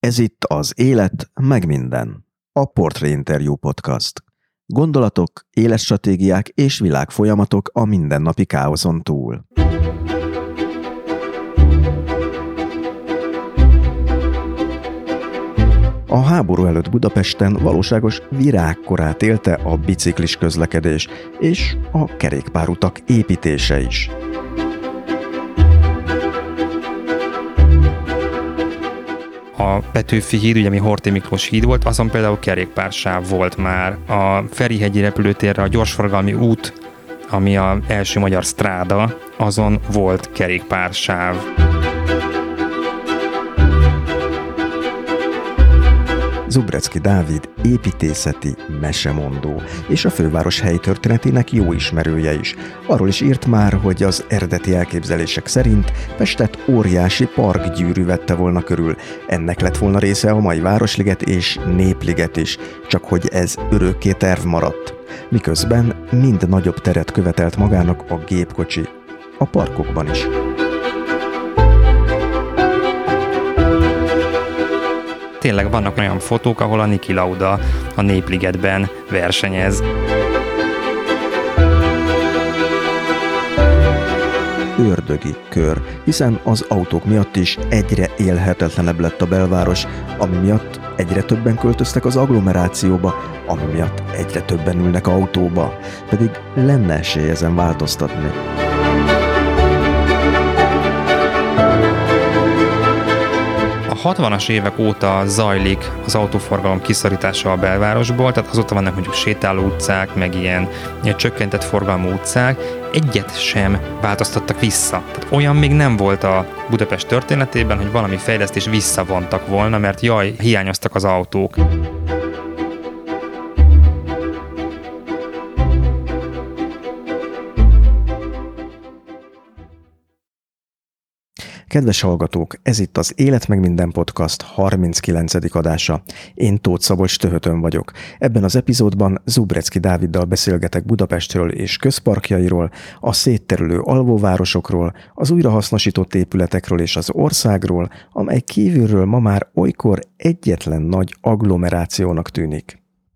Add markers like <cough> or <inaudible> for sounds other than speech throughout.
Ez itt az Élet, meg minden. A Portré Interview Podcast. Gondolatok, életstratégiák és világfolyamatok a mindennapi káoszon túl. A háború előtt Budapesten valóságos virágkorát élte a biciklis közlekedés és a kerékpárutak építése is. A Petőfi híd, ugye ami Horthy Miklós híd volt, azon például kerékpársáv volt már. A Ferihegyi repülőtérre a gyorsforgalmi út, ami a első magyar stráda, azon volt kerékpársáv. Zubrecki Dávid építészeti mesemondó, és a főváros helytörténetének jó ismerője is. Arról is írt már, hogy az eredeti elképzelések szerint Pestet óriási parkgyűrű vette volna körül. Ennek lett volna része a mai Városliget és Népliget is, csak hogy ez örökké terv maradt. Miközben mind nagyobb teret követelt magának a gépkocsi, a parkokban is. Tényleg vannak olyan fotók, ahol a Niki Lauda a Népligetben versenyez. ördögi kör, hiszen az autók miatt is egyre élhetetlenebb lett a belváros, ami miatt egyre többen költöztek az agglomerációba, ami miatt egyre többen ülnek autóba, pedig lenne esély ezen változtatni. 60-as évek óta zajlik az autóforgalom kiszorítása a belvárosból, tehát azóta vannak mondjuk sétáló utcák, meg ilyen, ilyen csökkentett forgalmú utcák, egyet sem változtattak vissza. Tehát olyan még nem volt a Budapest történetében, hogy valami fejlesztés visszavontak volna, mert jaj, hiányoztak az autók. Kedves hallgatók, ez itt az Élet meg minden podcast 39. adása. Én Tóth Szabolcs Töhötön vagyok. Ebben az epizódban Zubrecki Dáviddal beszélgetek Budapestről és közparkjairól, a szétterülő alvóvárosokról, az újrahasznosított épületekről és az országról, amely kívülről ma már olykor egyetlen nagy agglomerációnak tűnik.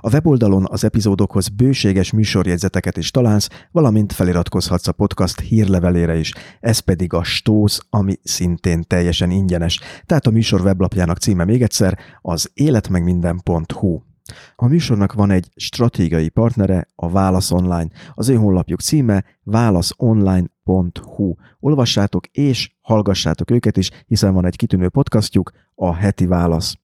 A weboldalon az epizódokhoz bőséges műsorjegyzeteket is találsz, valamint feliratkozhatsz a podcast hírlevelére is, ez pedig a Stósz, ami szintén teljesen ingyenes. Tehát a műsor weblapjának címe még egyszer az életmegminden.hu. A műsornak van egy stratégiai partnere, a Válasz Online. Az ő honlapjuk címe válaszonline.hu. Olvassátok és hallgassátok őket is, hiszen van egy kitűnő podcastjuk, a Heti Válasz.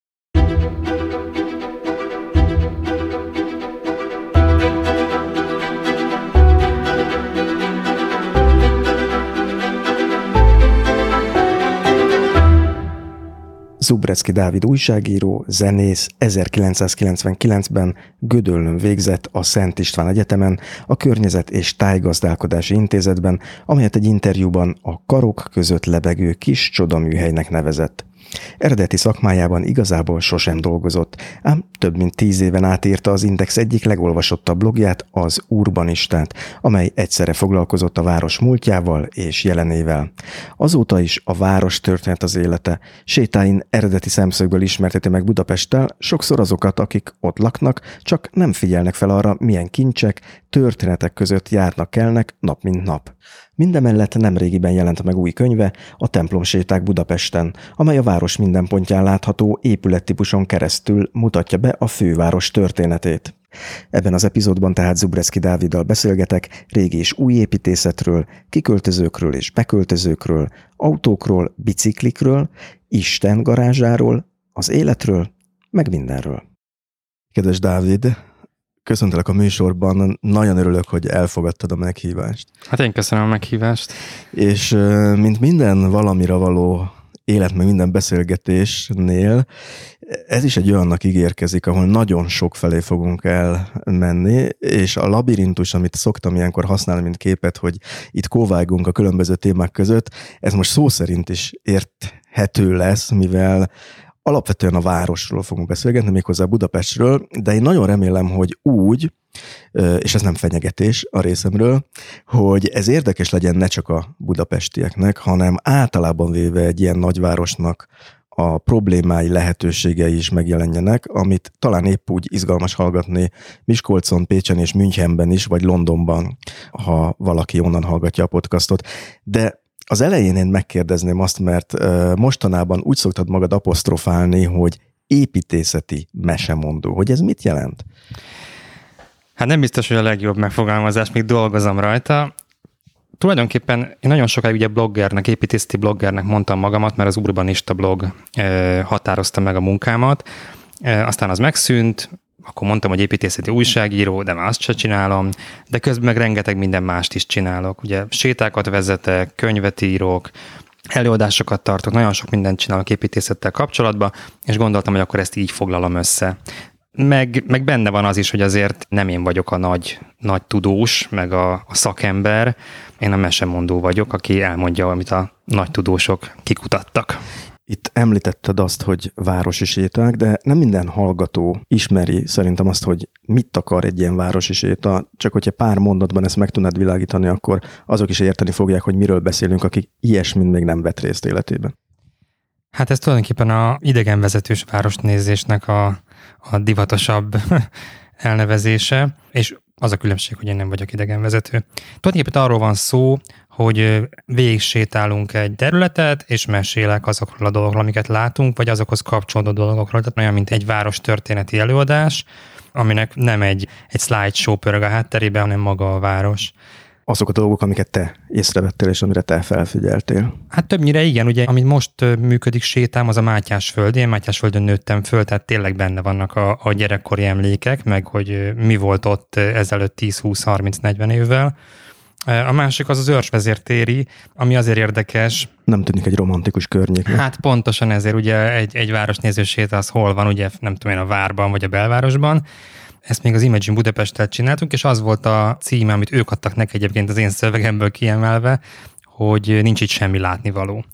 Zubrecki Dávid újságíró, zenész 1999-ben Gödöllön végzett a Szent István Egyetemen, a Környezet és Tájgazdálkodási Intézetben, amelyet egy interjúban a karok között lebegő kis csodaműhelynek nevezett. Eredeti szakmájában igazából sosem dolgozott, ám több mint tíz éven át írta az Index egyik legolvasottabb blogját, az Urbanistát, amely egyszerre foglalkozott a város múltjával és jelenével. Azóta is a város történet az élete. Sétáin eredeti szemszögből ismerteti meg Budapesttel, sokszor azokat, akik ott laknak, csak nem figyelnek fel arra, milyen kincsek, történetek között járnak kelnek nap mint nap. Mindemellett nemrégiben jelent meg új könyve, a Templom séták Budapesten, amely a város minden pontján látható épülettípuson keresztül mutatja be a főváros történetét. Ebben az epizódban tehát Zubreszki Dáviddal beszélgetek régi és új építészetről, kiköltözőkről és beköltözőkről, autókról, biciklikről, Isten garázsáról, az életről, meg mindenről. Kedves Dávid, köszöntelek a műsorban, nagyon örülök, hogy elfogadtad a meghívást. Hát én köszönöm a meghívást. És mint minden valamira való élet meg minden beszélgetésnél ez is egy olyannak ígérkezik, ahol nagyon sok felé fogunk elmenni, és a labirintus, amit szoktam ilyenkor használni, mint képet, hogy itt kóvágunk a különböző témák között, ez most szó szerint is érthető lesz, mivel alapvetően a városról fogunk beszélgetni, méghozzá Budapestről, de én nagyon remélem, hogy úgy, és ez nem fenyegetés a részemről, hogy ez érdekes legyen ne csak a budapestieknek, hanem általában véve egy ilyen nagyvárosnak a problémái, lehetőségei is megjelenjenek, amit talán épp úgy izgalmas hallgatni Miskolcon, Pécsen és Münchenben is, vagy Londonban, ha valaki onnan hallgatja a podcastot. De az elején én megkérdezném azt, mert mostanában úgy szoktad magad apostrofálni, hogy építészeti mesemondó. Hogy ez mit jelent? Hát nem biztos, hogy a legjobb megfogalmazás, még dolgozom rajta. Tulajdonképpen én nagyon sokáig ugye bloggernek, építészeti bloggernek mondtam magamat, mert az Urbanista blog határozta meg a munkámat. Aztán az megszűnt, akkor mondtam, hogy építészeti újságíró, de már azt se csinálom, de közben meg rengeteg minden mást is csinálok. Ugye sétákat vezetek, könyvet írok, előadásokat tartok, nagyon sok mindent csinálok építészettel kapcsolatban, és gondoltam, hogy akkor ezt így foglalom össze. Meg, meg benne van az is, hogy azért nem én vagyok a nagy, nagy tudós, meg a, a szakember, én a mesemondó vagyok, aki elmondja, amit a nagy tudósok kikutattak. Itt említetted azt, hogy városi séták, de nem minden hallgató ismeri szerintem azt, hogy mit akar egy ilyen városi séta. Csak hogyha pár mondatban ezt meg tudnád világítani, akkor azok is érteni fogják, hogy miről beszélünk, akik ilyesmint még nem vett részt életében. Hát ez tulajdonképpen a idegenvezetős városnézésnek a, a divatosabb <laughs> elnevezése, és az a különbség, hogy én nem vagyok idegenvezető. Tulajdonképpen arról van szó, hogy végig sétálunk egy területet, és mesélek azokról a dolgokról, amiket látunk, vagy azokhoz kapcsolódó dolgokról. Tehát olyan, mint egy város történeti előadás, aminek nem egy, egy slideshow pörög a hátterében, hanem maga a város azok a dolgok, amiket te észrevettél, és amire te felfigyeltél. Hát többnyire igen, ugye, amit most működik sétám, az a Mátyás föld. Én Mátyás földön nőttem föl, tehát tényleg benne vannak a, a gyerekkori emlékek, meg hogy mi volt ott ezelőtt 10, 20, 30, 40 évvel. A másik az az őrsvezértéri, ami azért érdekes. Nem tűnik egy romantikus környék. Hát pontosan ezért ugye egy, egy városnéző séta az hol van, ugye nem tudom én a várban vagy a belvárosban, ezt még az Imagine Budapestet csináltunk, és az volt a címe, amit ők adtak neki egyébként az én szövegemből kiemelve, hogy nincs itt semmi látnivaló.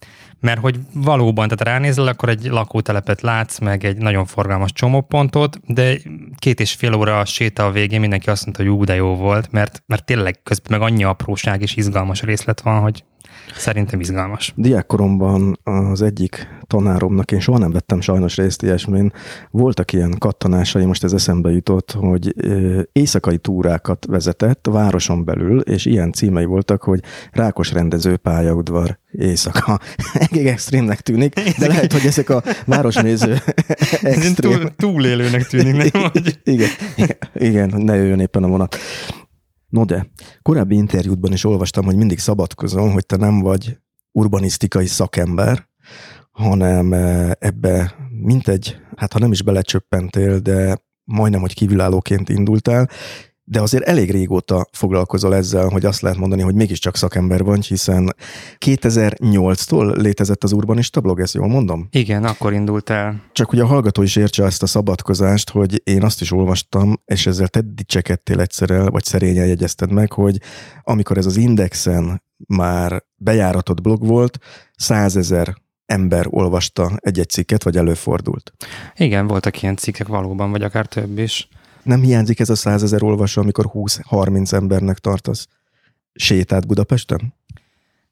Mert hogy valóban, tehát ránézel, akkor egy lakótelepet látsz, meg egy nagyon forgalmas csomópontot, de két és fél óra a séta a végén mindenki azt mondta, hogy ú, de jó volt, mert, mert tényleg közben meg annyi apróság és izgalmas részlet van, hogy Szerintem izgalmas. Diákkoromban az egyik tanáromnak, én soha nem vettem sajnos részt ilyesmén, voltak ilyen kattanásai, most ez eszembe jutott, hogy éjszakai túrákat vezetett városon belül, és ilyen címei voltak, hogy Rákos rendező pályaudvar éjszaka. <laughs> Egég extrémnek tűnik, de lehet, hogy ezek a városnéző <laughs> extrém. Túl, túlélőnek tűnik, nem? <laughs> igen, igen, igen, ne jöjjön éppen a vonat. No de, korábbi interjútban is olvastam, hogy mindig szabadkozom, hogy te nem vagy urbanisztikai szakember, hanem eh, ebbe mintegy, hát ha nem is belecsöppentél, de majdnem, hogy kívülállóként indultál, de azért elég régóta foglalkozol ezzel, hogy azt lehet mondani, hogy mégiscsak szakember vagy, hiszen 2008-tól létezett az urbanista blog, ezt jól mondom? Igen, akkor indult el. Csak hogy a hallgató is értse ezt a szabadkozást, hogy én azt is olvastam, és ezzel te dicsekedtél egyszerre, vagy szerényen jegyezted meg, hogy amikor ez az Indexen már bejáratott blog volt, százezer ember olvasta egy-egy cikket, vagy előfordult. Igen, voltak ilyen cikkek valóban, vagy akár több is. Nem hiányzik ez a százezer olvasó, amikor 20-30 embernek tartasz sétát Budapesten?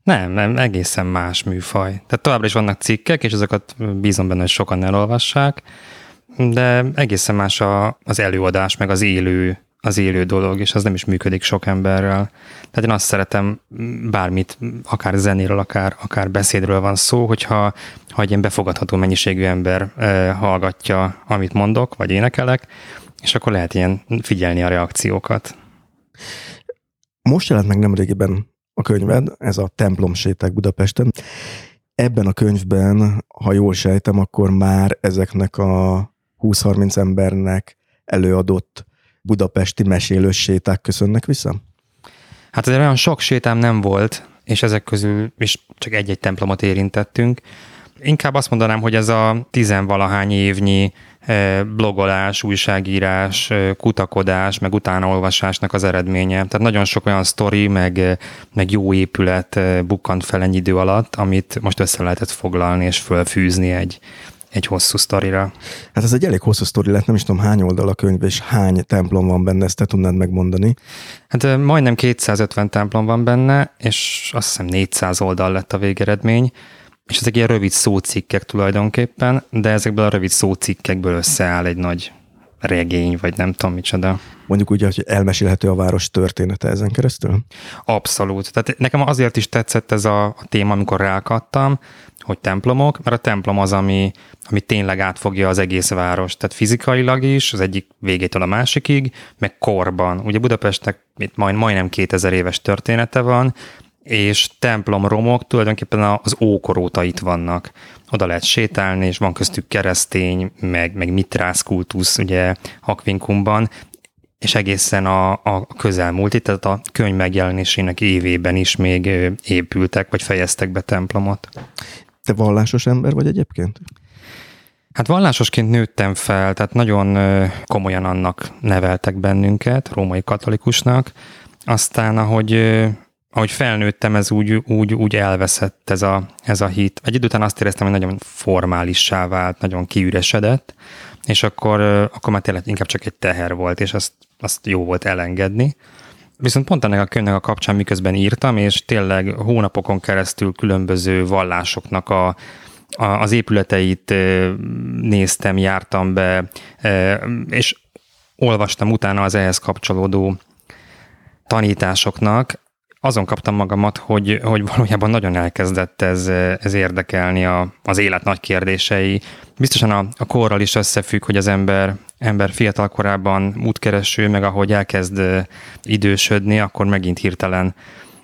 Nem, nem, egészen más műfaj. Tehát továbbra is vannak cikkek, és azokat bízom benne, hogy sokan elolvassák, de egészen más a, az előadás, meg az élő, az élő dolog, és az nem is működik sok emberrel. Tehát én azt szeretem, bármit, akár zenéről, akár, akár beszédről van szó, hogyha ha egy ilyen befogadható mennyiségű ember e, hallgatja, amit mondok, vagy énekelek, és akkor lehet ilyen figyelni a reakciókat. Most jelent meg nemrégiben a könyved, ez a templom séták Budapesten. Ebben a könyvben, ha jól sejtem, akkor már ezeknek a 20-30 embernek előadott budapesti mesélős séták köszönnek vissza? Hát azért olyan sok sétám nem volt, és ezek közül is csak egy-egy templomot érintettünk. inkább azt mondanám, hogy ez a tizenvalahány évnyi blogolás, újságírás, kutakodás, meg utánaolvasásnak az eredménye. Tehát nagyon sok olyan sztori, meg, meg jó épület bukkant fel ennyi idő alatt, amit most össze lehetett foglalni és fölfűzni egy, egy hosszú sztorira. Hát ez egy elég hosszú sztori lett, nem is tudom hány oldal a könyv, és hány templom van benne, ezt te tudnád megmondani? Hát majdnem 250 templom van benne, és azt hiszem 400 oldal lett a végeredmény, és ezek ilyen rövid szócikkek tulajdonképpen, de ezekből a rövid szócikkekből összeáll egy nagy regény, vagy nem tudom micsoda. Mondjuk úgy, hogy elmesélhető a város története ezen keresztül? Abszolút. Tehát nekem azért is tetszett ez a, a téma, amikor rákattam, hogy templomok, mert a templom az, ami, ami tényleg átfogja az egész város, tehát fizikailag is, az egyik végétől a másikig, meg korban. Ugye Budapestnek itt majd, majdnem 2000 éves története van, és templom romok tulajdonképpen az ókor óta itt vannak. Oda lehet sétálni, és van köztük keresztény, meg, meg mitrász kultusz, ugye Akvinkumban, és egészen a, a közelmúlt, tehát a könyv megjelenésének évében is még épültek, vagy fejeztek be templomot. Te vallásos ember vagy egyébként? Hát vallásosként nőttem fel, tehát nagyon komolyan annak neveltek bennünket, római katolikusnak. Aztán, ahogy ahogy felnőttem, ez úgy, úgy, úgy elveszett ez a, ez a hit. Egy idő után azt éreztem, hogy nagyon formálissá vált, nagyon kiüresedett, és akkor, akkor már tényleg inkább csak egy teher volt, és azt, azt jó volt elengedni. Viszont pont ennek a könyvnek a kapcsán miközben írtam, és tényleg hónapokon keresztül különböző vallásoknak a, a, az épületeit néztem, jártam be, és olvastam utána az ehhez kapcsolódó tanításoknak, azon kaptam magamat, hogy, hogy valójában nagyon elkezdett ez, ez érdekelni a, az élet nagy kérdései. Biztosan a, a korral is összefügg, hogy az ember, ember fiatal korában útkereső, meg ahogy elkezd idősödni, akkor megint hirtelen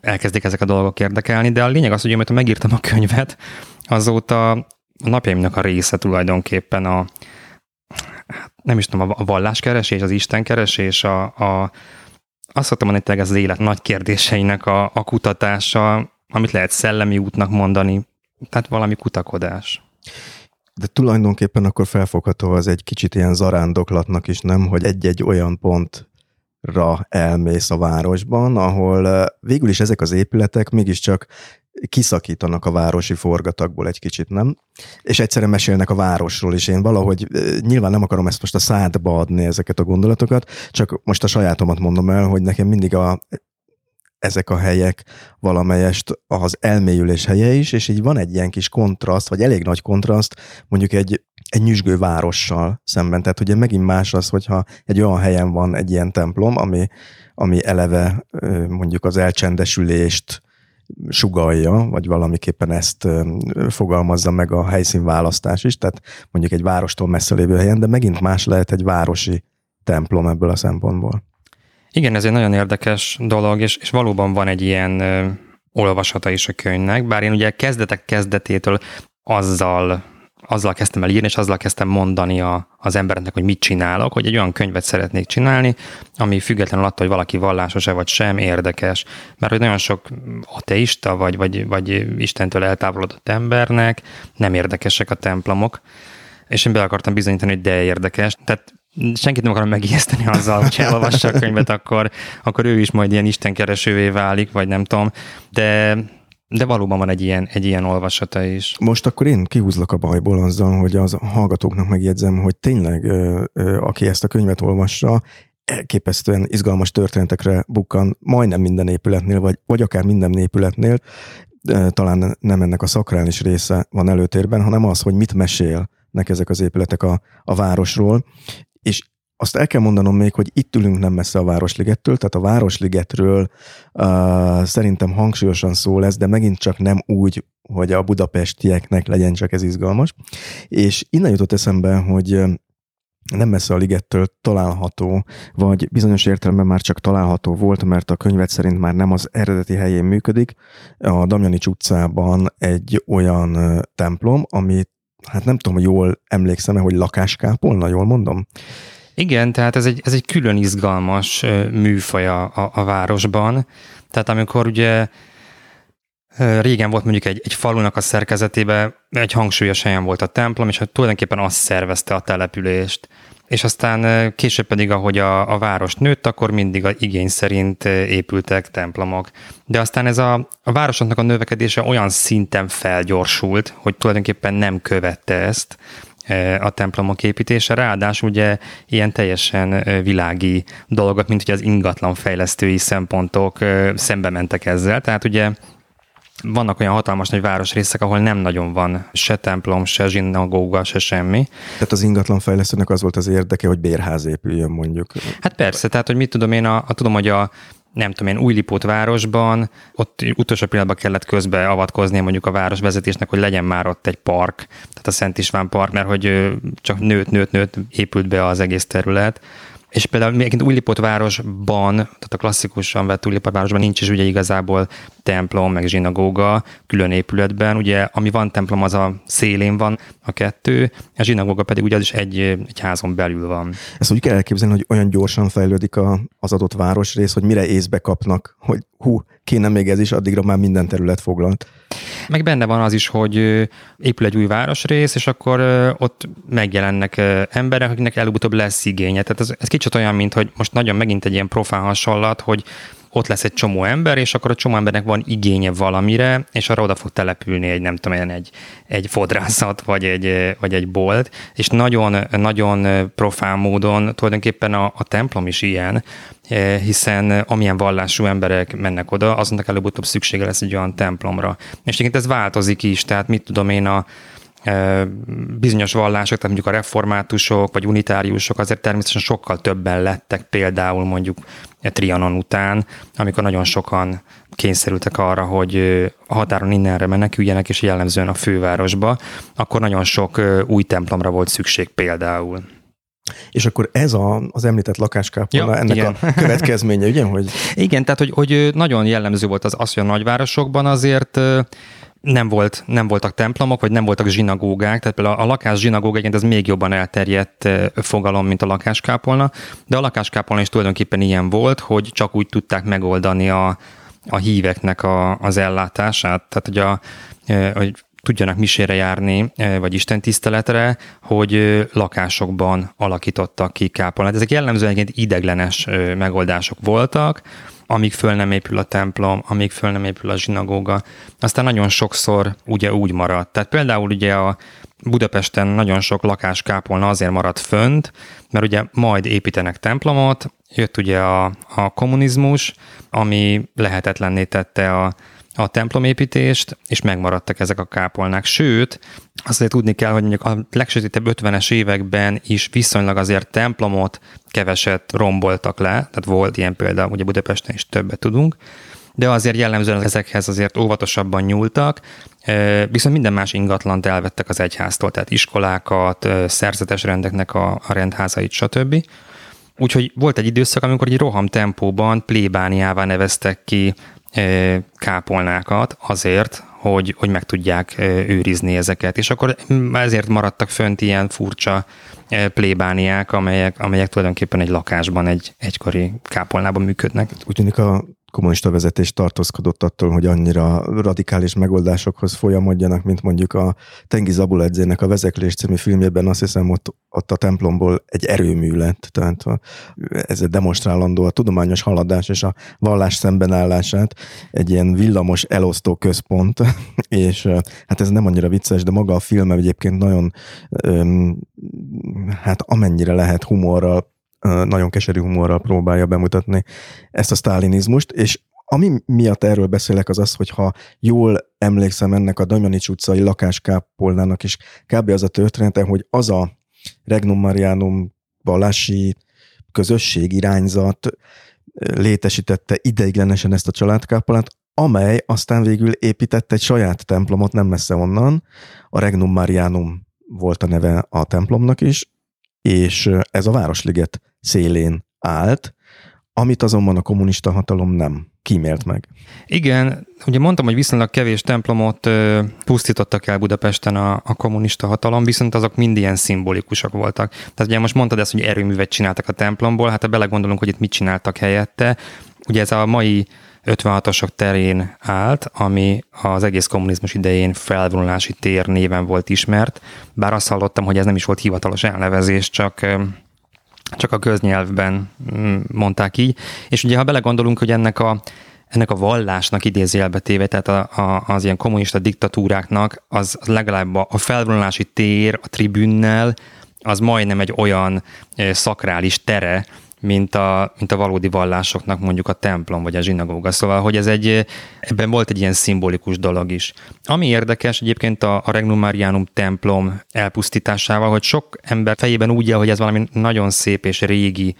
elkezdik ezek a dolgok érdekelni, de a lényeg az, hogy amikor megírtam a könyvet, azóta a napjaimnak a része tulajdonképpen a, hát nem is tudom, a valláskeresés, az istenkeresés, a, a, azt szoktam mondani, hogy ez az élet nagy kérdéseinek a, a kutatása, amit lehet szellemi útnak mondani, tehát valami kutakodás. De tulajdonképpen akkor felfogható az egy kicsit ilyen zarándoklatnak is, nem? Hogy egy-egy olyan pontra elmész a városban, ahol végül is ezek az épületek mégiscsak kiszakítanak a városi forgatagból egy kicsit, nem? És egyszerűen mesélnek a városról is. Én valahogy nyilván nem akarom ezt most a szádba adni ezeket a gondolatokat, csak most a sajátomat mondom el, hogy nekem mindig a, ezek a helyek valamelyest az elmélyülés helye is, és így van egy ilyen kis kontraszt, vagy elég nagy kontraszt, mondjuk egy, egy nyüzsgő várossal szemben. Tehát ugye megint más az, hogyha egy olyan helyen van egy ilyen templom, ami, ami eleve mondjuk az elcsendesülést, sugalja, vagy valamiképpen ezt fogalmazza meg a helyszínválasztás is, tehát mondjuk egy várostól messze lévő helyen, de megint más lehet egy városi templom ebből a szempontból. Igen, ez egy nagyon érdekes dolog, és, és valóban van egy ilyen ö, olvasata is a könyvnek, bár én ugye kezdetek kezdetétől azzal azzal kezdtem el írni, és azzal kezdtem mondani a, az embereknek, hogy mit csinálok, hogy egy olyan könyvet szeretnék csinálni, ami függetlenül attól, hogy valaki vallásos-e vagy sem, érdekes. Mert hogy nagyon sok ateista, vagy, vagy, vagy Istentől eltávolodott embernek nem érdekesek a templomok, és én be akartam bizonyítani, hogy de érdekes. Tehát senkit nem akarom megijeszteni azzal, hogy <laughs> elolvassa a könyvet, akkor, akkor ő is majd ilyen istenkeresővé válik, vagy nem tudom. De de valóban van egy ilyen, egy ilyen olvasata is. Most akkor én kihúzlak a bajból azzal, hogy az hallgatóknak megjegyzem, hogy tényleg, aki ezt a könyvet olvassa, elképesztően izgalmas történetekre bukkan majdnem minden épületnél, vagy, vagy akár minden épületnél, talán nem ennek a szakrális része van előtérben, hanem az, hogy mit mesélnek ezek az épületek a, a városról, és azt el kell mondanom még, hogy itt ülünk nem messze a Városligettől, tehát a Városligetről uh, szerintem hangsúlyosan szó lesz, de megint csak nem úgy, hogy a budapestieknek legyen csak ez izgalmas. És innen jutott eszembe, hogy nem messze a ligettől található, vagy bizonyos értelemben már csak található volt, mert a könyvet szerint már nem az eredeti helyén működik. A Damjanics utcában egy olyan templom, ami hát nem tudom, jól emlékszem-e, hogy lakáskápolna, jól mondom? Igen, tehát ez egy, ez egy külön izgalmas műfaj a, a, városban. Tehát amikor ugye régen volt mondjuk egy, egy falunak a szerkezetében egy hangsúlyos helyen volt a templom, és tulajdonképpen azt szervezte a települést. És aztán később pedig, ahogy a, a város nőtt, akkor mindig a igény szerint épültek templomok. De aztán ez a, a városoknak a növekedése olyan szinten felgyorsult, hogy tulajdonképpen nem követte ezt a templomok építése. Ráadásul ugye ilyen teljesen világi dolgok, mint hogy az ingatlan fejlesztői szempontok szembe mentek ezzel. Tehát ugye vannak olyan hatalmas nagy városrészek, ahol nem nagyon van se templom, se zsinagóga, se semmi. Tehát az ingatlanfejlesztőnek az volt az érdeke, hogy bérház épüljön mondjuk. Hát persze, tehát hogy mit tudom én, a, a tudom, hogy a nem tudom én, Újlipót városban, ott utolsó pillanatban kellett közbe avatkozni mondjuk a városvezetésnek, hogy legyen már ott egy park, tehát a Szent István park, mert hogy csak nőtt, nőtt, nőtt, épült be az egész terület. És például még Újlipot városban, tehát a klasszikusan vett Újlipot városban nincs is ugye igazából templom, meg zsinagóga külön épületben. Ugye, ami van templom, az a szélén van a kettő, a zsinagóga pedig ugye az is egy, egy házon belül van. Ezt úgy kell elképzelni, hogy olyan gyorsan fejlődik a, az adott városrész, hogy mire észbe kapnak, hogy hú, kéne még ez is, addigra már minden terület foglalt. Meg benne van az is, hogy épül egy új városrész, és akkor ott megjelennek emberek, akiknek előbb-utóbb lesz igénye. Tehát ez, ez kicsit olyan, mint hogy most nagyon megint egy ilyen profán hasonlat, hogy ott lesz egy csomó ember, és akkor a csomó embernek van igénye valamire, és arra oda fog települni egy, nem tudom, egy, egy fodrászat, vagy egy, vagy egy bolt, és nagyon, nagyon profán módon tulajdonképpen a, a templom is ilyen, hiszen amilyen vallású emberek mennek oda, azonnak előbb-utóbb szüksége lesz egy olyan templomra. És egyébként ez változik is, tehát mit tudom én, a, bizonyos vallások, tehát mondjuk a reformátusok vagy unitáriusok azért természetesen sokkal többen lettek például mondjuk Trianon után, amikor nagyon sokan kényszerültek arra, hogy a határon innenre meneküljenek, és jellemzően a fővárosba, akkor nagyon sok új templomra volt szükség például. És akkor ez a, az említett lakáskápolna ja, ennek igen. a <laughs> következménye, ugye? Hogy... Igen, tehát hogy, hogy nagyon jellemző volt az, az, hogy a nagyvárosokban azért nem, volt, nem voltak templomok, vagy nem voltak zsinagógák, tehát például a lakás zsinagógaként ez még jobban elterjedt fogalom, mint a lakáskápolna, de a lakáskápolna is tulajdonképpen ilyen volt, hogy csak úgy tudták megoldani a, a híveknek a, az ellátását, tehát hogy, a, hogy tudjanak misére járni, vagy Isten tiszteletre, hogy lakásokban alakítottak ki kápolnát. Ezek jellemzően egyébként ideglenes megoldások voltak, amíg föl nem épül a templom, amíg föl nem épül a zsinagóga. Aztán nagyon sokszor ugye úgy maradt. Tehát például ugye a Budapesten nagyon sok lakáskápolna azért maradt fönt, mert ugye majd építenek templomot, jött ugye a, a kommunizmus, ami lehetetlenné tette a, a templomépítést, és megmaradtak ezek a kápolnák. Sőt, azért tudni kell, hogy mondjuk a legsötétebb 50-es években is viszonylag azért templomot keveset romboltak le, tehát volt ilyen példa, ugye Budapesten is többet tudunk, de azért jellemzően ezekhez azért óvatosabban nyúltak, viszont minden más ingatlant elvettek az egyháztól, tehát iskolákat, szerzetes rendeknek a, rendházait, stb. Úgyhogy volt egy időszak, amikor egy roham tempóban plébániává neveztek ki kápolnákat azért, hogy, hogy meg tudják őrizni ezeket. És akkor ezért maradtak fönt ilyen furcsa plébániák, amelyek, amelyek tulajdonképpen egy lakásban, egy egykori kápolnában működnek. Úgy tűnik a kommunista vezetés tartózkodott attól, hogy annyira radikális megoldásokhoz folyamodjanak, mint mondjuk a Tengi Zabuledzének a Vezeklés című filmjében, azt hiszem ott, ott a templomból egy erőmű lett, tehát ez demonstrálandó a tudományos haladás és a vallás szembenállását, egy ilyen villamos elosztó központ, <laughs> és hát ez nem annyira vicces, de maga a film egyébként nagyon, hát amennyire lehet humorral nagyon keserű humorral próbálja bemutatni ezt a sztálinizmust, és ami miatt erről beszélek, az az, hogy ha jól emlékszem ennek a Damjanics utcai lakáskápolnának is kb. az a története, hogy az a Regnum Marianum vallási közösség, irányzat létesítette ideiglenesen ezt a családkápolnát, amely aztán végül épített egy saját templomot nem messze onnan, a Regnum Marianum volt a neve a templomnak is, és ez a Városliget szélén állt, amit azonban a kommunista hatalom nem kímélt meg. Igen, ugye mondtam, hogy viszonylag kevés templomot ö, pusztítottak el Budapesten a, a kommunista hatalom, viszont azok mind ilyen szimbolikusak voltak. Tehát ugye most mondtad ezt, hogy erőművet csináltak a templomból, hát ha belegondolunk, hogy itt mit csináltak helyette, ugye ez a mai 56-osok terén állt, ami az egész kommunizmus idején felvonulási tér néven volt ismert, bár azt hallottam, hogy ez nem is volt hivatalos elnevezés, csak csak a köznyelvben mm, mondták így. És ugye, ha belegondolunk, hogy ennek a, ennek a vallásnak idézélbe téve, tehát a, a, az ilyen kommunista diktatúráknak, az, legalább a, a felvonulási tér, a tribünnel, az majdnem egy olyan szakrális tere, mint a, mint a valódi vallásoknak mondjuk a templom vagy a zsinagóga. Szóval, hogy ez egy, ebben volt egy ilyen szimbolikus dolog is. Ami érdekes egyébként a, a Regnum Marianum templom elpusztításával, hogy sok ember fejében úgy él, hogy ez valami nagyon szép és régi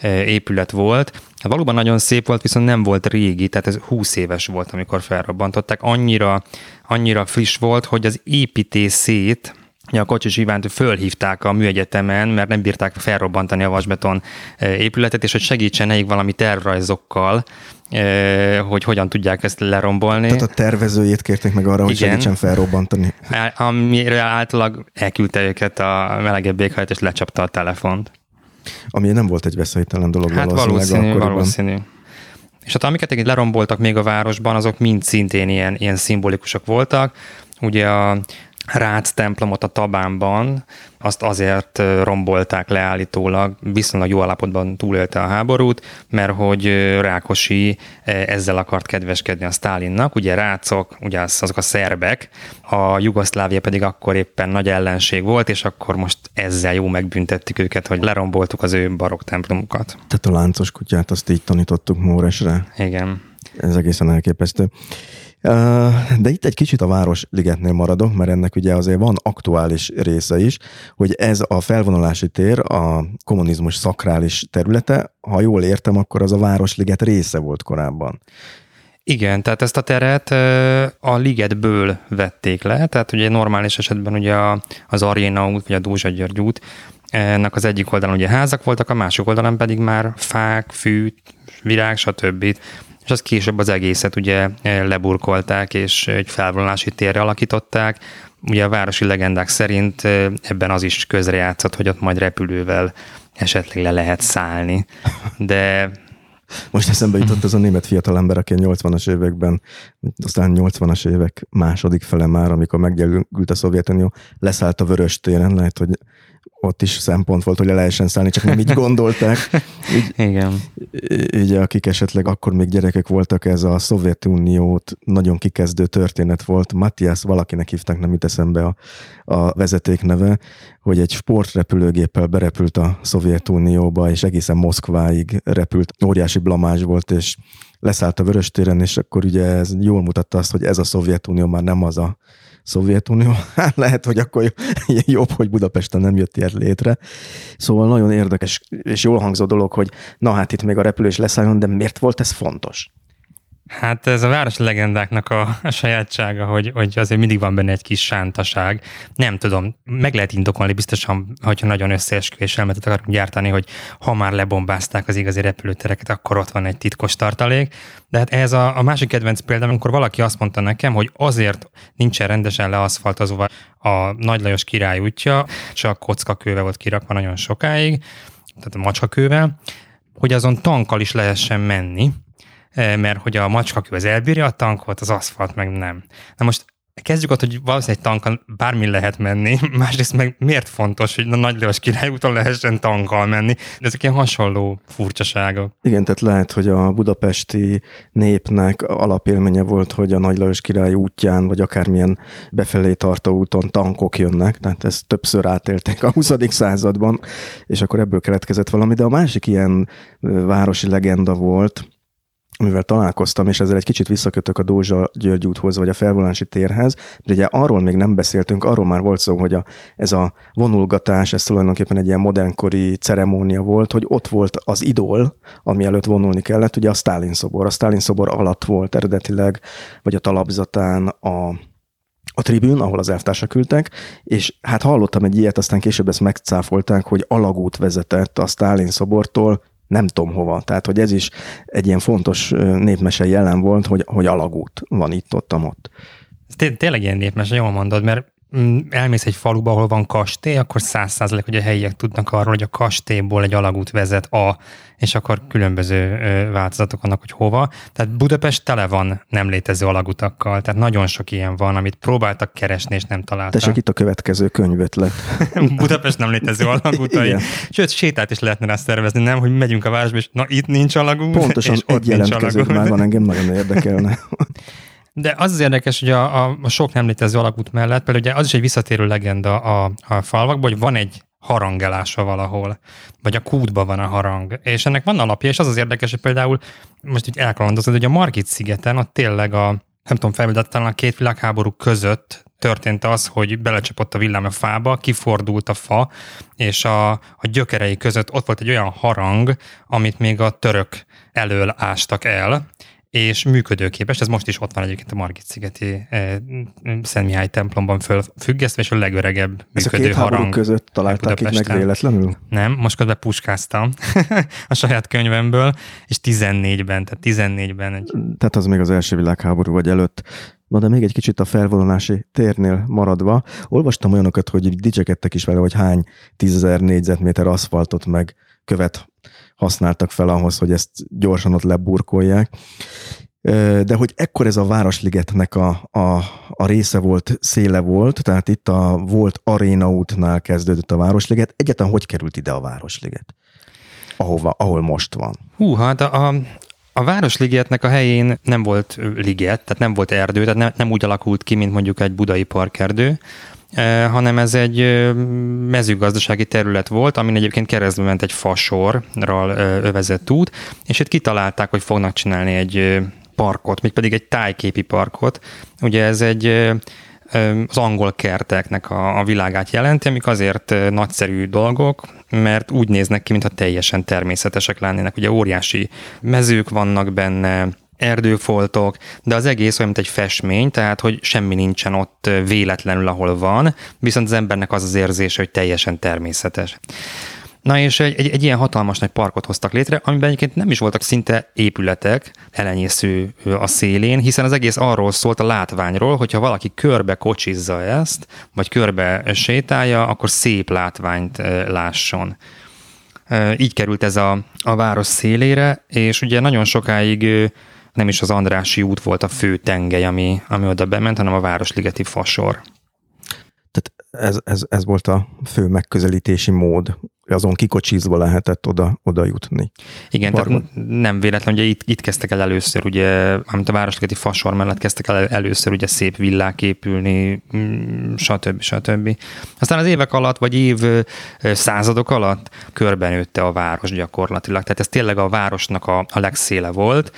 e, épület volt. Valóban nagyon szép volt, viszont nem volt régi, tehát ez 20 éves volt, amikor felrobbantották. Annyira, annyira friss volt, hogy az építészét, a Kocsis Ivánt fölhívták a műegyetemen, mert nem bírták felrobbantani a vasbeton e, épületet, és hogy segítsen nekik valami tervrajzokkal, e, hogy hogyan tudják ezt lerombolni. Tehát a tervezőjét kérték meg arra, hogy Igen. segítsen felrobbantani. Amire általában elküldte őket a melegebb éghajlat, és lecsapta a telefont. Ami nem volt egy veszélytelen dolog hát valószínű, akkoriban. valószínű. És hát amiket leromboltak még a városban, azok mind szintén ilyen, ilyen szimbolikusak voltak. Ugye a Rác templomot a Tabánban, azt azért rombolták le állítólag, viszonylag jó állapotban túlélte a háborút, mert hogy Rákosi ezzel akart kedveskedni a Stálinnak. Ugye rácok, ugye azok a szerbek, a Jugoszlávia pedig akkor éppen nagy ellenség volt, és akkor most ezzel jó megbüntettük őket, hogy leromboltuk az ő barokk templomukat. Tehát a láncos kutyát azt így tanítottuk Móresre. Igen. Ez egészen elképesztő. De itt egy kicsit a Városligetnél maradok, mert ennek ugye azért van aktuális része is, hogy ez a felvonulási tér, a kommunizmus szakrális területe, ha jól értem, akkor az a Városliget része volt korábban. Igen, tehát ezt a teret a ligetből vették le, tehát ugye normális esetben ugye az Arena út, vagy a Dózsa György út, ennek az egyik oldalon ugye házak voltak, a másik oldalon pedig már fák, fű, virág, stb és az később az egészet ugye eh, leburkolták, és egy felvonulási térre alakították. Ugye a városi legendák szerint eh, ebben az is közrejátszott, hogy ott majd repülővel esetleg le lehet szállni, de most eszembe jutott az a német fiatalember, aki a 80-as években, aztán 80-as évek második fele már, amikor meggyengült a Szovjetunió, leszállt a Vörös téren, lehet, hogy ott is szempont volt, hogy le lehessen szállni, csak nem így <laughs> gondolták. Így, Igen. Ugye, akik esetleg akkor még gyerekek voltak, ez a Szovjetuniót nagyon kikezdő történet volt. Matthias valakinek hívták, nem jut eszembe a, a vezeték neve, hogy egy sportrepülőgéppel berepült a Szovjetunióba, és egészen Moszkváig repült. Óriási blamás volt, és leszállt a Vöröstéren, és akkor ugye ez jól mutatta azt, hogy ez a Szovjetunió már nem az a Szovjetunió. <laughs> Hát lehet, hogy akkor <laughs> jobb, hogy Budapesten nem jött ilyet létre. Szóval nagyon érdekes és jól hangzó dolog, hogy na hát itt még a repülés leszálljon, de miért volt ez fontos? Hát ez a város legendáknak a, a sajátsága, hogy, hogy azért mindig van benne egy kis sántaság. Nem tudom, meg lehet indokolni biztosan, hogyha nagyon összeesküvés elmetet akarunk gyártani, hogy ha már lebombázták az igazi repülőtereket, akkor ott van egy titkos tartalék. De hát ez a, a másik kedvenc példa, amikor valaki azt mondta nekem, hogy azért nincsen rendesen leaszfaltozva a Nagy Lajos király útja, csak kockakőve volt kirakva nagyon sokáig, tehát a macskakővel, hogy azon tankkal is lehessen menni, mert hogy a macskakő az elbírja a tankot, az aszfalt meg nem. Na most kezdjük ott, hogy valószínűleg tankkal bármi lehet menni, <laughs> másrészt meg miért fontos, hogy a Nagy Lajos királyúton lehessen tankkal menni, de ezek ilyen hasonló furcsaságok. Igen, tehát lehet, hogy a budapesti népnek alapélménye volt, hogy a Nagy Lajos király útján, vagy akármilyen befelé tartó úton tankok jönnek, tehát ezt többször átélték a 20. században, és akkor ebből keletkezett valami, de a másik ilyen városi legenda volt, amivel találkoztam, és ezzel egy kicsit visszakötök a Dózsa György úthoz, vagy a felvonási térhez, de ugye arról még nem beszéltünk, arról már volt szó, hogy a, ez a vonulgatás, ez tulajdonképpen egy ilyen modernkori ceremónia volt, hogy ott volt az idol, ami előtt vonulni kellett, ugye a Stalin szobor. A Stalin szobor alatt volt eredetileg, vagy a talapzatán a a tribűn, ahol az elvtársak ültek, és hát hallottam egy ilyet, aztán később ezt megcáfolták, hogy alagút vezetett a Stalin szobortól nem tudom hova. Tehát, hogy ez is egy ilyen fontos népmese jelen volt, hogy, hogy alagút van itt, ott, ott. Té- tényleg ilyen népmese, jól mondod, mert elmész egy faluba, ahol van kastély, akkor száz százalék, hogy a helyiek tudnak arról, hogy a kastélyból egy alagút vezet a, és akkor különböző változatok vannak, hogy hova. Tehát Budapest tele van nem létező alagutakkal, tehát nagyon sok ilyen van, amit próbáltak keresni, és nem találtak. Tessék, itt a következő könyvötlet. <laughs> Budapest nem létező alagutai. Sőt, sétát is lehetne rá szervezni, nem, hogy megyünk a városba, és na itt nincs alagút, Pontosan <laughs> és egy ott nincs alagút. már van, engem nagyon <laughs> érdekelne. De az az érdekes, hogy a, a, a sok nem létező alagút mellett, például ugye az is egy visszatérő legenda a, a falvakban, hogy van egy harangelása valahol, vagy a kútban van a harang. És ennek van alapja, és az az érdekes, hogy például most így elkalandozod, hogy a Margit szigeten ott tényleg a, nem tudom, felvedettelen a két világháború között történt az, hogy belecsapott a villám a fába, kifordult a fa, és a, a gyökerei között ott volt egy olyan harang, amit még a török elől ástak el, és működőképes, ez most is ott van egyébként a Margit-szigeti eh, Szent Mihály templomban fölfüggesztve, és a legöregebb ez működő a két harang. között találták itt meg véletlenül? Nem, most közben puskáztam <laughs> a saját könyvemből, és 14-ben, tehát 14-ben. Egy... Tehát az még az első világháború vagy előtt. Na de még egy kicsit a felvonulási térnél maradva, olvastam olyanokat, hogy dicsekedtek is vele, hogy hány tízezer négyzetméter aszfaltot meg követ használtak fel ahhoz, hogy ezt gyorsan ott leburkolják. De hogy ekkor ez a Városligetnek a, a, a része volt, széle volt, tehát itt a volt Aréna útnál kezdődött a Városliget. Egyáltalán hogy került ide a Városliget? Ahova, ahol most van. Hú, hát a, a, a Városligetnek a helyén nem volt liget, tehát nem volt erdő, tehát nem, nem úgy alakult ki, mint mondjuk egy budai parkerdő, hanem ez egy mezőgazdasági terület volt, amin egyébként keresztül ment egy fasorral övezett út, és itt kitalálták, hogy fognak csinálni egy parkot, még egy tájképi parkot. Ugye ez egy az angol kerteknek a, a világát jelenti, amik azért nagyszerű dolgok, mert úgy néznek ki, mintha teljesen természetesek lennének. Ugye óriási mezők vannak benne, erdőfoltok, de az egész olyan, mint egy festmény, tehát hogy semmi nincsen ott véletlenül, ahol van, viszont az embernek az az érzése, hogy teljesen természetes. Na és egy, egy, egy ilyen hatalmas nagy parkot hoztak létre, amiben egyébként nem is voltak szinte épületek, elenyésző a szélén, hiszen az egész arról szólt a látványról, hogyha valaki körbe kocsizza ezt, vagy körbe sétálja, akkor szép látványt lásson. Így került ez a, a város szélére, és ugye nagyon sokáig nem is az Andrási út volt a fő tengely, ami, ami oda bement, hanem a Városligeti fasor. Tehát ez, ez, ez volt a fő megközelítési mód azon kikocsizva lehetett oda, oda jutni. Igen, tehát nem véletlen, ugye itt, itt kezdtek el először, ugye, amit a Városligeti fasor mellett kezdtek el először ugye szép villák épülni, mm, stb. stb. Aztán az évek alatt, vagy év századok alatt körbenőtte a város gyakorlatilag. Tehát ez tényleg a városnak a, a legszéle volt,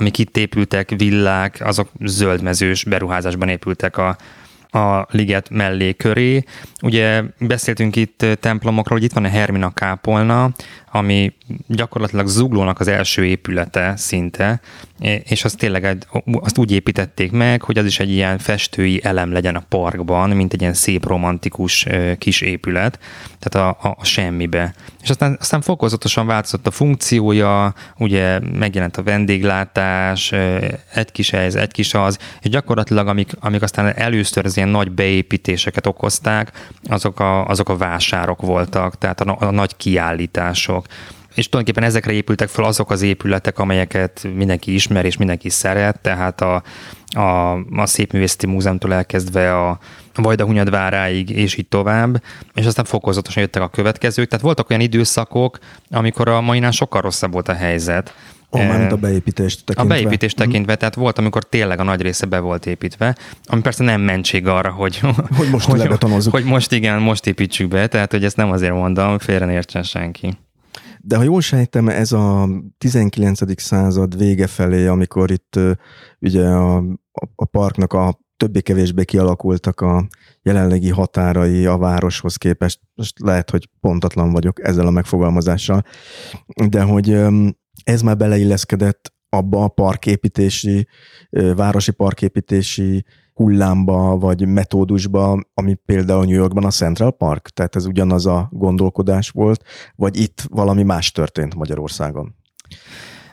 amik itt épültek, villák, azok zöldmezős beruházásban épültek a, a liget mellé köré. Ugye beszéltünk itt templomokról, hogy itt van a Hermina kápolna, ami gyakorlatilag zuglónak az első épülete szinte, és azt tényleg azt úgy építették meg, hogy az is egy ilyen festői elem legyen a parkban, mint egy ilyen szép romantikus kis épület, tehát a, a, a semmibe. És aztán, aztán fokozatosan változott a funkciója, ugye megjelent a vendéglátás, egy kis ez, egy kis az, és gyakorlatilag amik, amik aztán először az ilyen nagy beépítéseket okozták, azok a, azok a vásárok voltak, tehát a, a nagy kiállítások és tulajdonképpen ezekre épültek fel azok az épületek, amelyeket mindenki ismer és mindenki szeret, tehát a, a, a Szépművészeti Múzeumtól elkezdve a Vajdahunyad váráig, és így tovább, és aztán fokozatosan jöttek a következők. Tehát voltak olyan időszakok, amikor a mainál sokkal rosszabb volt a helyzet. Ó, oh, a beépítést tekintve. A beépítést mhm. tekintve, tehát volt, amikor tényleg a nagy része be volt építve, ami persze nem mentség arra, hogy, hogy most hogy, hogy most igen, most építsük be, tehát hogy ezt nem azért mondom, félre ne értsen senki. De ha jól sejtem, ez a 19. század vége felé, amikor itt ugye a, a parknak a többé-kevésbé kialakultak a jelenlegi határai a városhoz képest. Most lehet, hogy pontatlan vagyok ezzel a megfogalmazással, de hogy ez már beleilleszkedett abba a parképítési, városi parképítési hullámba, vagy metódusba, ami például New Yorkban a Central Park? Tehát ez ugyanaz a gondolkodás volt, vagy itt valami más történt Magyarországon?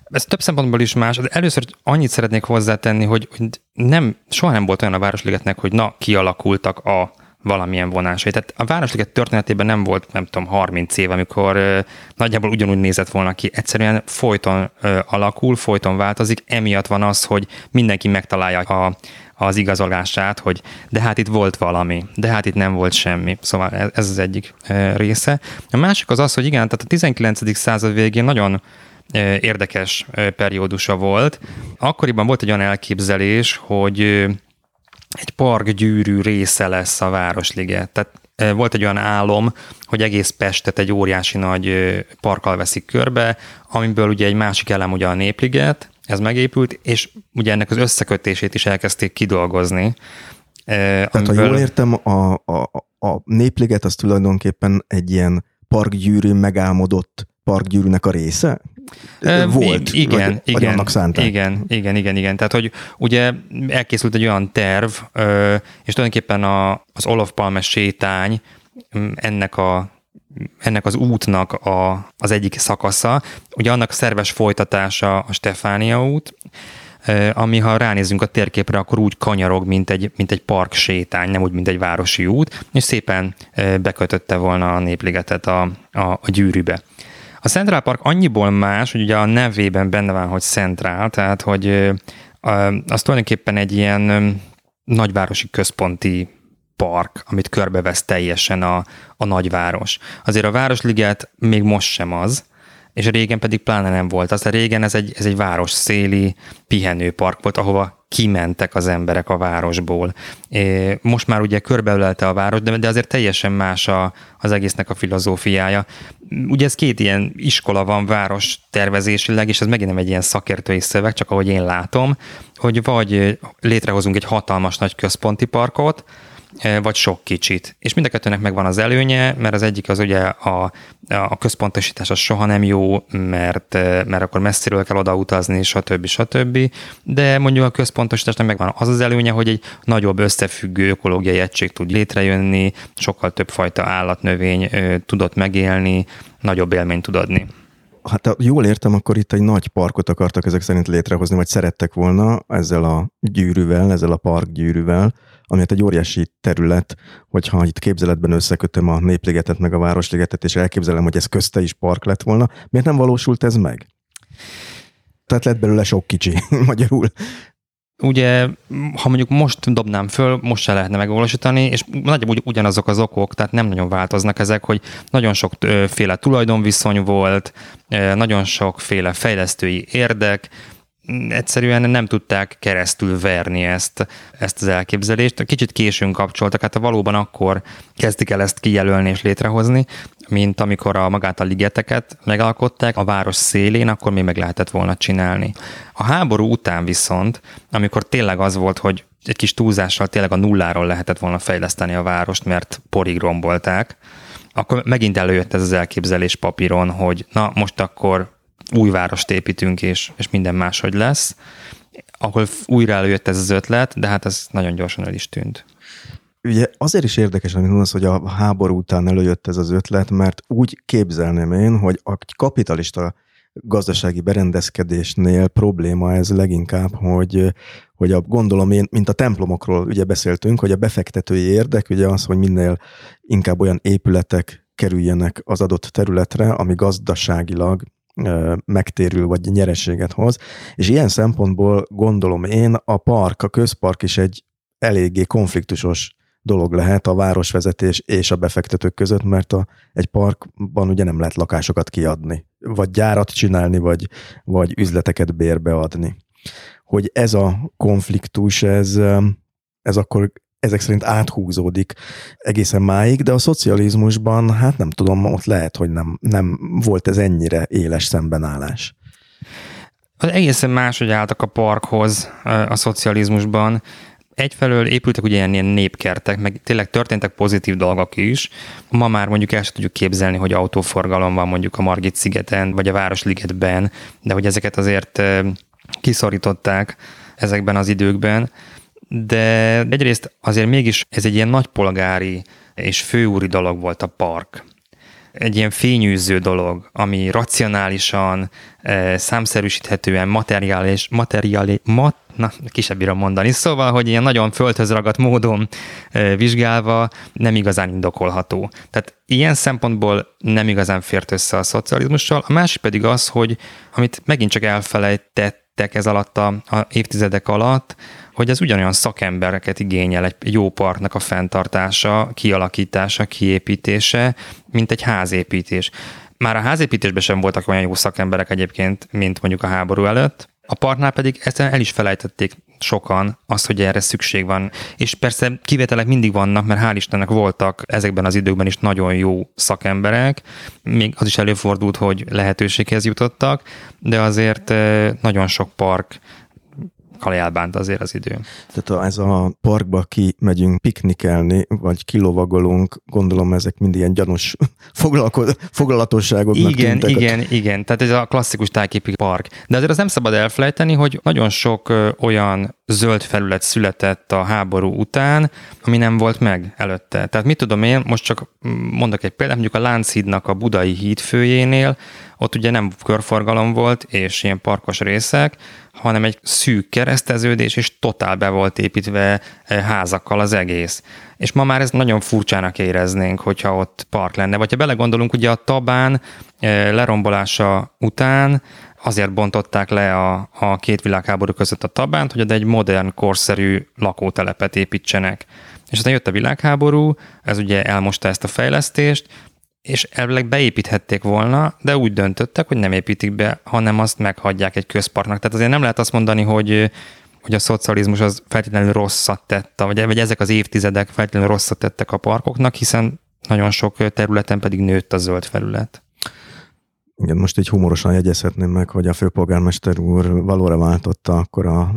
Ez több szempontból is más. De először annyit szeretnék hozzátenni, hogy nem, soha nem volt olyan a Városligetnek, hogy na, kialakultak a valamilyen vonásai. Tehát a Városliget történetében nem volt, nem tudom, 30 év, amikor nagyjából ugyanúgy nézett volna ki. Egyszerűen folyton alakul, folyton változik, emiatt van az, hogy mindenki megtalálja a, az igazolását, hogy de hát itt volt valami, de hát itt nem volt semmi. Szóval ez, ez az egyik része. A másik az az, hogy igen, tehát a 19. század végén nagyon érdekes periódusa volt. Akkoriban volt egy olyan elképzelés, hogy egy parkgyűrű része lesz a Városliget. Tehát volt egy olyan álom, hogy egész Pestet egy óriási nagy parkkal veszik körbe, amiből ugye egy másik elem ugye a Népliget, ez megépült, és ugye ennek az összekötését is elkezdték kidolgozni. Tehát amiből... ha jól értem, a, a, a Népliget az tulajdonképpen egy ilyen parkgyűrű megálmodott parkgyűrűnek a része? Volt, igen, vagy, igen, vagy annak szánták. Igen, igen, igen, igen. Tehát, hogy ugye elkészült egy olyan terv, és tulajdonképpen a, az Olof Palme sétány ennek a ennek az útnak a, az egyik szakasza. Ugye annak szerves folytatása a Stefánia út, ami ha ránézünk a térképre, akkor úgy kanyarog, mint egy, mint egy park sétány, nem úgy, mint egy városi út, és szépen bekötötte volna a népligetet a, a, a gyűrűbe. A Central Park annyiból más, hogy ugye a nevében benne van, hogy Central, tehát hogy az tulajdonképpen egy ilyen nagyvárosi központi park, amit körbevesz teljesen a, a nagyváros. Azért a Városliget még most sem az, és régen pedig pláne nem volt. Aztán régen ez egy, ez egy város széli pihenőpark volt, ahova kimentek az emberek a városból. Most már ugye körbeölelte a város, de, de azért teljesen más a, az egésznek a filozófiája. Ugye ez két ilyen iskola van város tervezésileg, és ez megint nem egy ilyen szakértői szöveg, csak ahogy én látom, hogy vagy létrehozunk egy hatalmas nagy központi parkot, vagy sok kicsit. És mind a kettőnek megvan az előnye, mert az egyik az ugye a, a központosítás az soha nem jó, mert, e, mert akkor messziről kell odautazni, stb. stb. De mondjuk a központosításnak megvan az az előnye, hogy egy nagyobb összefüggő ökológiai egység tud létrejönni, sokkal több fajta állatnövény tudott megélni, nagyobb élményt tud adni. Hát jól értem, akkor itt egy nagy parkot akartak ezek szerint létrehozni, vagy szerettek volna ezzel a gyűrűvel, ezzel a parkgyűrűvel, ami hát egy óriási terület, hogyha itt képzeletben összekötöm a népligetet meg a városligetet, és elképzelem, hogy ez közte is park lett volna, miért nem valósult ez meg? Tehát lett belőle sok kicsi, <laughs> magyarul. Ugye, ha mondjuk most dobnám föl, most se lehetne megvalósítani, és nagyjából ugyanazok az okok, tehát nem nagyon változnak ezek, hogy nagyon sokféle tulajdonviszony volt, nagyon sokféle fejlesztői érdek, egyszerűen nem tudták keresztül verni ezt, ezt az elképzelést. Kicsit későn kapcsoltak, hát valóban akkor kezdik el ezt kijelölni és létrehozni, mint amikor a magát a ligeteket megalkották a város szélén, akkor még meg lehetett volna csinálni. A háború után viszont, amikor tényleg az volt, hogy egy kis túlzással tényleg a nulláról lehetett volna fejleszteni a várost, mert porig rombolták, akkor megint előjött ez az elképzelés papíron, hogy na most akkor új várost építünk, és, és minden máshogy lesz, ahol újra előjött ez az ötlet, de hát ez nagyon gyorsan el is tűnt. Ugye azért is érdekes, amit mondasz, hogy a háború után előjött ez az ötlet, mert úgy képzelném én, hogy a kapitalista gazdasági berendezkedésnél probléma ez leginkább, hogy, hogy a, gondolom én, mint a templomokról ugye beszéltünk, hogy a befektetői érdek ugye az, hogy minél inkább olyan épületek kerüljenek az adott területre, ami gazdaságilag megtérül, vagy nyereséget hoz. És ilyen szempontból gondolom én, a park, a közpark is egy eléggé konfliktusos dolog lehet a városvezetés és a befektetők között, mert a, egy parkban ugye nem lehet lakásokat kiadni, vagy gyárat csinálni, vagy, vagy üzleteket bérbeadni. Hogy ez a konfliktus, ez, ez akkor ezek szerint áthúzódik egészen máig, de a szocializmusban, hát nem tudom, ott lehet, hogy nem, nem volt ez ennyire éles szembenállás. Az egészen máshogy álltak a parkhoz a szocializmusban. Egyfelől épültek ugye ilyen, népkertek, meg tényleg történtek pozitív dolgok is. Ma már mondjuk el sem tudjuk képzelni, hogy autóforgalom van mondjuk a Margit szigeten, vagy a Városligetben, de hogy ezeket azért kiszorították ezekben az időkben de egyrészt azért mégis ez egy ilyen nagypolgári és főúri dolog volt a park egy ilyen fényűző dolog, ami racionálisan, e, számszerűsíthetően, materiális, materiális, mat, na, kisebb bírom mondani, szóval, hogy ilyen nagyon földhöz ragadt módon e, vizsgálva nem igazán indokolható. Tehát ilyen szempontból nem igazán fért össze a szocializmussal. A másik pedig az, hogy amit megint csak elfelejtettek ez alatt a, a évtizedek alatt, hogy ez ugyanolyan szakembereket igényel egy jó partnak a fenntartása, kialakítása, kiépítése, mint egy házépítés. Már a házépítésben sem voltak olyan jó szakemberek egyébként, mint mondjuk a háború előtt, a partnál pedig ezt el is felejtették sokan azt, hogy erre szükség van. És persze kivételek mindig vannak, mert hál' Istennek voltak ezekben az időkben is nagyon jó szakemberek, még az is előfordult, hogy lehetőséghez jutottak, de azért eh, nagyon sok park elbánt azért az idő. Tehát ez a parkba ki megyünk piknikelni, vagy kilovagolunk, gondolom ezek mind ilyen gyanús <laughs> foglalatosságoknak Igen, tűntek. igen, igen. Tehát ez a klasszikus tájképi park. De azért az nem szabad elfelejteni, hogy nagyon sok olyan zöld felület született a háború után, ami nem volt meg előtte. Tehát mit tudom én, most csak mondok egy példát, mondjuk a Lánchídnak a budai hídfőjénél, ott ugye nem körforgalom volt, és ilyen parkos részek, hanem egy szűk kereszteződés, és totál be volt építve eh, házakkal az egész. És ma már ez nagyon furcsának éreznénk, hogyha ott park lenne. Vagy ha belegondolunk, ugye a Tabán eh, lerombolása után azért bontották le a, a két világháború között a Tabánt, hogy egy modern, korszerű lakótelepet építsenek. És aztán jött a világháború, ez ugye elmosta ezt a fejlesztést, és elvileg beépíthették volna, de úgy döntöttek, hogy nem építik be, hanem azt meghagyják egy közparknak. Tehát azért nem lehet azt mondani, hogy hogy a szocializmus az feltétlenül rosszat tett, vagy, vagy ezek az évtizedek feltétlenül rosszat tettek a parkoknak, hiszen nagyon sok területen pedig nőtt a zöld felület. Igen, most így humorosan jegyezhetném meg, hogy a főpolgármester úr valóra váltotta akkor a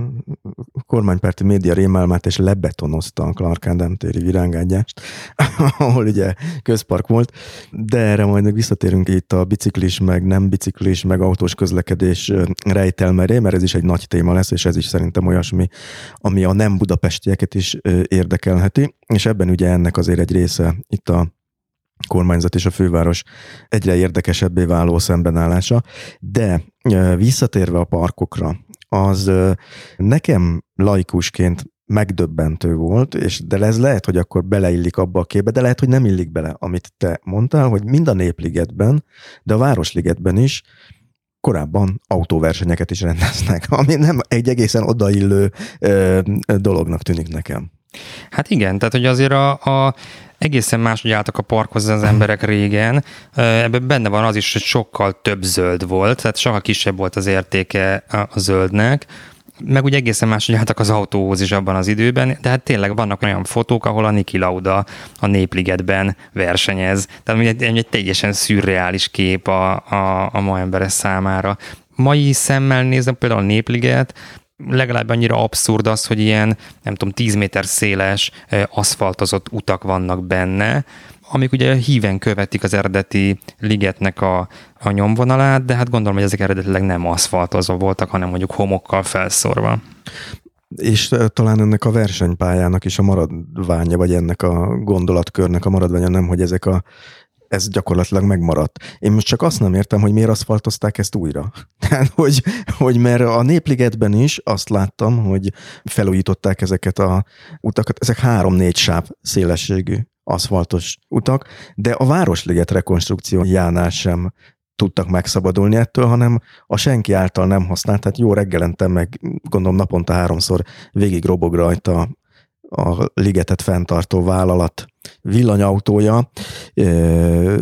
kormánypárti média rémálmát, és lebetonozta a Clark Ádám téri virágágyást, <laughs> ahol ugye közpark volt, de erre majd visszatérünk itt a biciklis, meg nem biciklis, meg autós közlekedés rejtelmeré, mert ez is egy nagy téma lesz, és ez is szerintem olyasmi, ami a nem budapestieket is érdekelheti, és ebben ugye ennek azért egy része itt a kormányzat és a főváros egyre érdekesebbé váló szembenállása, de visszatérve a parkokra, az nekem laikusként megdöbbentő volt, és de ez lehet, hogy akkor beleillik abba a képbe, de lehet, hogy nem illik bele, amit te mondtál, hogy mind a Népligetben, de a Városligetben is korábban autóversenyeket is rendeznek, <laughs> ami nem egy egészen odaillő ö, dolognak tűnik nekem. Hát igen, tehát hogy azért a, a egészen máshogy álltak a parkhoz az emberek régen. Ebben benne van az is, hogy sokkal több zöld volt, tehát sokkal kisebb volt az értéke a zöldnek, meg ugye egészen máshogy álltak az autóhoz is abban az időben, de hát tényleg vannak olyan fotók, ahol a Niki Lauda a Népligetben versenyez. Tehát egy, egy teljesen szürreális kép a, a, a ma emberes számára. Mai szemmel nézem például a Népliget, legalább annyira abszurd az, hogy ilyen, nem tudom, 10 méter széles aszfaltozott utak vannak benne, amik ugye híven követik az eredeti ligetnek a, a nyomvonalát, de hát gondolom, hogy ezek eredetileg nem aszfaltozva voltak, hanem mondjuk homokkal felszorva. És talán ennek a versenypályának is a maradványa, vagy ennek a gondolatkörnek a maradványa nem, hogy ezek a ez gyakorlatilag megmaradt. Én most csak azt nem értem, hogy miért aszfaltozták ezt újra. <laughs> Tehát, hogy, hogy mert a Népligetben is azt láttam, hogy felújították ezeket a utakat, ezek három-négy sáv szélességű aszfaltos utak, de a Városliget rekonstrukciójánál sem tudtak megszabadulni ettől, hanem a senki által nem használt, tehát jó reggelente meg gondolom naponta háromszor végig robog rajta a ligetet fenntartó vállalat villanyautója,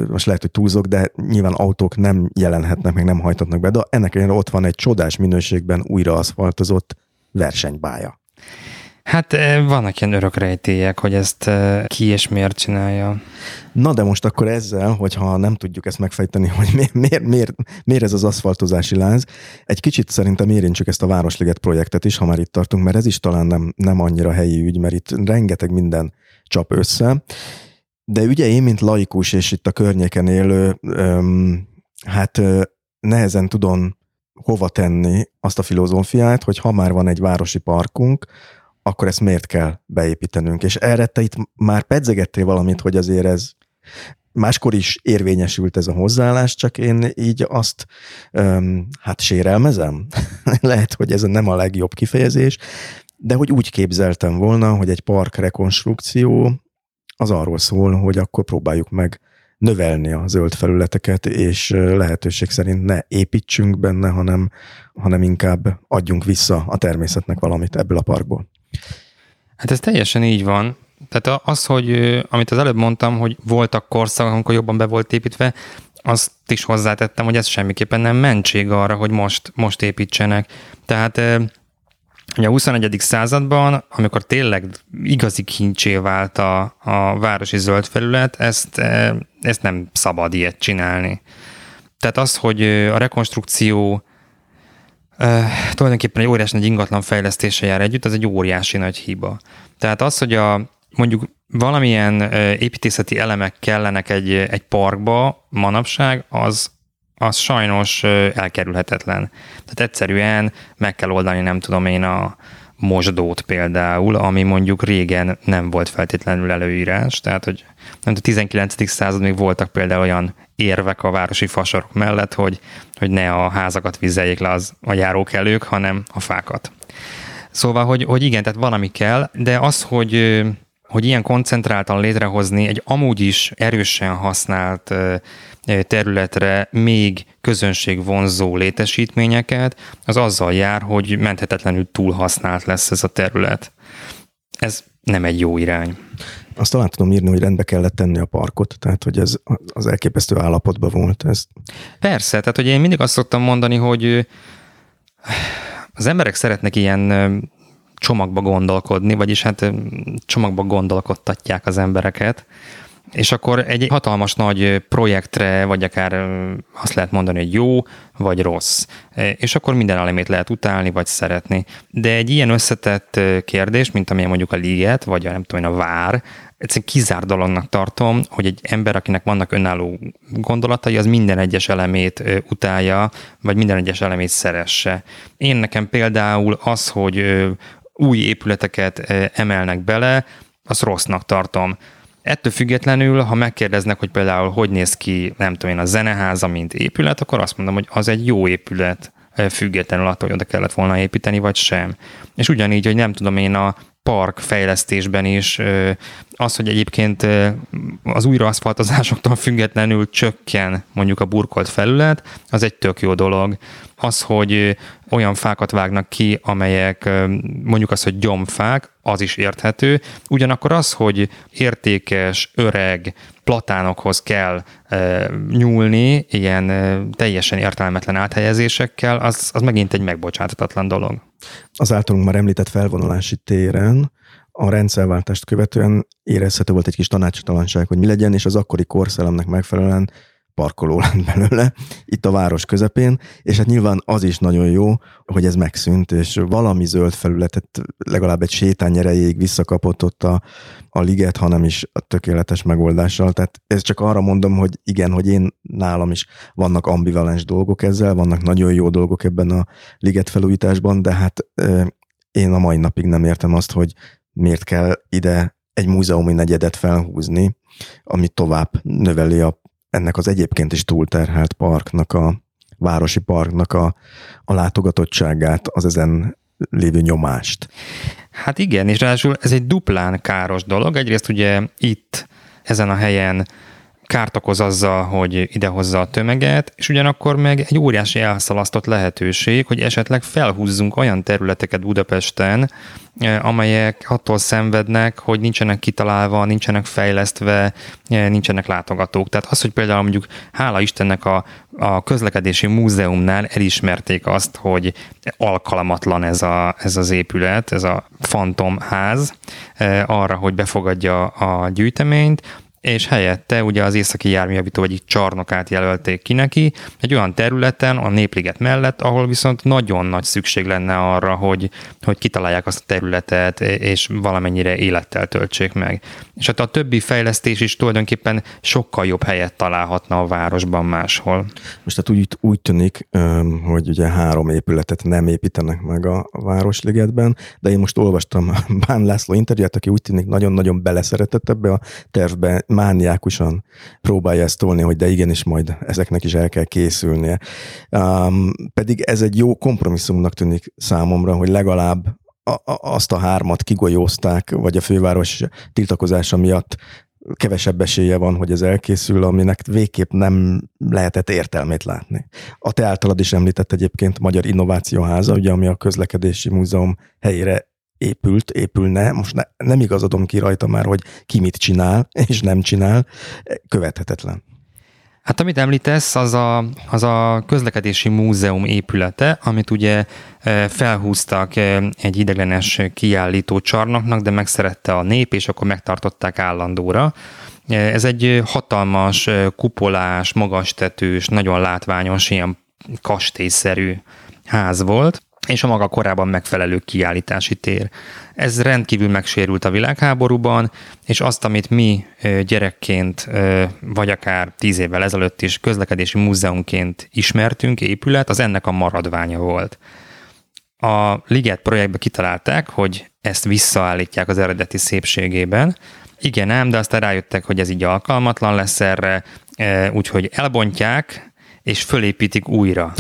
most lehet, hogy túlzok, de nyilván autók nem jelenhetnek, meg nem hajtatnak be, de ennek ellenére ott van egy csodás minőségben újra aszfaltozott versenybája. Hát vannak ilyen örök rejtélyek, hogy ezt ki és miért csinálja. Na de most akkor ezzel, hogyha nem tudjuk ezt megfejteni, hogy miért, miért, miért, miért ez az aszfaltozási láz, egy kicsit szerintem érintsük ezt a Városliget projektet is, ha már itt tartunk, mert ez is talán nem, nem annyira helyi ügy, mert itt rengeteg minden csap össze. De ugye én, mint laikus és itt a környéken élő, öm, hát nehezen tudom hova tenni azt a filozófiát, hogy ha már van egy városi parkunk, akkor ezt miért kell beépítenünk? És erre te itt már pedzegettél valamit, hogy azért ez máskor is érvényesült ez a hozzáállás, csak én így azt um, hát sérelmezem. <laughs> Lehet, hogy ez nem a legjobb kifejezés, de hogy úgy képzeltem volna, hogy egy park rekonstrukció az arról szól, hogy akkor próbáljuk meg növelni a zöld felületeket, és lehetőség szerint ne építsünk benne, hanem, hanem inkább adjunk vissza a természetnek valamit ebből a parkból. Hát ez teljesen így van. Tehát az, hogy amit az előbb mondtam, hogy voltak korszakok, amikor jobban be volt építve, azt is hozzátettem, hogy ez semmiképpen nem mentség arra, hogy most, most építsenek. Tehát Ugye a 21. században, amikor tényleg igazi kincsé vált a, a városi zöld felület, ezt, ezt nem szabad ilyet csinálni. Tehát az, hogy a rekonstrukció tulajdonképpen egy óriási nagy ingatlan fejlesztése jár együtt, az egy óriási nagy hiba. Tehát az, hogy a mondjuk valamilyen építészeti elemek kellenek egy, egy parkba manapság, az, az sajnos elkerülhetetlen. Tehát egyszerűen meg kell oldani, nem tudom én, a mosdót például, ami mondjuk régen nem volt feltétlenül előírás, tehát hogy nem a 19. század még voltak például olyan érvek a városi fasorok mellett, hogy, hogy ne a házakat vizeljék le az, a járókelők, hanem a fákat. Szóval, hogy, hogy igen, tehát valami kell, de az, hogy hogy ilyen koncentráltan létrehozni egy amúgy is erősen használt területre még közönség vonzó létesítményeket, az azzal jár, hogy menthetetlenül túl használt lesz ez a terület. Ez nem egy jó irány. Azt talán tudom írni, hogy rendbe kellett tenni a parkot, tehát hogy ez az elképesztő állapotban volt. Ez. Persze, tehát hogy én mindig azt szoktam mondani, hogy az emberek szeretnek ilyen csomagba gondolkodni, vagyis hát csomagba gondolkodtatják az embereket, és akkor egy hatalmas nagy projektre, vagy akár azt lehet mondani, hogy jó, vagy rossz. És akkor minden elemét lehet utálni, vagy szeretni. De egy ilyen összetett kérdés, mint amilyen mondjuk a liget, vagy a, nem tudom én, a vár, egyszerűen kizár dolognak tartom, hogy egy ember, akinek vannak önálló gondolatai, az minden egyes elemét utálja, vagy minden egyes elemét szeresse. Én nekem például az, hogy új épületeket emelnek bele, azt rossznak tartom. Ettől függetlenül, ha megkérdeznek, hogy például hogy néz ki, nem tudom én, a zeneháza, mint épület, akkor azt mondom, hogy az egy jó épület, függetlenül attól, hogy oda kellett volna építeni, vagy sem. És ugyanígy, hogy nem tudom én a park fejlesztésben is az, hogy egyébként az újraaszfaltozásoktól függetlenül csökken mondjuk a burkolt felület, az egy tök jó dolog. Az, hogy olyan fákat vágnak ki, amelyek mondjuk az, hogy gyomfák, az is érthető. Ugyanakkor az, hogy értékes, öreg platánokhoz kell e, nyúlni, ilyen e, teljesen értelmetlen áthelyezésekkel, az, az megint egy megbocsátatatlan dolog. Az általunk már említett felvonulási téren a rendszerváltást követően érezhető volt egy kis tanácstalanság, hogy mi legyen, és az akkori korszellemnek megfelelően parkoló <laughs> lett belőle, itt a város közepén, és hát nyilván az is nagyon jó, hogy ez megszűnt, és valami zöld felületet legalább egy sétány erejéig visszakapott ott a, a liget, hanem is a tökéletes megoldással. Tehát ez csak arra mondom, hogy igen, hogy én nálam is vannak ambivalens dolgok ezzel, vannak nagyon jó dolgok ebben a liget felújításban, de hát én a mai napig nem értem azt, hogy miért kell ide egy múzeumi negyedet felhúzni, ami tovább növeli a ennek az egyébként is túlterhelt parknak, a városi parknak a, a látogatottságát, az ezen lévő nyomást. Hát igen, és ráadásul ez egy duplán káros dolog. Egyrészt ugye itt, ezen a helyen kárt okoz azzal, hogy idehozza a tömeget, és ugyanakkor meg egy óriási elszalasztott lehetőség, hogy esetleg felhúzzunk olyan területeket Budapesten, eh, amelyek attól szenvednek, hogy nincsenek kitalálva, nincsenek fejlesztve, eh, nincsenek látogatók. Tehát az, hogy például mondjuk hála Istennek a, a közlekedési múzeumnál elismerték azt, hogy alkalmatlan ez, a, ez az épület, ez a fantomház eh, arra, hogy befogadja a gyűjteményt, és helyette ugye az északi járműjavító egyik csarnokát jelölték ki neki, egy olyan területen, a Népliget mellett, ahol viszont nagyon nagy szükség lenne arra, hogy, hogy kitalálják azt a területet, és valamennyire élettel töltsék meg. És hát a többi fejlesztés is tulajdonképpen sokkal jobb helyet találhatna a városban máshol. Most tehát úgy, úgy tűnik, hogy ugye három épületet nem építenek meg a Városligetben, de én most olvastam <laughs> Bán László interjút, aki úgy tűnik nagyon-nagyon beleszeretett ebbe a tervbe, mániákusan próbálja ezt tolni, hogy de igenis majd ezeknek is el kell készülnie. Um, pedig ez egy jó kompromisszumnak tűnik számomra, hogy legalább a, azt a hármat kigolyózták, vagy a főváros tiltakozása miatt kevesebb esélye van, hogy ez elkészül, aminek végképp nem lehetett értelmét látni. A te általad is említett egyébként Magyar Innovációháza, ugye, ami a közlekedési múzeum helyére épült, épülne, most ne, nem igazadom ki rajta már, hogy ki mit csinál, <laughs> és nem csinál, követhetetlen. Hát amit említesz, az a, az a közlekedési múzeum épülete, amit ugye e, felhúztak e, egy ideglenes kiállító csarnoknak, de megszerette a nép, és akkor megtartották állandóra. E, ez egy hatalmas, kupolás, magastetős, nagyon látványos, ilyen kastélyszerű ház volt, és a maga korában megfelelő kiállítási tér. Ez rendkívül megsérült a világháborúban, és azt, amit mi gyerekként, vagy akár tíz évvel ezelőtt is közlekedési múzeumként ismertünk, épület, az ennek a maradványa volt. A Liget projektbe kitalálták, hogy ezt visszaállítják az eredeti szépségében. Igen, ám, de aztán rájöttek, hogy ez így alkalmatlan lesz erre, úgyhogy elbontják, és fölépítik újra.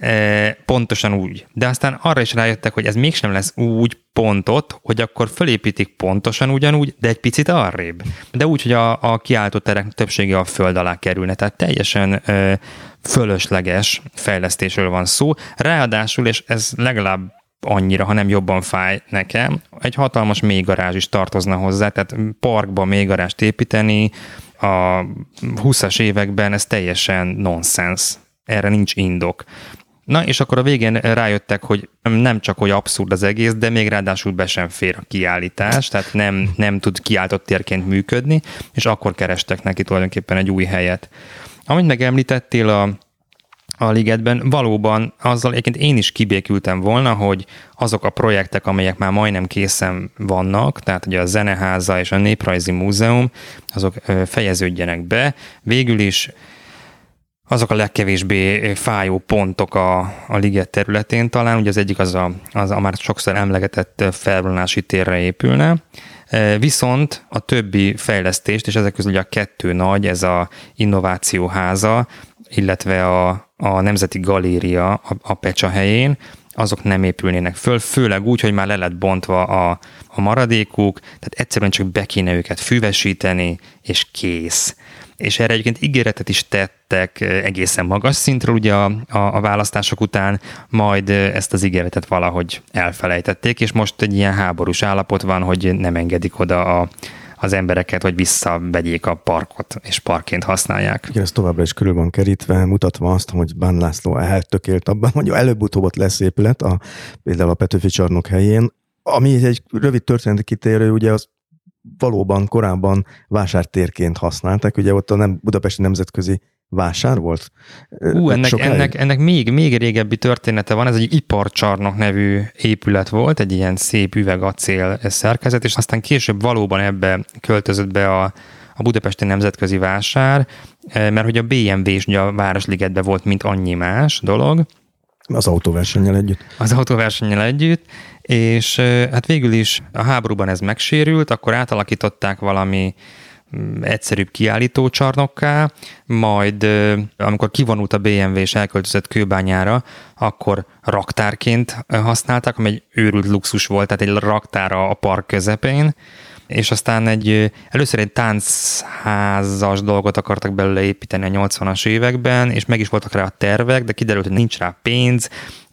E, pontosan úgy. De aztán arra is rájöttek, hogy ez mégsem lesz úgy pontot, hogy akkor fölépítik pontosan ugyanúgy, de egy picit arrébb. De úgy, hogy a, a kiáltó terek többsége a föld alá kerülne. Tehát teljesen ö, fölösleges fejlesztésről van szó. Ráadásul, és ez legalább annyira, ha nem jobban fáj nekem, egy hatalmas mélygarázs is tartozna hozzá, tehát parkba mélygarást építeni a 20-as években ez teljesen nonsens erre nincs indok. Na, és akkor a végén rájöttek, hogy nem csak, hogy abszurd az egész, de még ráadásul be sem fér a kiállítás, tehát nem, nem tud kiáltott térként működni, és akkor kerestek neki tulajdonképpen egy új helyet. Amit megemlítettél a, a ligetben, valóban azzal egyébként én is kibékültem volna, hogy azok a projektek, amelyek már majdnem készen vannak, tehát ugye a Zeneháza és a Néprajzi Múzeum, azok fejeződjenek be. Végül is azok a legkevésbé fájó pontok a, a liget területén. Talán, ugye az egyik az a, az a már sokszor emlegetett felvonulási térre épülne, e, Viszont a többi fejlesztést, és ezek közül ugye a kettő nagy, ez a innovációháza, illetve a, a Nemzeti Galéria a, a Pecsa helyén, azok nem épülnének föl, főleg úgy, hogy már le lett bontva a, a maradékuk, tehát egyszerűen csak be kéne őket füvesíteni, és kész és erre egyébként ígéretet is tettek egészen magas szintről ugye a, a, a választások után, majd ezt az ígéretet valahogy elfelejtették, és most egy ilyen háborús állapot van, hogy nem engedik oda a, az embereket, hogy visszavegyék a parkot, és parkként használják. Igen, ez továbbra is körül van kerítve, mutatva azt, hogy Bán László eltökélt abban, hogy előbb-utóbb ott lesz épület, a, például a Petőfi csarnok helyén, ami egy rövid történeti kitérő, ugye az valóban korábban vásártérként használták, ugye ott a nem, Budapesti Nemzetközi vásár volt? Ú, ennek, ennek, ennek még, még régebbi története van, ez egy iparcsarnok nevű épület volt, egy ilyen szép üvegacél szerkezet, és aztán később valóban ebbe költözött be a, a Budapesti Nemzetközi Vásár, mert hogy a BMW is ugye a Városligetben volt, mint annyi más dolog. Az autóversennyel együtt. Az autóversennyel együtt, és hát végül is a háborúban ez megsérült, akkor átalakították valami mm, egyszerűbb kiállítócsarnokká, majd amikor kivonult a BMW és elköltözött kőbányára, akkor raktárként használták, ami egy őrült luxus volt, tehát egy raktára a park közepén, és aztán egy, először egy táncházas dolgot akartak belőle építeni a 80-as években, és meg is voltak rá a tervek, de kiderült, hogy nincs rá pénz,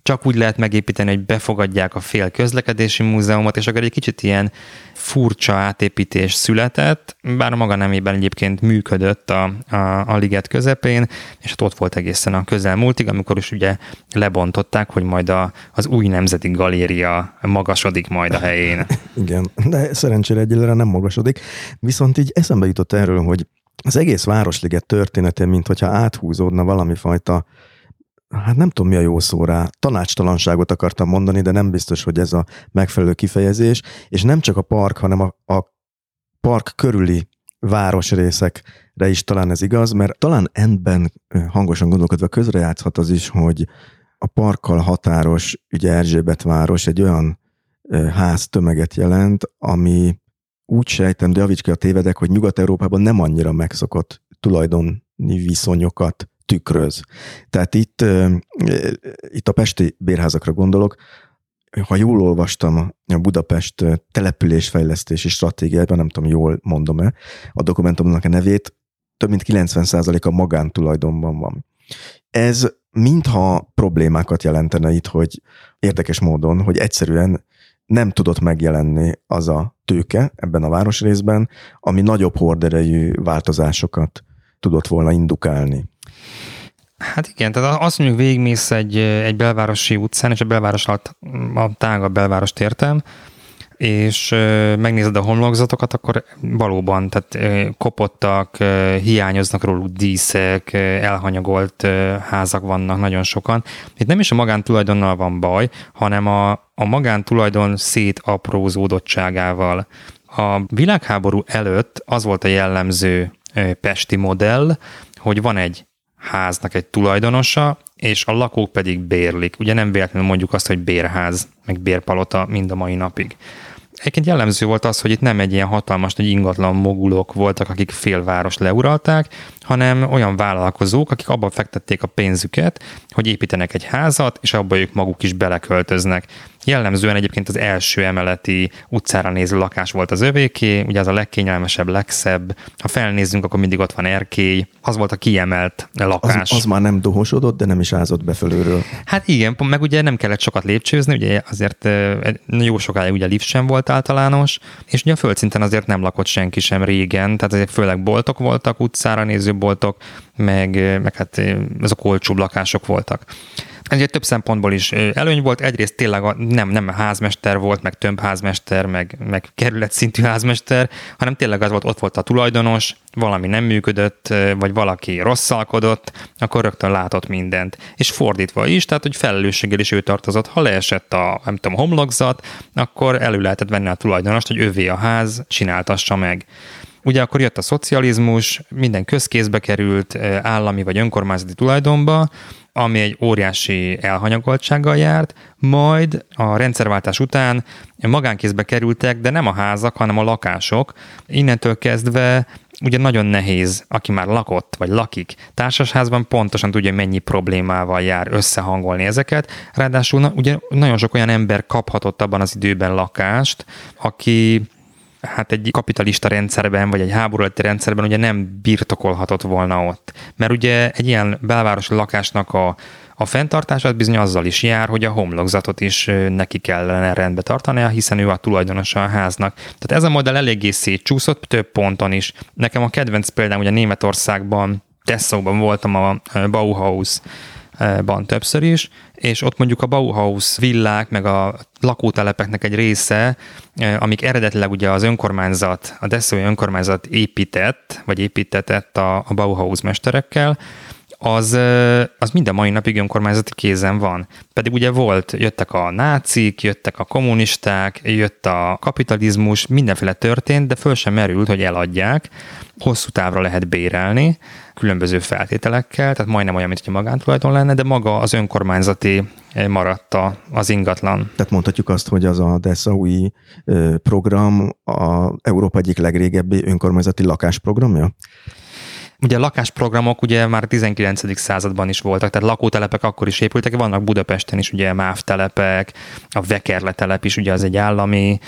csak úgy lehet megépíteni, hogy befogadják a fél közlekedési múzeumot, és akkor egy kicsit ilyen furcsa átépítés született, bár maga nemében egyébként működött a, a, a liget közepén, és hát ott volt egészen a közelmúltig, amikor is ugye lebontották, hogy majd a, az új nemzeti galéria magasodik majd a helyén. <laughs> Igen, de szerencsére egyelőre nem magasodik. Viszont így eszembe jutott erről, hogy az egész Városliget története, mint hogyha áthúzódna valami fajta hát nem tudom mi a jó szó rá, tanácstalanságot akartam mondani, de nem biztos, hogy ez a megfelelő kifejezés, és nem csak a park, hanem a, a park körüli városrészekre is talán ez igaz, mert talán ebben hangosan gondolkodva közrejátszhat az is, hogy a parkkal határos, ugye Erzsébet város egy olyan ház tömeget jelent, ami úgy sejtem, de javíts ki a tévedek, hogy Nyugat-Európában nem annyira megszokott tulajdoni viszonyokat tükröz. Tehát itt, itt a pesti bérházakra gondolok, ha jól olvastam a Budapest településfejlesztési stratégiában, nem tudom, jól mondom-e, a dokumentumnak a nevét, több mint 90% a magántulajdonban van. Ez mintha problémákat jelentene itt, hogy érdekes módon, hogy egyszerűen nem tudott megjelenni az a tőke ebben a városrészben, ami nagyobb horderejű változásokat tudott volna indukálni. Hát igen, tehát azt mondjuk végigmész egy, egy belvárosi utcán, és a belváros alatt a tágabb belvárost értem, és megnézed a homlokzatokat, akkor valóban, tehát kopottak, hiányoznak róluk díszek, elhanyagolt házak vannak nagyon sokan. Itt nem is a magántulajdonnal van baj, hanem a, a magántulajdon szétaprózódottságával. A világháború előtt az volt a jellemző pesti modell, hogy van egy háznak egy tulajdonosa, és a lakók pedig bérlik. Ugye nem véletlenül mondjuk azt, hogy bérház, meg bérpalota mind a mai napig. Egyébként jellemző volt az, hogy itt nem egy ilyen hatalmas nagy ingatlan mogulok voltak, akik félváros leuralták, hanem olyan vállalkozók, akik abban fektették a pénzüket, hogy építenek egy házat, és abba ők maguk is beleköltöznek. Jellemzően egyébként az első emeleti utcára néző lakás volt az övéké, ugye az a legkényelmesebb, legszebb. Ha felnézzünk, akkor mindig ott van erkély. Az volt a kiemelt lakás. Az, az már nem dohosodott, de nem is ázott be fölülről. Hát igen, meg ugye nem kellett sokat lépcsőzni, ugye azért jó sokáig ugye lift sem volt általános, és ugye a földszinten azért nem lakott senki sem régen, tehát azért főleg boltok voltak, utcára néző boltok, meg, meg hát ezek olcsóbb lakások voltak. Ez egy több szempontból is előny volt. Egyrészt tényleg a, nem, nem házmester volt, meg több házmester, meg, meg kerület szintű házmester, hanem tényleg az volt, ott volt a tulajdonos, valami nem működött, vagy valaki rosszalkodott, akkor rögtön látott mindent. És fordítva is, tehát hogy felelősséggel is ő tartozott. Ha leesett a, nem tudom, homlokzat, akkor elő lehetett venni a tulajdonost, hogy övé a ház, csináltassa meg. Ugye akkor jött a szocializmus, minden közkézbe került, állami vagy önkormányzati tulajdonba, ami egy óriási elhanyagoltsággal járt, majd a rendszerváltás után magánkézbe kerültek, de nem a házak, hanem a lakások. Innentől kezdve ugye nagyon nehéz, aki már lakott, vagy lakik társasházban, pontosan tudja, mennyi problémával jár összehangolni ezeket. Ráadásul ugye nagyon sok olyan ember kaphatott abban az időben lakást, aki hát egy kapitalista rendszerben, vagy egy háború rendszerben ugye nem birtokolhatott volna ott. Mert ugye egy ilyen belvárosi lakásnak a, a fenntartását bizony azzal is jár, hogy a homlokzatot is neki kellene rendbe tartania, hiszen ő a tulajdonosa a háznak. Tehát ez a modell eléggé szétcsúszott több ponton is. Nekem a kedvenc példám ugye Németországban, Dessauban voltam a Bauhaus ban többször is, és ott mondjuk a Bauhaus villák, meg a lakótelepeknek egy része, amik eredetileg ugye az önkormányzat, a Dessaui önkormányzat épített, vagy építetett a, a Bauhaus mesterekkel, az, az minden mai napig önkormányzati kézen van. Pedig ugye volt, jöttek a nácik, jöttek a kommunisták, jött a kapitalizmus, mindenféle történt, de föl sem merült, hogy eladják. Hosszú távra lehet bérelni, különböző feltételekkel, tehát majdnem olyan, mint hogy magántulajdon lenne, de maga az önkormányzati maradta az ingatlan. Tehát mondhatjuk azt, hogy az a Dessaui program a Európa egyik legrégebbi önkormányzati lakásprogramja? Ugye a lakásprogramok ugye már a 19. században is voltak, tehát lakótelepek akkor is épültek, vannak Budapesten is ugye MÁV telepek, a Vekerle telep is ugye az egy állami,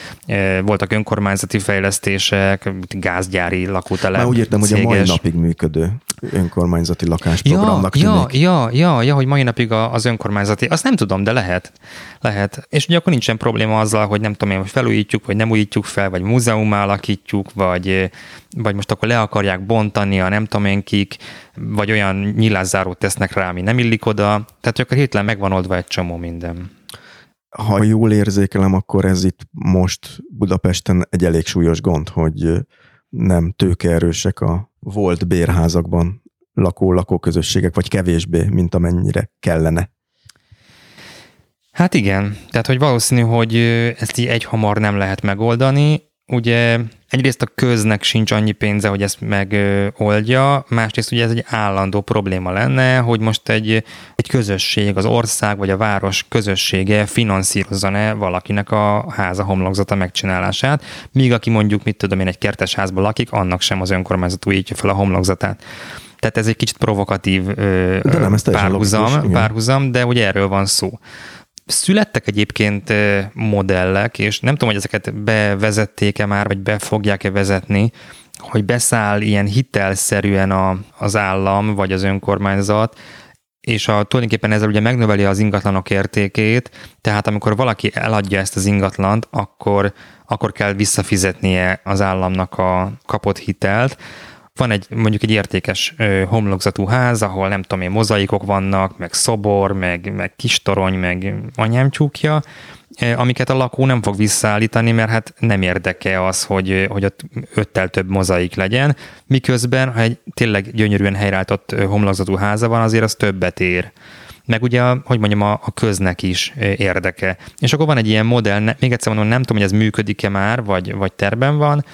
voltak önkormányzati fejlesztések, gázgyári lakótelep. Már úgy értem, céges. hogy a mai napig működő önkormányzati lakásprogramnak ja, ja, ja, ja, ja, hogy mai napig az önkormányzati, azt nem tudom, de lehet. Lehet. És ugye akkor nincsen probléma azzal, hogy nem tudom én, hogy felújítjuk, vagy nem újítjuk fel, vagy múzeumá alakítjuk, vagy, vagy most akkor le akarják bontani a nem tudom én kik, vagy olyan nyilászárót tesznek rá, ami nem illik oda. Tehát hogy akkor hirtelen megvan oldva egy csomó minden. Ha jól érzékelem, akkor ez itt most Budapesten egy elég súlyos gond, hogy nem tőkeerősek a volt bérházakban lakó lakóközösségek, vagy kevésbé, mint amennyire kellene. Hát igen, tehát hogy valószínű, hogy ezt így egy hamar nem lehet megoldani. Ugye egyrészt a köznek sincs annyi pénze, hogy ezt megoldja, másrészt ugye ez egy állandó probléma lenne, hogy most egy, egy közösség, az ország vagy a város közössége finanszírozzon-e valakinek a háza homlokzata megcsinálását, míg aki mondjuk, mit tudom én, egy kertes házban lakik, annak sem az önkormányzat újítja fel a homlokzatát. Tehát ez egy kicsit provokatív de nem, párhuzam, logikus, párhuzam, de ugye erről van szó. Születtek egyébként modellek, és nem tudom, hogy ezeket bevezették-e már, vagy be fogják-e vezetni, hogy beszáll ilyen hitelszerűen a, az állam, vagy az önkormányzat, és a, tulajdonképpen ezzel ugye megnöveli az ingatlanok értékét, tehát amikor valaki eladja ezt az ingatlant, akkor, akkor kell visszafizetnie az államnak a kapott hitelt, van egy mondjuk egy értékes ö, homlokzatú ház, ahol nem tudom én, mozaikok vannak, meg szobor, meg, meg kis torony, meg anyám csúkja, amiket a lakó nem fog visszaállítani, mert hát nem érdeke az, hogy, hogy ott öttel több mozaik legyen, miközben, ha egy tényleg gyönyörűen helyreállított homlokzatú háza van, azért az többet ér meg ugye, hogy mondjam, a, a köznek is érdeke. És akkor van egy ilyen modell, még egyszer mondom, nem tudom, hogy ez működik-e már, vagy, vagy terben van,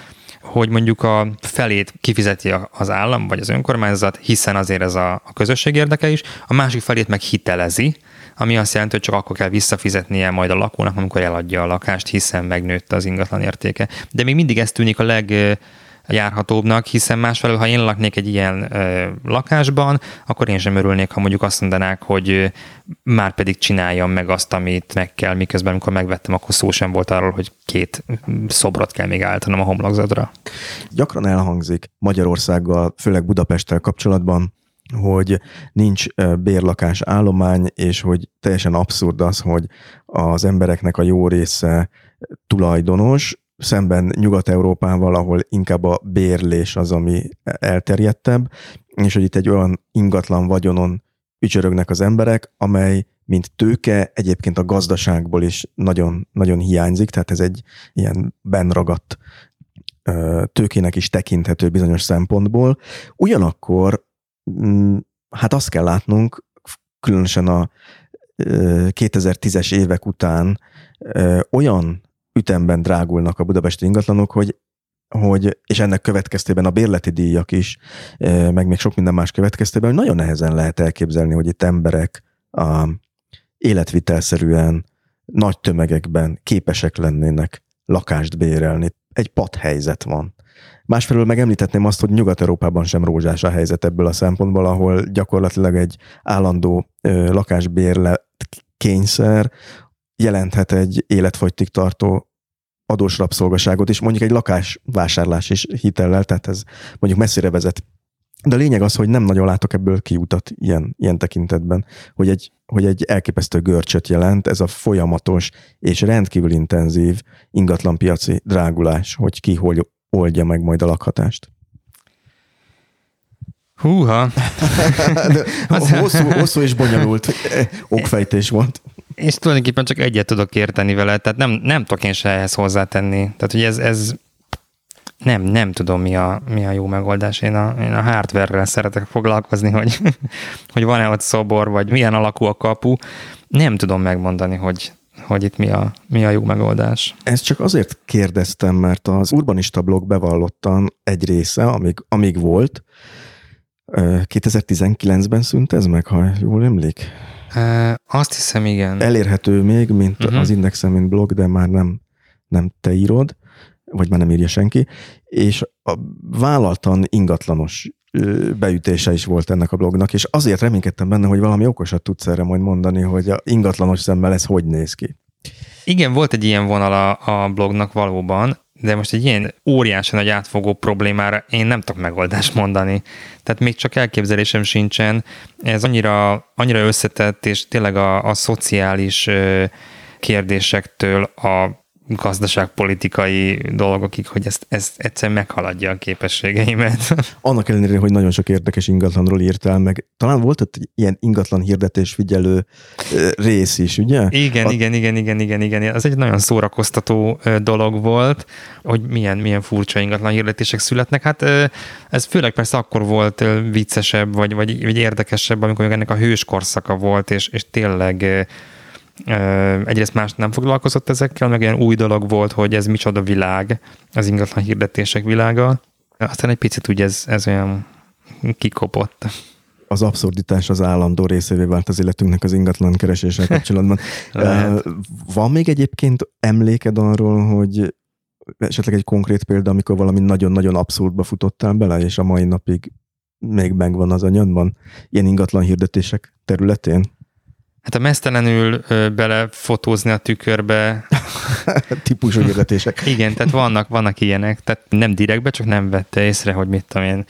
hogy mondjuk a felét kifizeti az állam vagy az önkormányzat, hiszen azért ez a, a közösség érdeke is, a másik felét meg hitelezi, ami azt jelenti, hogy csak akkor kell visszafizetnie majd a lakónak, amikor eladja a lakást, hiszen megnőtt az ingatlan értéke. De még mindig ez tűnik a leg járhatóbbnak, hiszen másfelől, ha én laknék egy ilyen ö, lakásban, akkor én sem örülnék, ha mondjuk azt mondanák, hogy ö, már pedig csináljam meg azt, amit meg kell, miközben amikor megvettem, akkor szó sem volt arról, hogy két szobrot kell még állítanom a homlokzatra. Gyakran elhangzik Magyarországgal, főleg Budapesttel kapcsolatban, hogy nincs bérlakás állomány, és hogy teljesen abszurd az, hogy az embereknek a jó része tulajdonos, szemben Nyugat-Európával, ahol inkább a bérlés az, ami elterjedtebb, és hogy itt egy olyan ingatlan vagyonon ücsörögnek az emberek, amely mint tőke egyébként a gazdaságból is nagyon, nagyon hiányzik, tehát ez egy ilyen benragadt tőkének is tekinthető bizonyos szempontból. Ugyanakkor mm, hát azt kell látnunk, különösen a 2010-es évek után olyan ütemben drágulnak a budapesti ingatlanok, hogy hogy, és ennek következtében a bérleti díjak is, meg még sok minden más következtében, hogy nagyon nehezen lehet elképzelni, hogy itt emberek a életvitelszerűen nagy tömegekben képesek lennének lakást bérelni. Egy padhelyzet van. Másfelől megemlítetném azt, hogy Nyugat-Európában sem rózsás a helyzet ebből a szempontból, ahol gyakorlatilag egy állandó lakásbérlet kényszer jelenthet egy életfogytig tartó adós rabszolgaságot is, mondjuk egy lakásvásárlás is hitellel, tehát ez mondjuk messzire vezet. De a lényeg az, hogy nem nagyon látok ebből kiutat ilyen, ilyen tekintetben, hogy egy, hogy egy elképesztő görcsöt jelent ez a folyamatos és rendkívül intenzív ingatlanpiaci drágulás, hogy ki hogy oldja meg majd a lakhatást. Húha! <laughs> De <laughs> hosszú, hosszú és bonyolult <laughs> okfejtés volt és tulajdonképpen csak egyet tudok érteni vele, tehát nem, nem tudok én se ehhez hozzátenni. Tehát, hogy ez, ez nem, nem tudom, mi a, mi a jó megoldás. Én a, én a hardware-rel szeretek foglalkozni, hogy, <laughs> hogy van-e ott szobor, vagy milyen alakú a kapu. Nem tudom megmondani, hogy, hogy itt mi a, mi a jó megoldás. Ezt csak azért kérdeztem, mert az urbanista blog bevallottan egy része, amíg, amíg volt, 2019-ben szűnt ez meg, ha jól emlék? Azt hiszem, igen. Elérhető még, mint uh-huh. az Indexen, mint blog, de már nem, nem te írod, vagy már nem írja senki, és a vállaltan ingatlanos beütése is volt ennek a blognak, és azért reménykedtem benne, hogy valami okosat tudsz erre majd mondani, hogy a ingatlanos szemmel ez hogy néz ki. Igen, volt egy ilyen vonal a, a blognak valóban, de most egy ilyen óriási nagy átfogó problémára én nem tudok megoldást mondani. Tehát még csak elképzelésem sincsen. Ez annyira, annyira összetett, és tényleg a, a szociális kérdésektől a gazdaságpolitikai dolgokig, hogy ezt, ezt egyszer meghaladja a képességeimet. <laughs> Annak ellenére, hogy nagyon sok érdekes ingatlanról írtál meg. Talán volt ott egy ilyen ingatlan hirdetés figyelő rész is, ugye? Igen, a... igen, igen, igen, igen, igen. Ez egy nagyon szórakoztató dolog volt, hogy milyen, milyen furcsa ingatlan hirdetések születnek. Hát ez főleg persze akkor volt viccesebb, vagy, vagy, vagy érdekesebb, amikor ennek a hős korszaka volt, és, és tényleg egyrészt más nem foglalkozott ezekkel, meg ilyen új dolog volt, hogy ez micsoda világ, az ingatlan hirdetések világa. Aztán egy picit úgy ez, ez olyan kikopott. Az abszurditás az állandó részévé vált az életünknek az ingatlan kereséssel kapcsolatban. <laughs> Van még egyébként emléked arról, hogy esetleg egy konkrét példa, amikor valami nagyon-nagyon abszurdba futottál bele, és a mai napig még megvan az anyadban, ilyen ingatlan hirdetések területén? Hát a mesztelenül belefotózni a tükörbe. <laughs> Típusú hirdetések. Igen, tehát vannak, vannak ilyenek, tehát nem direktbe, csak nem vette észre, hogy mit tudom én,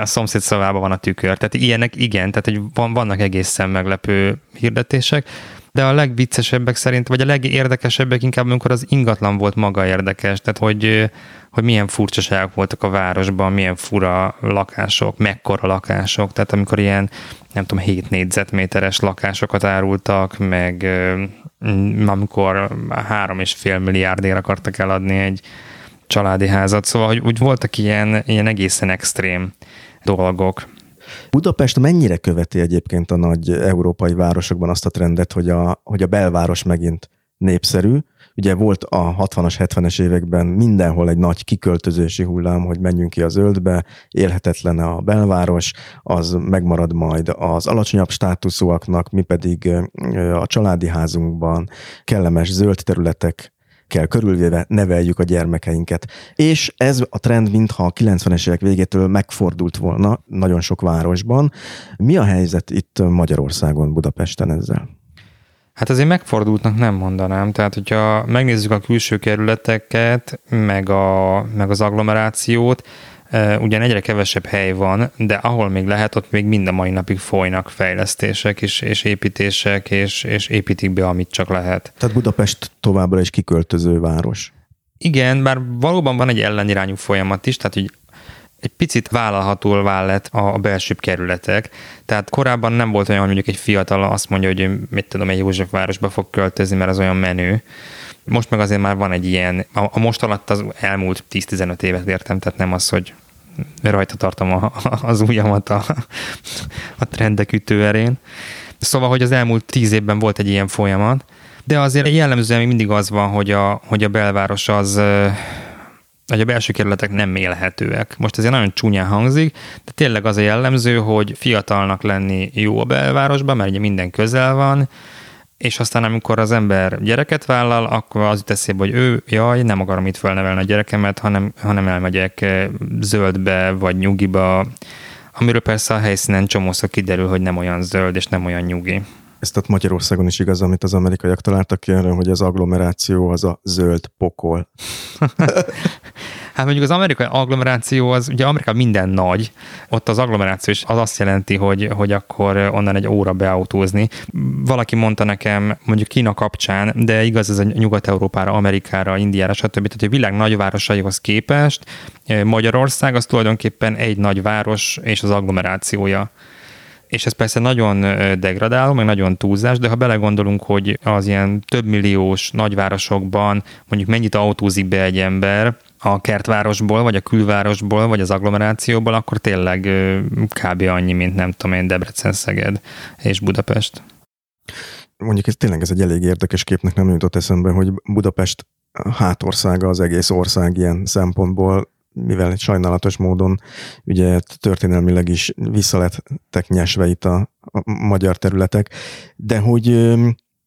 a szomszéd szavában van a tükör. Tehát ilyenek igen, tehát hogy van, vannak egészen meglepő hirdetések, de a legviccesebbek szerint, vagy a legérdekesebbek inkább, amikor az ingatlan volt maga érdekes, tehát hogy, hogy milyen furcsaságok voltak a városban, milyen fura lakások, mekkora lakások, tehát amikor ilyen, nem tudom, 7 négyzetméteres lakásokat árultak, meg amikor három és fél milliárdért akartak eladni egy családi házat, szóval hogy úgy voltak ilyen, ilyen egészen extrém dolgok. Budapest mennyire követi egyébként a nagy európai városokban azt a trendet, hogy a, hogy a belváros megint népszerű. Ugye volt a 60-as, 70-es években mindenhol egy nagy kiköltözési hullám, hogy menjünk ki a zöldbe, élhetetlen a belváros, az megmarad majd az alacsonyabb státuszúaknak, mi pedig a családi házunkban kellemes zöld területek kell körülvéve neveljük a gyermekeinket. És ez a trend mintha a 90-es évek végétől megfordult volna nagyon sok városban. Mi a helyzet itt Magyarországon, Budapesten ezzel? Hát azért megfordultnak nem mondanám. Tehát, hogyha megnézzük a külső kerületeket, meg, a, meg az agglomerációt, Ugyan egyre kevesebb hely van, de ahol még lehet, ott még mind a mai napig folynak fejlesztések és, és építések, és, és építik be, amit csak lehet. Tehát Budapest továbbra is kiköltöző város. Igen, bár valóban van egy ellenirányú folyamat is, tehát hogy egy picit vállalhatóvá lett a belsőbb kerületek. Tehát korábban nem volt olyan, hogy mondjuk egy fiatal azt mondja, hogy mit tudom, egy Józsefvárosba fog költözni, mert az olyan menő. Most meg azért már van egy ilyen, a, most alatt az elmúlt 10-15 évet értem, tehát nem az, hogy rajta tartom a, az ujjamat a, a trendek ütőerén. Szóval, hogy az elmúlt tíz évben volt egy ilyen folyamat, de azért jellemzően mindig az van, hogy a, hogy a belváros az hogy a belső kerületek nem élhetőek. Most ez nagyon csúnyán hangzik, de tényleg az a jellemző, hogy fiatalnak lenni jó a belvárosban, mert ugye minden közel van, és aztán amikor az ember gyereket vállal, akkor az jut eszébe, hogy ő, jaj, nem akarom itt felnevelni a gyerekemet, hanem, hanem elmegyek eh, zöldbe vagy nyugiba, amiről persze a helyszínen csomószor kiderül, hogy nem olyan zöld és nem olyan nyugi. Ez tehát Magyarországon is igaz, amit az amerikaiak találtak ki erre, hogy az agglomeráció az a zöld pokol. <laughs> Hát mondjuk az amerikai agglomeráció, az ugye Amerikában minden nagy, ott az agglomeráció is az azt jelenti, hogy, hogy akkor onnan egy óra beautózni. Valaki mondta nekem, mondjuk Kína kapcsán, de igaz ez a Nyugat-Európára, Amerikára, Indiára, stb. Tehát a világ nagyvárosaihoz képest eh, Magyarország az tulajdonképpen egy nagy város és az agglomerációja és ez persze nagyon degradáló, meg nagyon túlzás, de ha belegondolunk, hogy az ilyen több milliós nagyvárosokban mondjuk mennyit autózik be egy ember a kertvárosból, vagy a külvárosból, vagy az agglomerációból, akkor tényleg kb. annyi, mint nem tudom én, Debrecen, Szeged és Budapest. Mondjuk ez tényleg ez egy elég érdekes képnek nem jutott eszembe, hogy Budapest hátországa az egész ország ilyen szempontból mivel sajnálatos módon ugye történelmileg is visszalettek nyesve itt a, a magyar területek, de hogy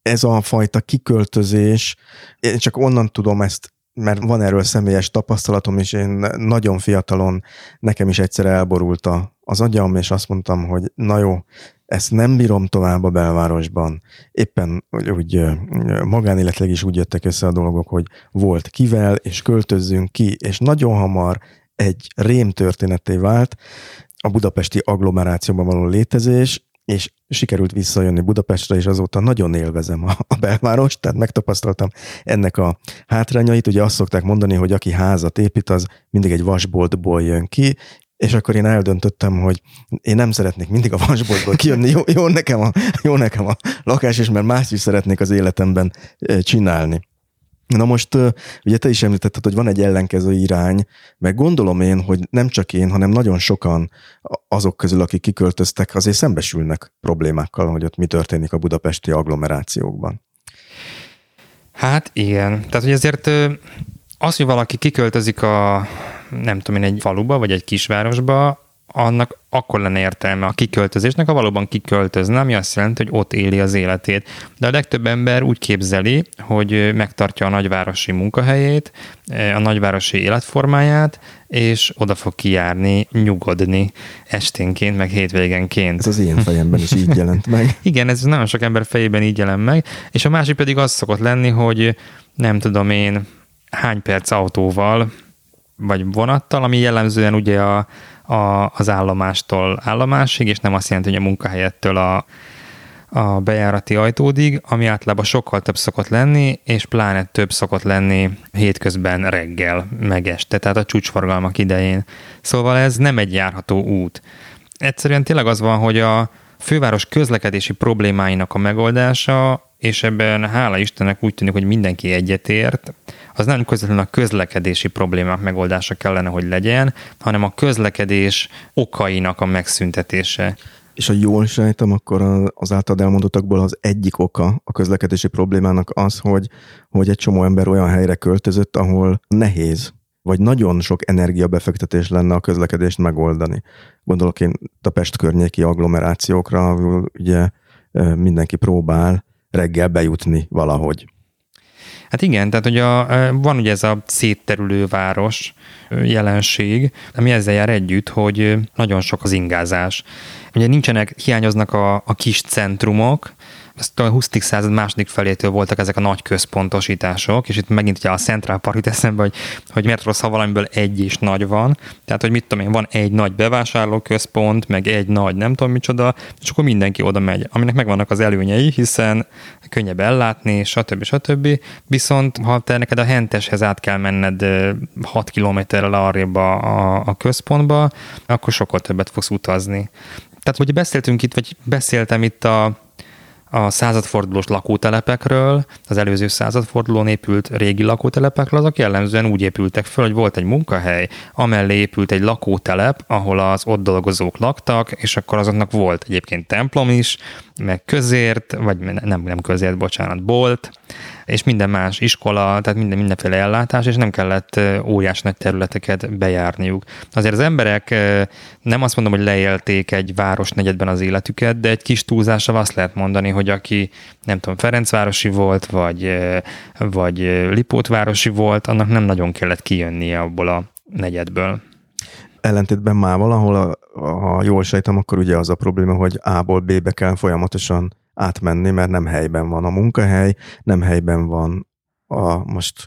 ez a fajta kiköltözés, én csak onnan tudom ezt mert van erről személyes tapasztalatom, és én nagyon fiatalon nekem is egyszer elborult az agyam, és azt mondtam, hogy na jó, ezt nem bírom tovább a belvárosban. Éppen úgy magánéletileg is úgy jöttek össze a dolgok, hogy volt kivel, és költözzünk ki, és nagyon hamar egy rém történeté vált a budapesti agglomerációban való létezés, és sikerült visszajönni Budapestre, és azóta nagyon élvezem a, a belvárost, tehát megtapasztaltam ennek a hátrányait. Ugye azt szokták mondani, hogy aki házat épít, az mindig egy vasboltból jön ki, és akkor én eldöntöttem, hogy én nem szeretnék mindig a vasboltból kijönni, jó, jó, nekem a, jó nekem a lakás, és mert más is szeretnék az életemben csinálni. Na most ugye te is említetted, hogy van egy ellenkező irány, meg gondolom én, hogy nem csak én, hanem nagyon sokan azok közül, akik kiköltöztek, azért szembesülnek problémákkal, hogy ott mi történik a budapesti agglomerációkban. Hát igen. Tehát, hogy ezért az, hogy valaki kiköltözik a, nem tudom én, egy faluba, vagy egy kisvárosba, annak akkor lenne értelme a kiköltözésnek, ha valóban kiköltözne, ami azt jelenti, hogy ott éli az életét. De a legtöbb ember úgy képzeli, hogy megtartja a nagyvárosi munkahelyét, a nagyvárosi életformáját, és oda fog kijárni, nyugodni esténként, meg hétvégenként. Ez az én fejemben is így jelent meg. <laughs> Igen, ez nagyon sok ember fejében így jelent meg, és a másik pedig az szokott lenni, hogy nem tudom én, hány perc autóval, vagy vonattal, ami jellemzően ugye a, a, az állomástól állomásig, és nem azt jelenti, hogy a munkahelyettől a, a bejárati ajtódig, ami általában sokkal több szokott lenni, és pláne több szokott lenni hétközben reggel, meg este, tehát a csúcsforgalmak idején. Szóval ez nem egy járható út. Egyszerűen tényleg az van, hogy a főváros közlekedési problémáinak a megoldása, és ebben hála Istennek úgy tűnik, hogy mindenki egyetért, az nem közvetlenül a közlekedési problémák megoldása kellene, hogy legyen, hanem a közlekedés okainak a megszüntetése. És ha jól sejtem, akkor az általad elmondottakból az egyik oka a közlekedési problémának az, hogy, hogy egy csomó ember olyan helyre költözött, ahol nehéz, vagy nagyon sok energiabefektetés lenne a közlekedést megoldani. Gondolok én a Pest környéki agglomerációkra, ahol ugye mindenki próbál reggel bejutni valahogy. Hát igen, tehát hogy a, van ugye ez a szétterülő város jelenség, ami ezzel jár együtt, hogy nagyon sok az ingázás. Ugye nincsenek, hiányoznak a, a kis centrumok, ezt a 20. század második felétől voltak ezek a nagy központosítások, és itt megint ugye a Central Park jut eszembe, hogy, hogy miért rossz, ha valamiből egy is nagy van. Tehát, hogy mit tudom én, van egy nagy bevásárlóközpont, meg egy nagy nem tudom micsoda, és akkor mindenki oda megy, aminek megvannak az előnyei, hiszen könnyebb ellátni, stb. stb. Viszont ha te neked a henteshez át kell menned 6 kilométerrel arrébb a, a, a központba, akkor sokkal többet fogsz utazni. Tehát, hogy beszéltünk itt, vagy beszéltem itt a a századfordulós lakótelepekről, az előző századfordulón épült régi lakótelepekről, azok jellemzően úgy épültek föl, hogy volt egy munkahely, amellé épült egy lakótelep, ahol az ott dolgozók laktak, és akkor azoknak volt egyébként templom is, meg közért, vagy nem, nem közért, bocsánat, bolt, és minden más iskola, tehát minden, mindenféle ellátás, és nem kellett óriás nagy területeket bejárniuk. Azért az emberek nem azt mondom, hogy leélték egy városnegyedben az életüket, de egy kis túlzással azt lehet mondani, hogy aki nem tudom, Ferencvárosi volt, vagy, vagy Lipótvárosi volt, annak nem nagyon kellett kijönnie abból a negyedből ellentétben már valahol, ha jól sejtem, akkor ugye az a probléma, hogy A-ból B-be kell folyamatosan átmenni, mert nem helyben van a munkahely, nem helyben van a, most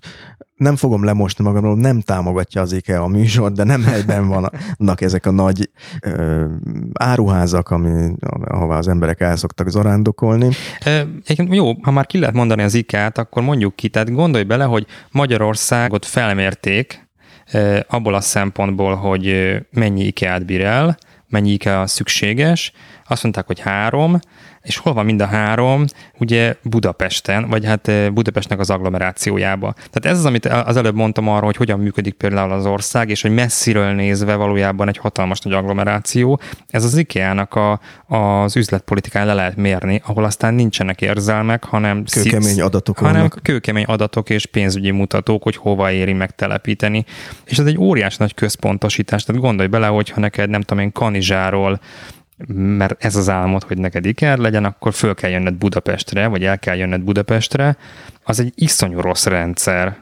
nem fogom lemosni magamról, nem támogatja az IKEA a műsor, de nem helyben vannak ezek a nagy ö, áruházak, ami, ahová az emberek el szoktak zarándokolni. E, jó, ha már ki lehet mondani az IKEA-t, akkor mondjuk ki, tehát gondolj bele, hogy Magyarországot felmérték e, abból a szempontból, hogy mennyi IKEA-t bír el, mennyi IKEA szükséges, azt mondták, hogy három, és hol van mind a három? Ugye Budapesten, vagy hát eh, Budapestnek az agglomerációjába. Tehát ez az, amit az előbb mondtam arról, hogy hogyan működik például az ország, és hogy messziről nézve valójában egy hatalmas nagy agglomeráció. Ez az IKEA-nak a, az üzletpolitikán le lehet mérni, ahol aztán nincsenek érzelmek, hanem kőkemény adatok hanem vannak. kőkemény adatok és pénzügyi mutatók, hogy hova éri megtelepíteni. És ez egy óriás nagy központosítás. Tehát gondolj bele, hogy ha neked nem tudom én Kanizsáról mert ez az álmod, hogy neked iker legyen, akkor föl kell jönned Budapestre, vagy el kell jönned Budapestre, az egy iszonyú rossz rendszer.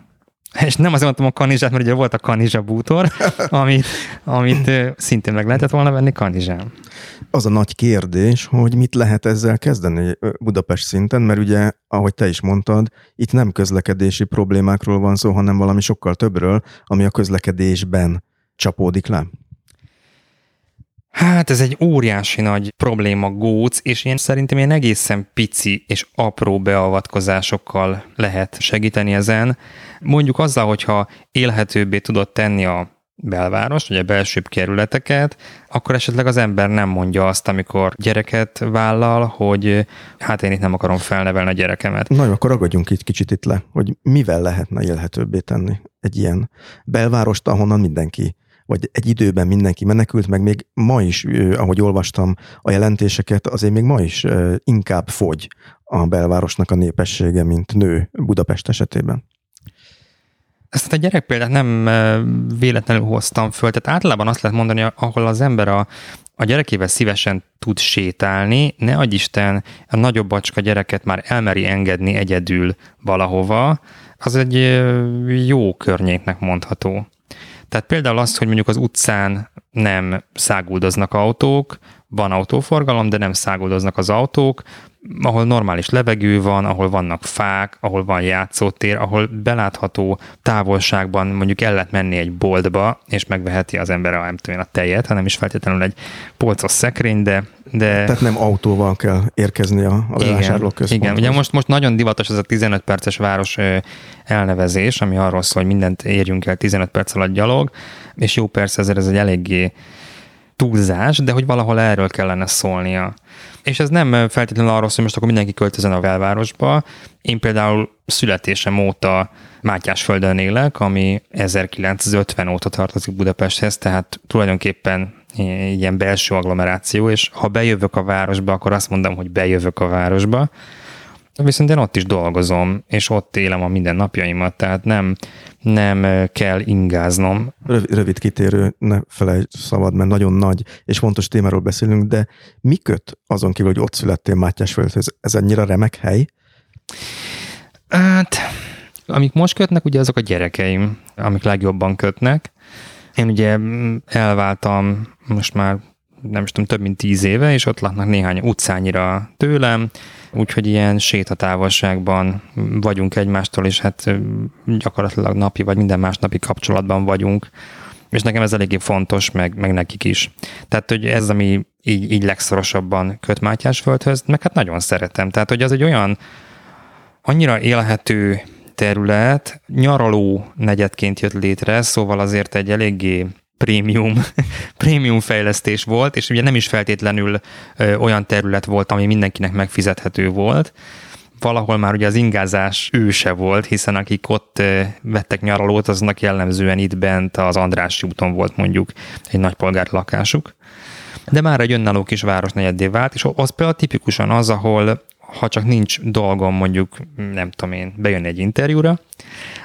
És nem azért mondtam a kanizsát, mert ugye volt a kanizsa bútor, <laughs> amit, amit szintén meg lehetett volna venni kanizsán. Az a nagy kérdés, hogy mit lehet ezzel kezdeni Budapest szinten, mert ugye, ahogy te is mondtad, itt nem közlekedési problémákról van szó, hanem valami sokkal többről, ami a közlekedésben csapódik le. Hát ez egy óriási nagy probléma góc, és én szerintem ilyen egészen pici és apró beavatkozásokkal lehet segíteni ezen. Mondjuk azzal, hogyha élhetőbbé tudod tenni a belváros, vagy a belsőbb kerületeket, akkor esetleg az ember nem mondja azt, amikor gyereket vállal, hogy hát én itt nem akarom felnevelni a gyerekemet. Na akkor ragadjunk itt kicsit itt le, hogy mivel lehetne élhetőbbé tenni egy ilyen belvárost, ahonnan mindenki vagy egy időben mindenki menekült, meg még ma is, ahogy olvastam a jelentéseket, azért még ma is inkább fogy a belvárosnak a népessége, mint nő Budapest esetében. Ezt a gyerek példát nem véletlenül hoztam föl, tehát általában azt lehet mondani, ahol az ember a, a gyerekével szívesen tud sétálni, ne adj Isten a nagyobb bacska gyereket már elmeri engedni egyedül valahova, az egy jó környéknek mondható. Tehát például az, hogy mondjuk az utcán nem száguldoznak autók, van autóforgalom, de nem száguldoznak az autók, ahol normális levegő van, ahol vannak fák, ahol van játszótér, ahol belátható távolságban mondjuk el lehet menni egy boltba, és megveheti az ember a, nem tudom, a tejet, hanem is feltétlenül egy polcos szekrény, de de... Tehát nem autóval kell érkezni a, a bevásárlóközponthoz. Igen, ugye most, most nagyon divatos ez a 15 perces város elnevezés, ami arról szól, hogy mindent érjünk el 15 perc alatt gyalog, és jó persze ezért ez egy eléggé túlzás, de hogy valahol erről kellene szólnia. És ez nem feltétlenül arról szól, hogy most akkor mindenki költözön a belvárosba. Én például születésem óta Mátyásföldön élek, ami 1950 óta tartozik Budapesthez, tehát tulajdonképpen ilyen belső agglomeráció, és ha bejövök a városba, akkor azt mondom, hogy bejövök a városba, viszont én ott is dolgozom, és ott élem a mindennapjaimat, tehát nem, nem kell ingáznom. Rövid, kitérő, ne felejtsd szabad, mert nagyon nagy és fontos témáról beszélünk, de mi köt azon kívül, hogy ott születtél Mátyásföldhöz? Ez ennyire remek hely? Hát, amik most kötnek, ugye azok a gyerekeim, amik legjobban kötnek. Én ugye elváltam most már nem is tudom, több mint tíz éve, és ott laknak néhány utcányira tőlem, úgyhogy ilyen sétatávolságban vagyunk egymástól, és hát gyakorlatilag napi vagy minden másnapi kapcsolatban vagyunk, és nekem ez eléggé fontos, meg, meg nekik is. Tehát, hogy ez, ami így, így legszorosabban köt Mátyásföldhöz, meg hát nagyon szeretem. Tehát, hogy az egy olyan annyira élhető terület, nyaraló negyedként jött létre, szóval azért egy eléggé prémium, <laughs> prémium fejlesztés volt, és ugye nem is feltétlenül olyan terület volt, ami mindenkinek megfizethető volt. Valahol már ugye az ingázás őse volt, hiszen akik ott ö, vettek nyaralót, aznak jellemzően itt bent az Andrássy úton volt mondjuk egy nagypolgári lakásuk. De már egy önálló kis városnegyeddé vált, és az például tipikusan az, ahol ha csak nincs dolgom mondjuk, nem tudom én, bejönni egy interjúra,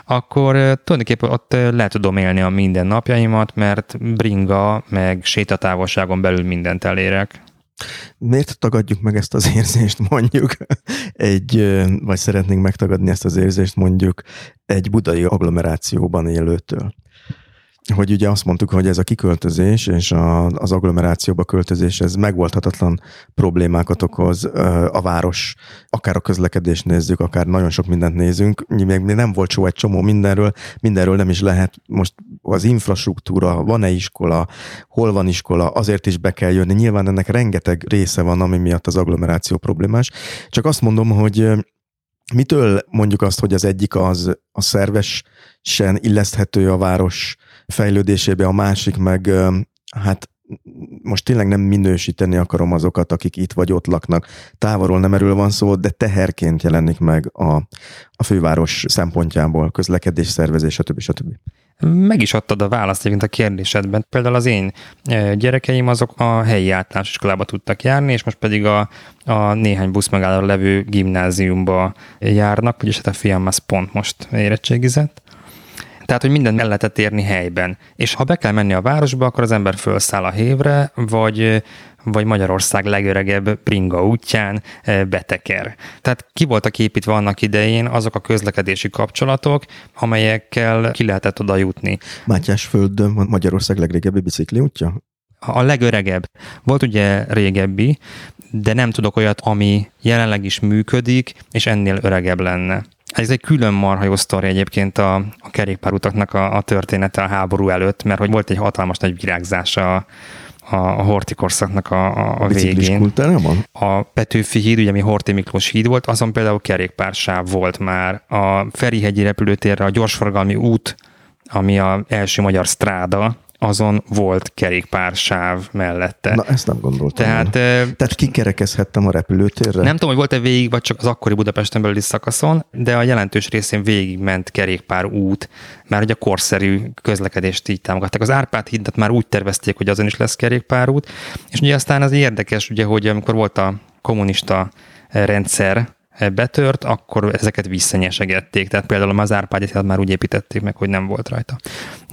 akkor tulajdonképpen ott le tudom élni a mindennapjaimat, mert bringa, meg sétatávolságon belül mindent elérek. Miért tagadjuk meg ezt az érzést mondjuk egy, vagy szeretnénk megtagadni ezt az érzést mondjuk egy budai agglomerációban élőtől? Hogy ugye azt mondtuk, hogy ez a kiköltözés és a, az agglomerációba költözés, ez megoldhatatlan problémákat okoz a város, akár a közlekedés nézzük, akár nagyon sok mindent nézünk. Még nem volt szó egy csomó mindenről, mindenről nem is lehet. Most az infrastruktúra, van-e iskola, hol van iskola, azért is be kell jönni. Nyilván ennek rengeteg része van, ami miatt az agglomeráció problémás. Csak azt mondom, hogy mitől mondjuk azt, hogy az egyik az a szervesen illeszthető a város fejlődésébe, a másik meg hát most tényleg nem minősíteni akarom azokat, akik itt vagy ott laknak. Távolról nem erről van szó, de teherként jelenik meg a, a főváros szempontjából, közlekedés, szervezés, stb. stb. Meg is adtad a választ egyébként a kérdésedben. Például az én gyerekeim azok a helyi általános iskolába tudtak járni, és most pedig a, a néhány buszmegállóra levő gimnáziumba járnak, vagyis hát a fiam az pont most érettségizett Tehát, hogy mindent el lehetett érni helyben. És ha be kell menni a városba, akkor az ember felszáll a hévre, vagy vagy Magyarország legöregebb Pringa útján eh, beteker. Tehát ki voltak építve annak idején azok a közlekedési kapcsolatok, amelyekkel ki lehetett oda jutni. Mátyás földön Magyarország legrégebbi bicikli útja? A legöregebb. Volt ugye régebbi, de nem tudok olyat, ami jelenleg is működik, és ennél öregebb lenne. Ez egy külön marha jó sztori egyébként a, a kerékpárutaknak a, a története a háború előtt, mert hogy volt egy hatalmas nagy virágzása a, a Horti korszaknak a, a, a végén. A Petőfi híd, ugye ami Horti Miklós híd volt, azon például kerékpársáv volt már. A Ferihegyi repülőtérre a gyorsforgalmi út, ami a első magyar stráda, azon volt kerékpársáv mellette. Na, ezt nem gondoltam. Tehát, Tehát kikerekezhettem a repülőtérre? Nem tudom, hogy volt-e végig, vagy csak az akkori Budapesten belüli szakaszon, de a jelentős részén végigment kerékpár út, már ugye a korszerű közlekedést így támogatták. Az Árpád hidat már úgy tervezték, hogy azon is lesz kerékpárút, és ugye aztán az érdekes, ugye, hogy amikor volt a kommunista rendszer, betört, akkor ezeket visszanyesegették. Tehát például a Mazárpágyat már úgy építették meg, hogy nem volt rajta.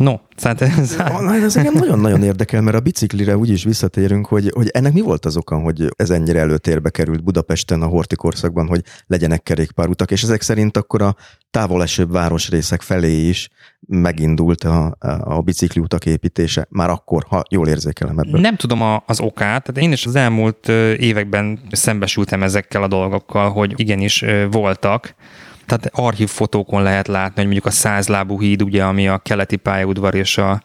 No, szóval ez... ez engem nagyon-nagyon érdekel, mert a biciklire úgy is visszatérünk, hogy, hogy ennek mi volt az oka, hogy ez ennyire előtérbe került Budapesten a horti korszakban, hogy legyenek kerékpárutak, és ezek szerint akkor a távolesőbb városrészek felé is megindult a, a bicikliutak építése, már akkor, ha jól érzékelem ebből. Nem tudom a, az okát, tehát én is az elmúlt években szembesültem ezekkel a dolgokkal, hogy igenis voltak, tehát archív fotókon lehet látni, hogy mondjuk a százlábú híd, ugye, ami a keleti pályaudvar és a,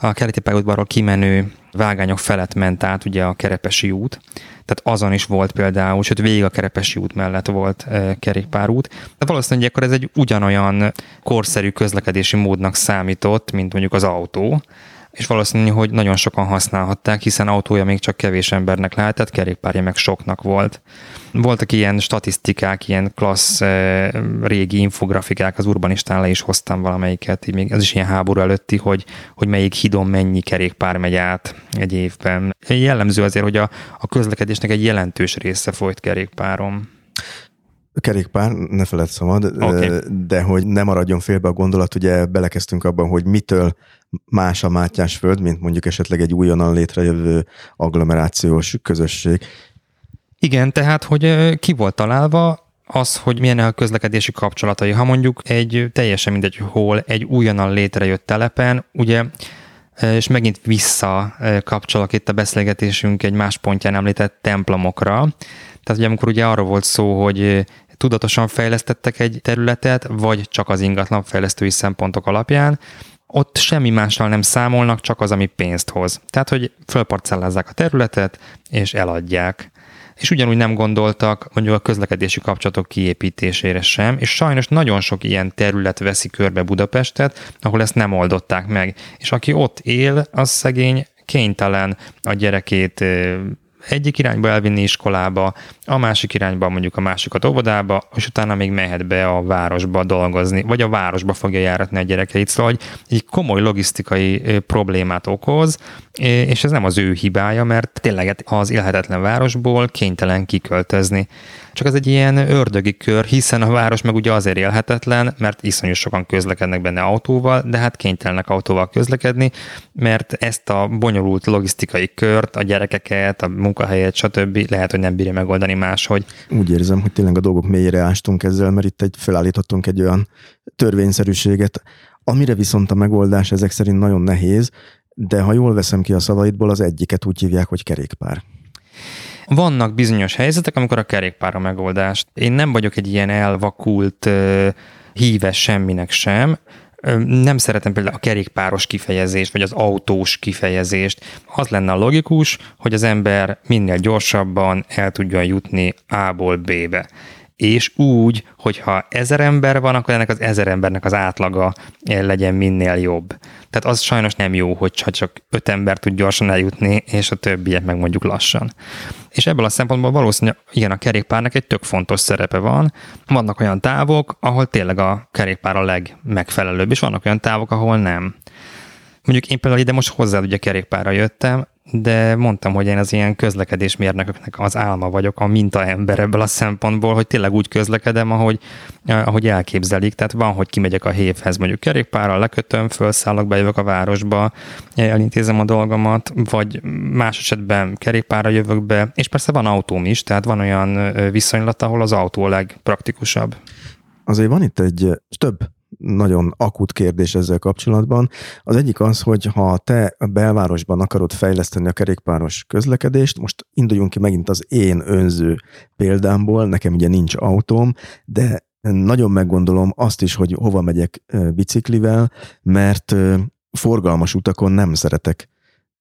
a keleti pályaudvarról kimenő vágányok felett ment át ugye a Kerepesi út, tehát azon is volt például, sőt végig a Kerepesi út mellett volt e, kerékpárút. De valószínűleg akkor ez egy ugyanolyan korszerű közlekedési módnak számított, mint mondjuk az autó, és valószínű, hogy nagyon sokan használhatták, hiszen autója még csak kevés embernek lehetett, kerékpárja meg soknak volt. Voltak ilyen statisztikák, ilyen klassz e, régi infografikák, az urbanistán le is hoztam valamelyiket, így még ez is ilyen háború előtti, hogy, hogy melyik hidon mennyi kerékpár megy át egy évben. Jellemző azért, hogy a, a közlekedésnek egy jelentős része folyt kerékpárom kerékpár, ne feled szabad, okay. de hogy ne maradjon félbe a gondolat, ugye belekezdtünk abban, hogy mitől más a Mátyás föld, mint mondjuk esetleg egy újonnan létrejövő agglomerációs közösség. Igen, tehát, hogy ki volt találva az, hogy milyen a közlekedési kapcsolatai. Ha mondjuk egy teljesen mindegy, hol egy újonnan létrejött telepen, ugye és megint vissza kapcsolok itt a beszélgetésünk egy más pontján említett templomokra. Tehát ugye amikor ugye arról volt szó, hogy tudatosan fejlesztettek egy területet, vagy csak az ingatlan fejlesztői szempontok alapján, ott semmi mással nem számolnak, csak az, ami pénzt hoz. Tehát, hogy fölparcellázzák a területet, és eladják. És ugyanúgy nem gondoltak mondjuk a közlekedési kapcsolatok kiépítésére sem, és sajnos nagyon sok ilyen terület veszi körbe Budapestet, ahol ezt nem oldották meg. És aki ott él, az szegény kénytelen a gyerekét egyik irányba elvinni iskolába, a másik irányba mondjuk a másikat óvodába, és utána még mehet be a városba dolgozni, vagy a városba fogja járatni a gyerekeit. Szóval hogy egy komoly logisztikai problémát okoz, és ez nem az ő hibája, mert tényleg az élhetetlen városból kénytelen kiköltözni. Csak ez egy ilyen ördögi kör, hiszen a város meg ugye azért élhetetlen, mert iszonyú sokan közlekednek benne autóval, de hát kénytelenek autóval közlekedni, mert ezt a bonyolult logisztikai kört, a gyerekeket, a munkahelyet, stb. lehet, hogy nem bírja megoldani máshogy. Úgy érzem, hogy tényleg a dolgok mélyére ástunk ezzel, mert itt egy felállítottunk egy olyan törvényszerűséget, amire viszont a megoldás ezek szerint nagyon nehéz, de ha jól veszem ki a szavaidból, az egyiket úgy hívják, hogy kerékpár. Vannak bizonyos helyzetek, amikor a kerékpár a megoldás. Én nem vagyok egy ilyen elvakult híves semminek sem, nem szeretem például a kerékpáros kifejezést, vagy az autós kifejezést. Az lenne a logikus, hogy az ember minél gyorsabban el tudjon jutni A-ból B-be és úgy, hogyha ezer ember van, akkor ennek az ezer embernek az átlaga legyen minél jobb. Tehát az sajnos nem jó, hogy csak öt ember tud gyorsan eljutni, és a többiek meg mondjuk lassan. És ebből a szempontból valószínűleg igen, a kerékpárnak egy tök fontos szerepe van. Vannak olyan távok, ahol tényleg a kerékpár a legmegfelelőbb, és vannak olyan távok, ahol nem. Mondjuk én például ide most hozzád ugye kerékpárra jöttem, de mondtam, hogy én az ilyen közlekedésmérnököknek az álma vagyok, a mintaember ebből a szempontból, hogy tényleg úgy közlekedem, ahogy, ahogy elképzelik. Tehát van, hogy kimegyek a hévhez, mondjuk kerékpárral, lekötöm, felszállok, bejövök a városba, elintézem a dolgomat, vagy más esetben kerékpárra jövök be, és persze van autóm is, tehát van olyan viszonylat, ahol az autó a legpraktikusabb. Azért van itt egy több nagyon akut kérdés ezzel kapcsolatban. Az egyik az, hogy ha te a belvárosban akarod fejleszteni a kerékpáros közlekedést, most induljunk ki megint az én önző példámból, nekem ugye nincs autóm, de nagyon meggondolom azt is, hogy hova megyek biciklivel, mert forgalmas utakon nem szeretek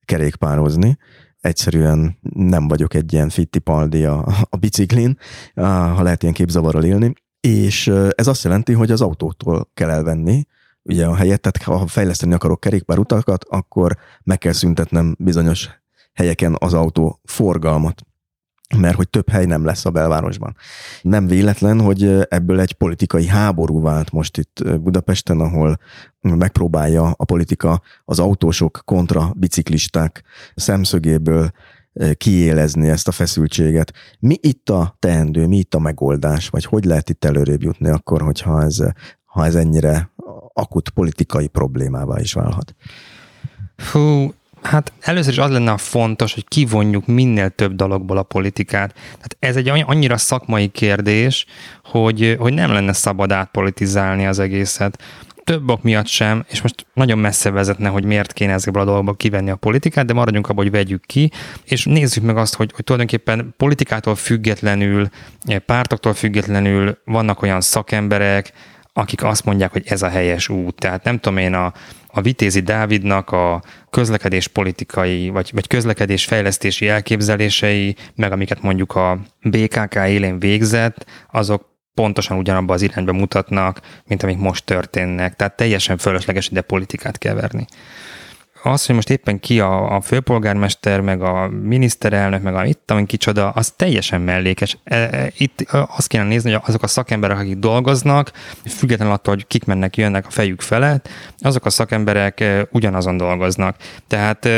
kerékpározni, egyszerűen nem vagyok egy ilyen fittipaldi a, a biciklin, ha lehet ilyen képzavarral élni, és ez azt jelenti, hogy az autótól kell elvenni, ugye a helyet, tehát ha fejleszteni akarok kerékpárutakat, akkor meg kell szüntetnem bizonyos helyeken az autó forgalmat mert hogy több hely nem lesz a belvárosban. Nem véletlen, hogy ebből egy politikai háború vált most itt Budapesten, ahol megpróbálja a politika az autósok kontra biciklisták szemszögéből kiélezni ezt a feszültséget. Mi itt a teendő, mi itt a megoldás, vagy hogy lehet itt előrébb jutni akkor, hogyha ez, ha ez ennyire akut politikai problémává is válhat? Hú, Hát először is az lenne a fontos, hogy kivonjuk minél több dologból a politikát. Tehát ez egy annyira szakmai kérdés, hogy, hogy nem lenne szabad átpolitizálni az egészet több ok miatt sem, és most nagyon messze vezetne, hogy miért kéne ezekből a dolgokból kivenni a politikát, de maradjunk abban, hogy vegyük ki, és nézzük meg azt, hogy, hogy tulajdonképpen politikától függetlenül, pártoktól függetlenül vannak olyan szakemberek, akik azt mondják, hogy ez a helyes út. Tehát nem tudom én, a, a Vitézi Dávidnak a közlekedés politikai, vagy, vagy közlekedés fejlesztési elképzelései, meg amiket mondjuk a BKK élén végzett, azok pontosan ugyanabba az irányba mutatnak, mint amik most történnek. Tehát teljesen fölösleges ide politikát keverni. Az, hogy most éppen ki a, a főpolgármester, meg a miniszterelnök, meg a itt, amin kicsoda, az teljesen mellékes. E, e, itt azt kéne nézni, hogy azok a szakemberek, akik dolgoznak, függetlenül attól, hogy kik mennek, jönnek a fejük felett, azok a szakemberek ugyanazon dolgoznak. Tehát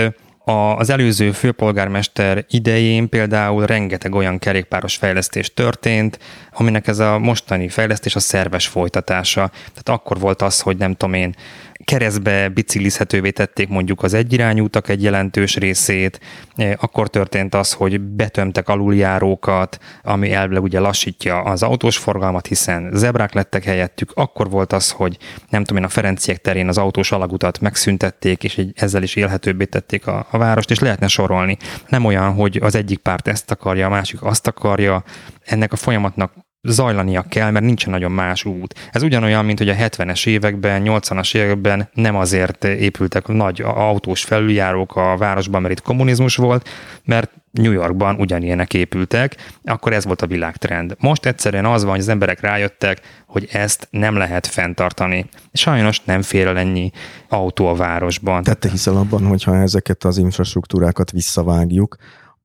az előző főpolgármester idején például rengeteg olyan kerékpáros fejlesztés történt, aminek ez a mostani fejlesztés a szerves folytatása. Tehát akkor volt az, hogy nem tudom én, keresztbe biciklizhetővé tették mondjuk az egyirányú utak egy jelentős részét, e, akkor történt az, hogy betömtek aluljárókat, ami elvileg ugye lassítja az autós forgalmat, hiszen zebrák lettek helyettük, akkor volt az, hogy nem tudom én, a Ferenciek terén az autós alagutat megszüntették, és ezzel is élhetőbbé tették a, a várost, és lehetne sorolni. Nem olyan, hogy az egyik párt ezt akarja, a másik azt akarja, ennek a folyamatnak zajlania kell, mert nincsen nagyon más út. Ez ugyanolyan, mint hogy a 70-es években, 80-as években nem azért épültek nagy autós felüljárók a városban, mert itt kommunizmus volt, mert New Yorkban ugyanilyenek épültek, akkor ez volt a világtrend. Most egyszerűen az van, hogy az emberek rájöttek, hogy ezt nem lehet fenntartani. Sajnos nem fér el ennyi autó a városban. Tehát te hiszel abban, hogy ha ezeket az infrastruktúrákat visszavágjuk,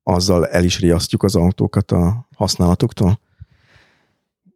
azzal el is riasztjuk az autókat a használatuktól?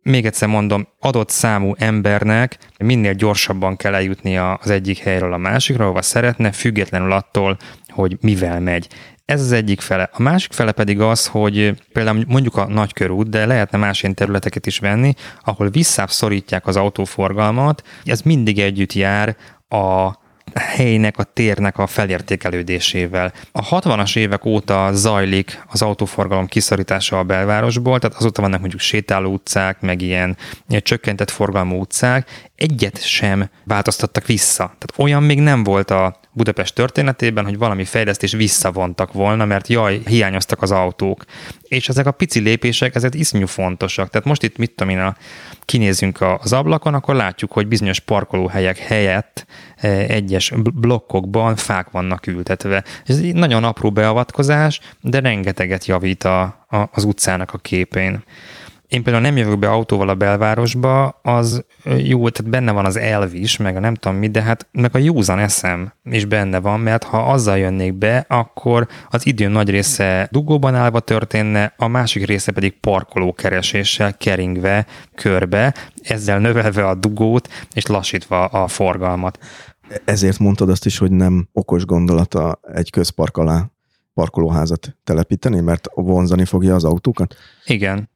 Még egyszer mondom, adott számú embernek minél gyorsabban kell eljutnia az egyik helyről a másikra, ahova szeretne, függetlenül attól, hogy mivel megy. Ez az egyik fele. A másik fele pedig az, hogy például mondjuk a nagykörút, de lehetne más ilyen területeket is venni, ahol visszább szorítják az autóforgalmat, ez mindig együtt jár a helynek, a térnek a felértékelődésével. A 60-as évek óta zajlik az autóforgalom kiszorítása a belvárosból, tehát azóta vannak mondjuk sétáló utcák, meg ilyen, ilyen csökkentett forgalmú utcák, egyet sem változtattak vissza. Tehát olyan még nem volt a Budapest történetében, hogy valami fejlesztés visszavontak volna, mert jaj, hiányoztak az autók. És ezek a pici lépések, ezek iszonyú fontosak. Tehát most itt, mit tudom én, a, kinézünk az ablakon, akkor látjuk, hogy bizonyos parkolóhelyek helyett e, egyes blokkokban fák vannak ültetve. Ez egy nagyon apró beavatkozás, de rengeteget javít a, a, az utcának a képén én például nem jövök be autóval a belvárosba, az jó, tehát benne van az elv is, meg a nem tudom mi, de hát meg a józan eszem is benne van, mert ha azzal jönnék be, akkor az idő nagy része dugóban állva történne, a másik része pedig parkolókereséssel keringve körbe, ezzel növelve a dugót és lassítva a forgalmat. Ezért mondtad azt is, hogy nem okos gondolata egy közpark alá parkolóházat telepíteni, mert vonzani fogja az autókat? Igen.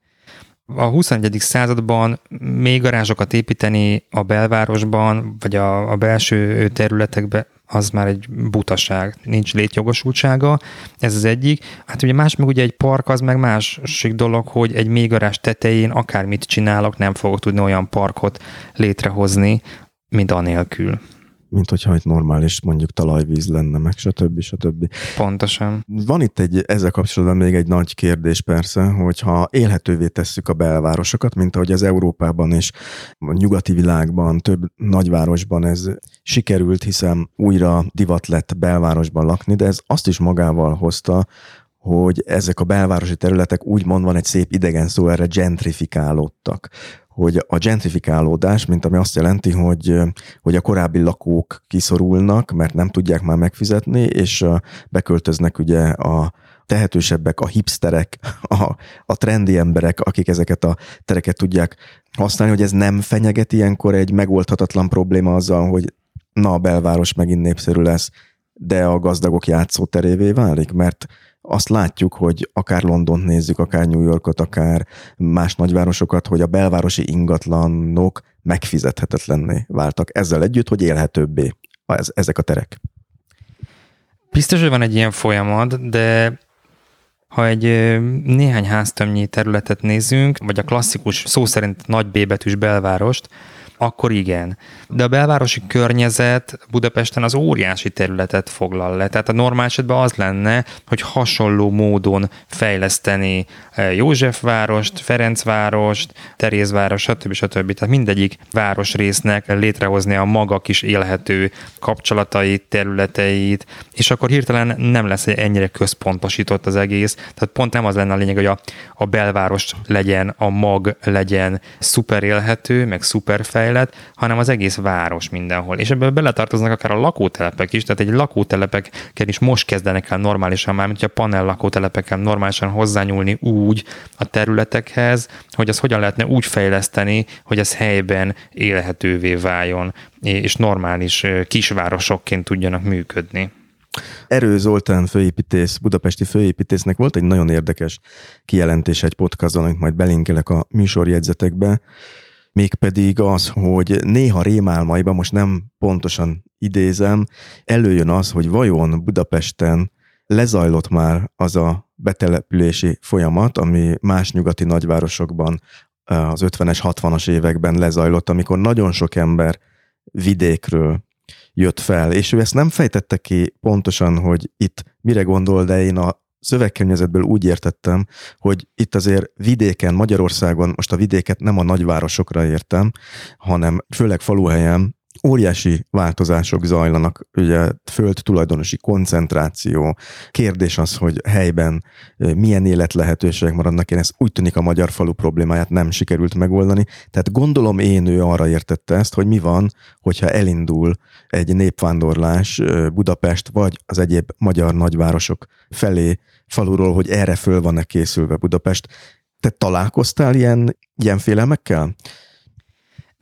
A 21. században még garázsokat építeni a belvárosban, vagy a, a belső területekbe, az már egy butaság, nincs létjogosultsága, ez az egyik. Hát ugye más meg ugye egy park, az meg másik dolog, hogy egy mélygarázs tetején akármit csinálok, nem fogok tudni olyan parkot létrehozni, mint anélkül mint hogyha itt normális mondjuk talajvíz lenne, meg stb. stb. Pontosan. Van itt egy, ezzel kapcsolatban még egy nagy kérdés persze, hogyha élhetővé tesszük a belvárosokat, mint ahogy az Európában és a nyugati világban, több nagyvárosban ez sikerült, hiszen újra divat lett belvárosban lakni, de ez azt is magával hozta, hogy ezek a belvárosi területek úgymond van egy szép idegen szó erre gentrifikálódtak hogy a gentrifikálódás, mint ami azt jelenti, hogy, hogy a korábbi lakók kiszorulnak, mert nem tudják már megfizetni, és beköltöznek ugye a tehetősebbek, a hipsterek, <laughs> a, a trendi emberek, akik ezeket a tereket tudják használni, hogy ez nem fenyeget ilyenkor egy megoldhatatlan probléma azzal, hogy na, a belváros megint népszerű lesz, de a gazdagok játszóterévé válik, mert azt látjuk, hogy akár London nézzük, akár New Yorkot, akár más nagyvárosokat, hogy a belvárosi ingatlanok megfizethetetlenné váltak. Ezzel együtt, hogy élhetőbbé ezek a terek. Biztos, hogy van egy ilyen folyamat, de ha egy néhány háztömnyi területet nézünk, vagy a klasszikus szó szerint nagy B betűs belvárost, akkor igen. De a belvárosi környezet Budapesten az óriási területet foglal le. Tehát a normál esetben az lenne, hogy hasonló módon fejleszteni eh, Józsefvárost, Ferencvárost, Terézváros, stb. stb. Tehát mindegyik városrésznek létrehozni a maga kis élhető kapcsolatait, területeit, és akkor hirtelen nem lesz ennyire központosított az egész. Tehát pont nem az lenne a lényeg, hogy a, a belváros legyen, a mag legyen szuper élhető, meg szuper fejlesztő, fejlett, hanem az egész város mindenhol. És ebből beletartoznak akár a lakótelepek is, tehát egy lakótelepeken is most kezdenek el normálisan már, mint a panel lakótelepeken normálisan hozzányúlni úgy a területekhez, hogy az hogyan lehetne úgy fejleszteni, hogy az helyben élhetővé váljon, és normális kisvárosokként tudjanak működni. Erő Zoltán főépítész, budapesti főépítésznek volt egy nagyon érdekes kijelentés egy podcaston, amit majd belinkelek a műsorjegyzetekbe, mégpedig az, hogy néha rémálmaiban, most nem pontosan idézem, előjön az, hogy vajon Budapesten lezajlott már az a betelepülési folyamat, ami más nyugati nagyvárosokban az 50-es, 60-as években lezajlott, amikor nagyon sok ember vidékről jött fel, és ő ezt nem fejtette ki pontosan, hogy itt mire gondol, de én a szövegkörnyezetből úgy értettem, hogy itt azért vidéken, Magyarországon, most a vidéket nem a nagyvárosokra értem, hanem főleg faluhelyen óriási változások zajlanak, ugye föld tulajdonosi koncentráció, kérdés az, hogy helyben milyen élet lehetőségek maradnak, én ezt úgy tűnik a magyar falu problémáját nem sikerült megoldani, tehát gondolom én ő arra értette ezt, hogy mi van, hogyha elindul egy népvándorlás Budapest vagy az egyéb magyar nagyvárosok felé faluról, hogy erre föl van-e készülve Budapest. Te találkoztál ilyen, ilyen félelmekkel?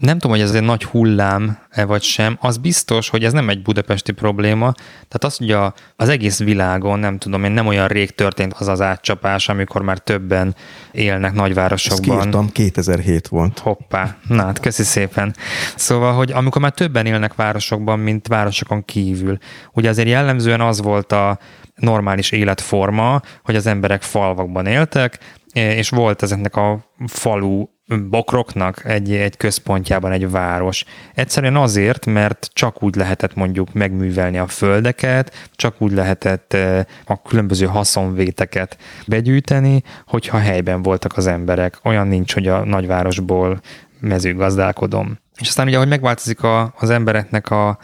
Nem tudom, hogy ez egy nagy hullám-e vagy sem. Az biztos, hogy ez nem egy budapesti probléma. Tehát az, hogy a, az egész világon, nem tudom én, nem olyan rég történt az az átcsapás, amikor már többen élnek nagyvárosokban. Ezt kiírtam, 2007 volt. Hoppá, na hát köszi szépen. Szóval, hogy amikor már többen élnek városokban, mint városokon kívül. Ugye azért jellemzően az volt a normális életforma, hogy az emberek falvakban éltek, és volt ezeknek a falu bokroknak egy, egy központjában egy város. Egyszerűen azért, mert csak úgy lehetett mondjuk megművelni a földeket, csak úgy lehetett eh, a különböző haszonvéteket begyűjteni, hogyha helyben voltak az emberek. Olyan nincs, hogy a nagyvárosból mezőgazdálkodom. És aztán ugye, ahogy megváltozik a, az embereknek a,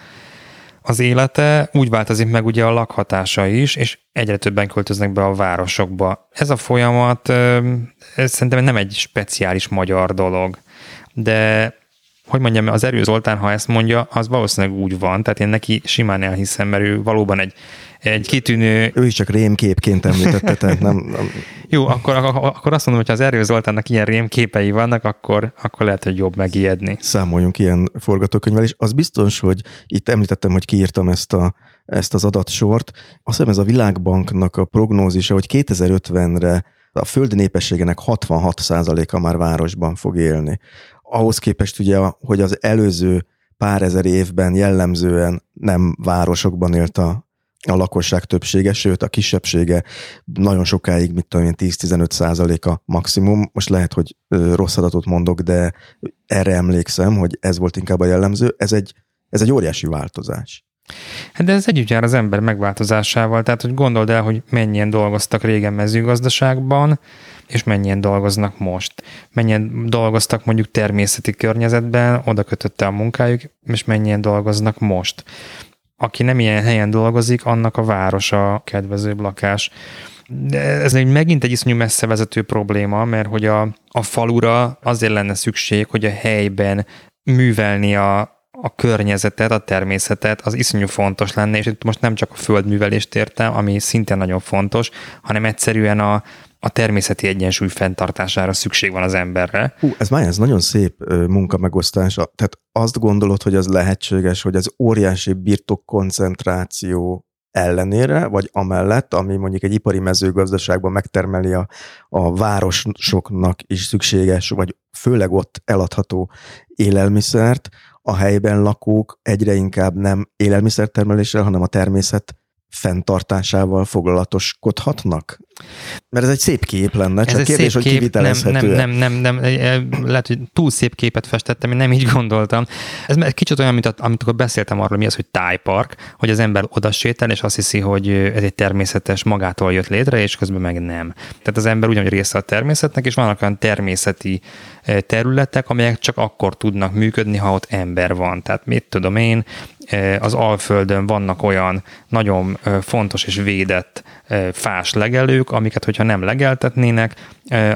az élete úgy változik meg ugye a lakhatása is, és egyre többen költöznek be a városokba. Ez a folyamat ez szerintem nem egy speciális magyar dolog, de hogy mondjam, az Erő Zoltán, ha ezt mondja, az valószínűleg úgy van, tehát én neki simán elhiszem, mert ő valóban egy egy kitűnő... Ő is csak rémképként említette, tehát nem... nem... <laughs> Jó, akkor, akkor azt mondom, hogy ha az Erő Zoltánnak ilyen rémképei vannak, akkor, akkor lehet, hogy jobb megijedni. Számoljunk ilyen forgatókönyvvel, és az biztos, hogy itt említettem, hogy kiírtam ezt a ezt az adatsort. Azt hiszem ez a Világbanknak a prognózisa, hogy 2050-re a föld népességének 66%-a már városban fog élni. Ahhoz képest ugye, hogy az előző pár ezer évben jellemzően nem városokban élt a, a lakosság többsége, sőt a kisebbsége nagyon sokáig, mit tudom én, 10-15 százaléka maximum. Most lehet, hogy rossz adatot mondok, de erre emlékszem, hogy ez volt inkább a jellemző. Ez egy, ez egy óriási változás. Hát de ez együtt jár az ember megváltozásával, tehát hogy gondold el, hogy mennyien dolgoztak régen mezőgazdaságban, és mennyien dolgoznak most. Mennyien dolgoztak mondjuk természeti környezetben, oda kötötte a munkájuk, és mennyien dolgoznak most. Aki nem ilyen helyen dolgozik, annak a városa kedvezőbb lakás. De ez egy megint egy iszonyú messze vezető probléma, mert hogy a, a falura azért lenne szükség, hogy a helyben művelni a, a környezetet, a természetet, az iszonyú fontos lenne, és itt most nem csak a földművelést értem, ami szintén nagyon fontos, hanem egyszerűen a, a természeti egyensúly fenntartására szükség van az emberre. Hú, ez már ez nagyon szép munkamegosztás. Tehát azt gondolod, hogy az lehetséges, hogy az óriási birtok koncentráció ellenére, vagy amellett, ami mondjuk egy ipari mezőgazdaságban megtermeli a, a városoknak is szükséges, vagy főleg ott eladható élelmiszert, a helyben lakók egyre inkább nem élelmiszertermeléssel, hanem a természet fenntartásával foglalatoskodhatnak? Mert ez egy szép kép lenne, csak ez kérdés, hogy kép, nem, nem, nem, nem, nem, lehet, hogy túl szép képet festettem, én nem így gondoltam. Ez kicsit olyan, mint amit akkor beszéltem arról, mi az, hogy tájpark, hogy az ember oda sétál, és azt hiszi, hogy ez egy természetes, magától jött létre, és közben meg nem. Tehát az ember ugyanúgy része a természetnek, és vannak olyan természeti területek, amelyek csak akkor tudnak működni, ha ott ember van. Tehát mit tudom én, az Alföldön vannak olyan nagyon fontos és védett fás legelők, amiket, hogyha nem legeltetnének,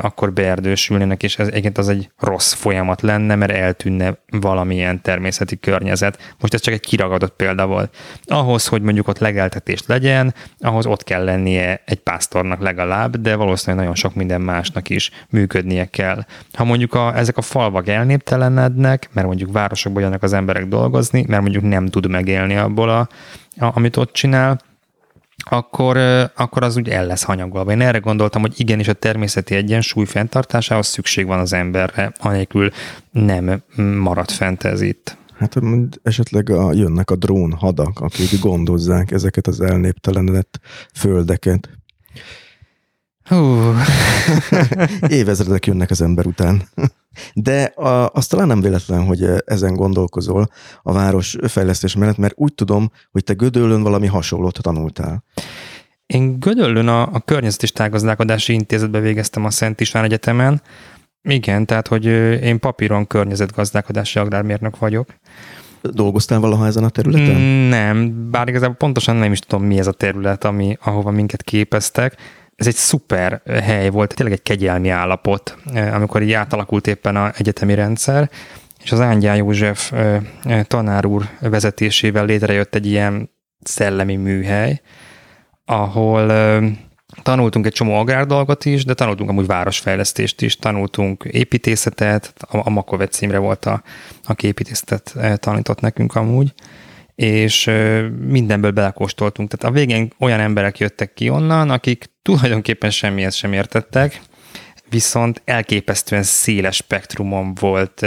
akkor beerdősülnének, és ez egyébként az egy rossz folyamat lenne, mert eltűnne valamilyen természeti környezet. Most ez csak egy kiragadott példa volt. Ahhoz, hogy mondjuk ott legeltetés legyen, ahhoz ott kell lennie egy pásztornak legalább, de valószínűleg nagyon sok minden másnak is működnie kell. Ha mondjuk a, ezek a falvak elnéptelenednek, mert mondjuk városokban jönnek az emberek dolgozni, mert mondjuk nem tud megélni abból, a, a, amit ott csinál, akkor, akkor az úgy el lesz hanyagolva. Én erre gondoltam, hogy igenis a természeti egyensúly fenntartásához szükség van az emberre, anélkül nem marad fent ez itt. Hát esetleg a, jönnek a drón hadak, akik gondozzák ezeket az elnéptelenedett földeket. Hú. <laughs> Évezredek jönnek az ember után. De a, azt talán nem véletlen, hogy ezen gondolkozol a város fejlesztés mellett, mert úgy tudom, hogy te Gödöllön valami hasonlót tanultál. Én Gödöllön a, a Környezet és Tágazdálkodási Intézetbe végeztem a Szent István Egyetemen. Igen, tehát, hogy én papíron környezetgazdálkodási agrármérnök vagyok. Dolgoztál valaha ezen a területen? Nem, bár igazából pontosan nem is tudom, mi ez a terület, ami, ahova minket képeztek ez egy szuper hely volt, tényleg egy kegyelmi állapot, amikor így átalakult éppen a egyetemi rendszer, és az Ángyán József tanár úr vezetésével létrejött egy ilyen szellemi műhely, ahol tanultunk egy csomó agrárdolgot is, de tanultunk amúgy városfejlesztést is, tanultunk építészetet, a Makovec címre volt, a, aki építészetet tanított nekünk amúgy, és mindenből belekóstoltunk. Tehát a végén olyan emberek jöttek ki onnan, akik tulajdonképpen semmihez sem értettek, viszont elképesztően széles spektrumon volt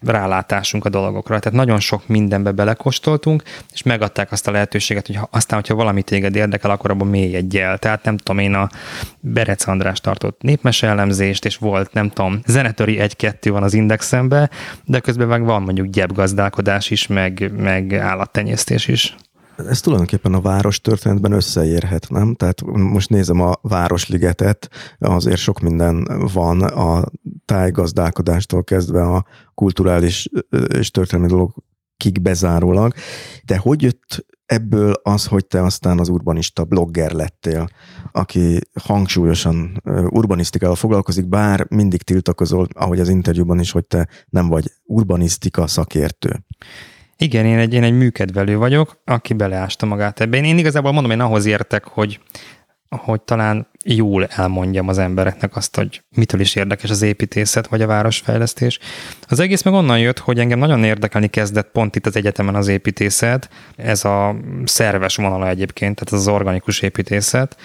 rálátásunk a dolgokra. Tehát nagyon sok mindenbe belekóstoltunk, és megadták azt a lehetőséget, hogy aztán, hogyha valami téged érdekel, akkor abban mélyedj el. Tehát nem tudom, én a Berec András tartott népmese elemzést, és volt, nem tudom, zenetöri egy-kettő van az indexembe, de közben meg van mondjuk gyepgazdálkodás is, meg, meg állattenyésztés is ez tulajdonképpen a város történetben összeérhet, nem? Tehát most nézem a Városligetet, azért sok minden van a tájgazdálkodástól kezdve a kulturális és történelmi dolog kik bezárólag, de hogy jött ebből az, hogy te aztán az urbanista blogger lettél, aki hangsúlyosan urbanisztikával foglalkozik, bár mindig tiltakozol, ahogy az interjúban is, hogy te nem vagy urbanisztika szakértő. Igen, én egy, én egy műkedvelő vagyok, aki beleásta magát ebbe. Én, én igazából mondom, én ahhoz értek, hogy hogy talán jól elmondjam az embereknek azt, hogy mitől is érdekes az építészet vagy a városfejlesztés. Az egész meg onnan jött, hogy engem nagyon érdekelni kezdett pont itt az egyetemen az építészet, ez a szerves vonala egyébként, tehát az organikus építészet,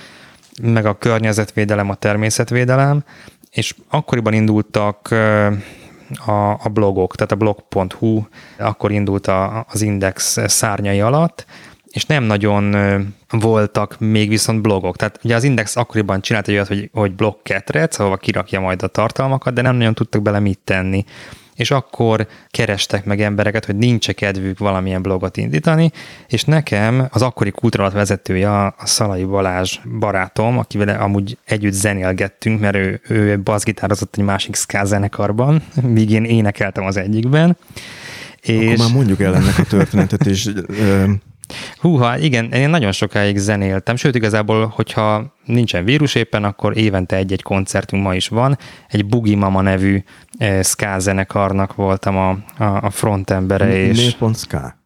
meg a környezetvédelem, a természetvédelem, és akkoriban indultak a, a blogok, tehát a blog.hu, akkor indult a, az Index szárnyai alatt, és nem nagyon voltak még viszont blogok. Tehát ugye az Index akkoriban csinált egy olyat, hogy, hogy blog ketrec, ahova kirakja majd a tartalmakat, de nem nagyon tudtak bele mit tenni és akkor kerestek meg embereket, hogy nincs kedvük valamilyen blogot indítani, és nekem az akkori kultúralat vezetője, a Szalai Balázs barátom, akivel amúgy együtt zenélgettünk, mert ő, ő baszgitározott egy másik ska zenekarban, míg én énekeltem az egyikben. És... Akkor már mondjuk el ennek a történetet, és Húha, igen, én nagyon sokáig zenéltem, sőt igazából, hogyha nincsen vírus éppen, akkor évente egy-egy koncertünk ma is van. Egy Bugi Mama nevű eh, ska zenekarnak voltam a, a, a frontembere. És... Miért pont ska?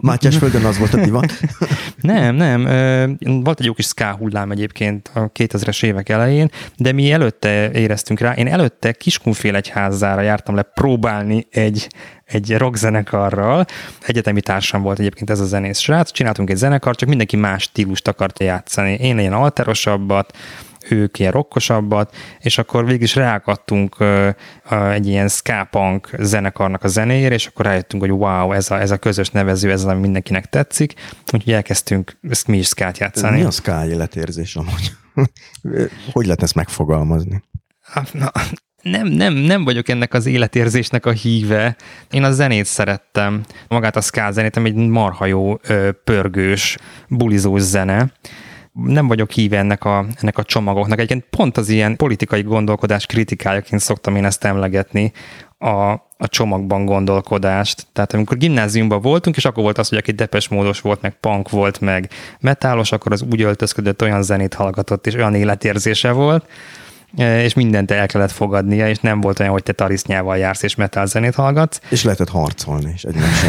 Mátyás földön az volt a divat? <laughs> nem, nem. Volt egy jó kis ska hullám egyébként a 2000-es évek elején, de mi előtte éreztünk rá. Én előtte Kiskunfél egyházára jártam le próbálni egy, egy rockzenekarral. Egyetemi társam volt egyébként ez a zenész srác. Csináltunk egy zenekar, csak mindenki más stílust akart játszani. Én ilyen alterosabbat, ők ilyen rokkosabbat, és akkor végig is ráakadtunk egy ilyen ska-punk zenekarnak a zenéjére, és akkor rájöttünk, hogy wow, ez a, ez a közös nevező, ez az, ami mindenkinek tetszik, úgyhogy elkezdtünk ezt mi is skát játszani. Mi a ska életérzés amúgy? <laughs> hogy lehet ezt megfogalmazni? Na, nem, nem, nem vagyok ennek az életérzésnek a híve. Én a zenét szerettem, magát a ska zenét, ami egy marha jó, pörgős, bulizós zene, nem vagyok híve ennek a, ennek a csomagoknak. Egyébként pont az ilyen politikai gondolkodás kritikájaként szoktam én ezt emlegetni, a, a csomagban gondolkodást. Tehát amikor gimnáziumban voltunk, és akkor volt az, hogy aki depes módos volt, meg punk volt, meg metálos, akkor az úgy öltözködött, olyan zenét hallgatott, és olyan életérzése volt, és mindent el kellett fogadnia, és nem volt olyan, hogy te tarisznyával jársz és metal zenét hallgatsz. És lehetett harcolni is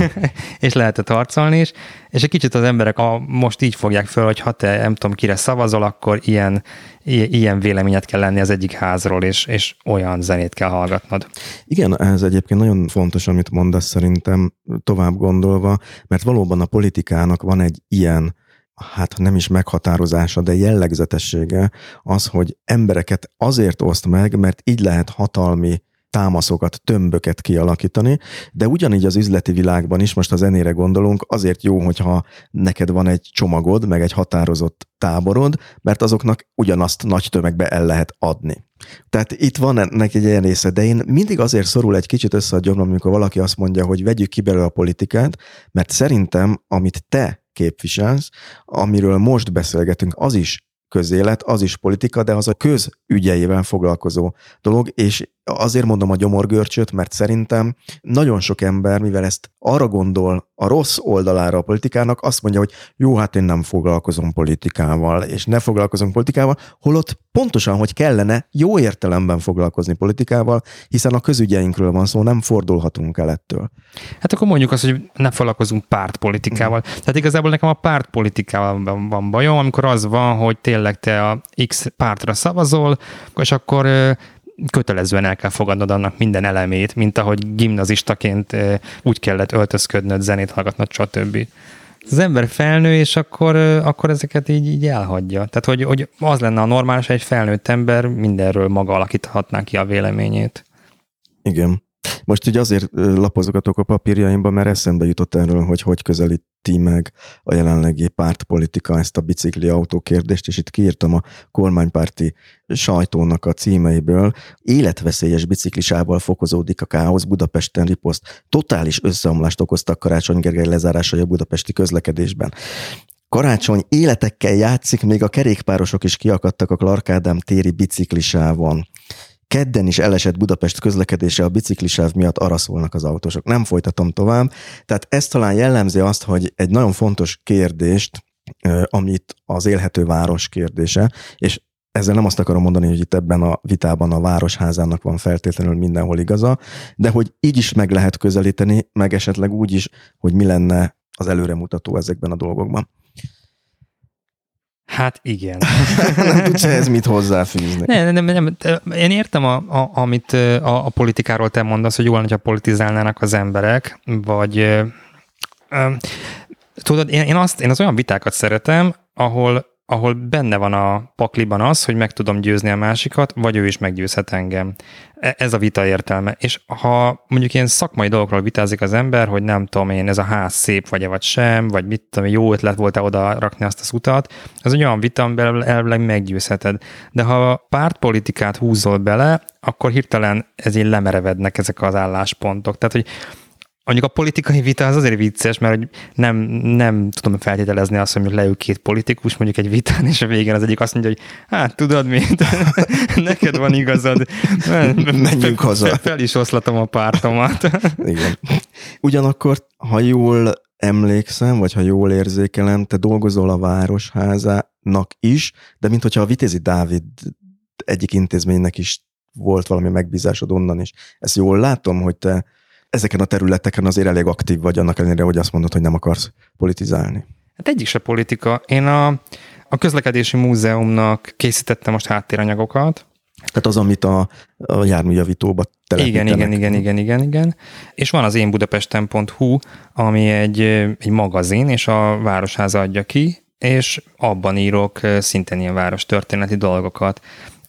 <laughs> és lehetett harcolni is, és egy kicsit az emberek a, most így fogják föl, hogy ha te nem tudom kire szavazol, akkor ilyen, ilyen véleményet kell lenni az egyik házról, és, és olyan zenét kell hallgatnod. Igen, ez egyébként nagyon fontos, amit mondasz szerintem tovább gondolva, mert valóban a politikának van egy ilyen hát nem is meghatározása, de jellegzetessége az, hogy embereket azért oszt meg, mert így lehet hatalmi támaszokat, tömböket kialakítani, de ugyanígy az üzleti világban is, most a zenére gondolunk, azért jó, hogyha neked van egy csomagod, meg egy határozott táborod, mert azoknak ugyanazt nagy tömegbe el lehet adni. Tehát itt van ennek egy ilyen része, de én mindig azért szorul egy kicsit össze a gyomrom, amikor valaki azt mondja, hogy vegyük ki belőle a politikát, mert szerintem, amit te képviselsz, amiről most beszélgetünk, az is közélet, az is politika, de az a közügyeivel foglalkozó dolog, és azért mondom a gyomorgörcsöt, mert szerintem nagyon sok ember, mivel ezt arra gondol a rossz oldalára a politikának, azt mondja, hogy jó, hát én nem foglalkozom politikával, és ne foglalkozom politikával, holott pontosan, hogy kellene jó értelemben foglalkozni politikával, hiszen a közügyeinkről van szó, nem fordulhatunk el ettől. Hát akkor mondjuk azt, hogy ne foglalkozunk pártpolitikával. Mm. Tehát igazából nekem a pártpolitikával van bajom, amikor az van, hogy tényleg te a X pártra szavazol, és akkor kötelezően el kell fogadnod annak minden elemét, mint ahogy gimnazistaként úgy kellett öltözködnöd, zenét hallgatnod, stb. Az ember felnő, és akkor, akkor ezeket így, így elhagyja. Tehát, hogy, hogy az lenne a normális, egy felnőtt ember mindenről maga alakíthatná ki a véleményét. Igen. Most így azért lapozogatok a papírjaimba, mert eszembe jutott erről, hogy hogy közelíti meg a jelenlegi pártpolitika ezt a bicikli autó kérdést, és itt kiírtam a kormánypárti sajtónak a címeiből. Életveszélyes biciklisával fokozódik a káosz Budapesten riposzt. Totális összeomlást okoztak Karácsony Gergely lezárásai a budapesti közlekedésben. Karácsony életekkel játszik, még a kerékpárosok is kiakadtak a Clark Ádám téri biciklisávon. Kedden is elesett Budapest közlekedése a biciklisáv miatt araszolnak az autósok. Nem folytatom tovább. Tehát ez talán jellemzi azt, hogy egy nagyon fontos kérdést, amit az élhető város kérdése, és ezzel nem azt akarom mondani, hogy itt ebben a vitában a városházának van feltétlenül mindenhol igaza, de hogy így is meg lehet közelíteni, meg esetleg úgy is, hogy mi lenne az előremutató ezekben a dolgokban. Hát igen. nem tudsz ehhez mit hozzáfűzni. Nem, nem, nem, nem. Én értem, a, a, amit a, a politikáról te mondasz, hogy jól, hogyha politizálnának az emberek, vagy ö, ö, tudod, én, én, azt, én az olyan vitákat szeretem, ahol ahol benne van a pakliban az, hogy meg tudom győzni a másikat, vagy ő is meggyőzhet engem. E, ez a vita értelme. És ha mondjuk ilyen szakmai dolgokról vitázik az ember, hogy nem tudom én, ez a ház szép vagy-e vagy sem, vagy mit tudom, jó ötlet volt-e oda rakni azt az utat, az egy olyan vita, amiben elvileg meggyőzheted. De ha pártpolitikát húzol bele, akkor hirtelen ezért lemerevednek ezek az álláspontok. Tehát, hogy Mondjuk a politikai vita az azért vicces, mert hogy nem, nem tudom feltételezni azt, hogy leül két politikus mondjuk egy vitán, és a végén az egyik azt mondja, hogy hát tudod mit, <laughs> neked van igazad. Menjünk haza. Fel, fel is oszlatom a pártomat. <laughs> Igen. Ugyanakkor, ha jól emlékszem, vagy ha jól érzékelem, te dolgozol a Városházának is, de mint hogyha a Vitézi Dávid egyik intézménynek is volt valami megbízásod onnan is. Ezt jól látom, hogy te ezeken a területeken azért elég aktív vagy annak ellenére, hogy azt mondod, hogy nem akarsz politizálni. Hát egyik se politika. Én a, a közlekedési múzeumnak készítettem most háttéranyagokat, tehát az, amit a, a járműjavítóba telepítenek. Igen, igen, igen, igen, igen, igen. És van az én budapesten.hu, ami egy, egy magazin, és a Városháza adja ki, és abban írok szintén ilyen város történeti dolgokat.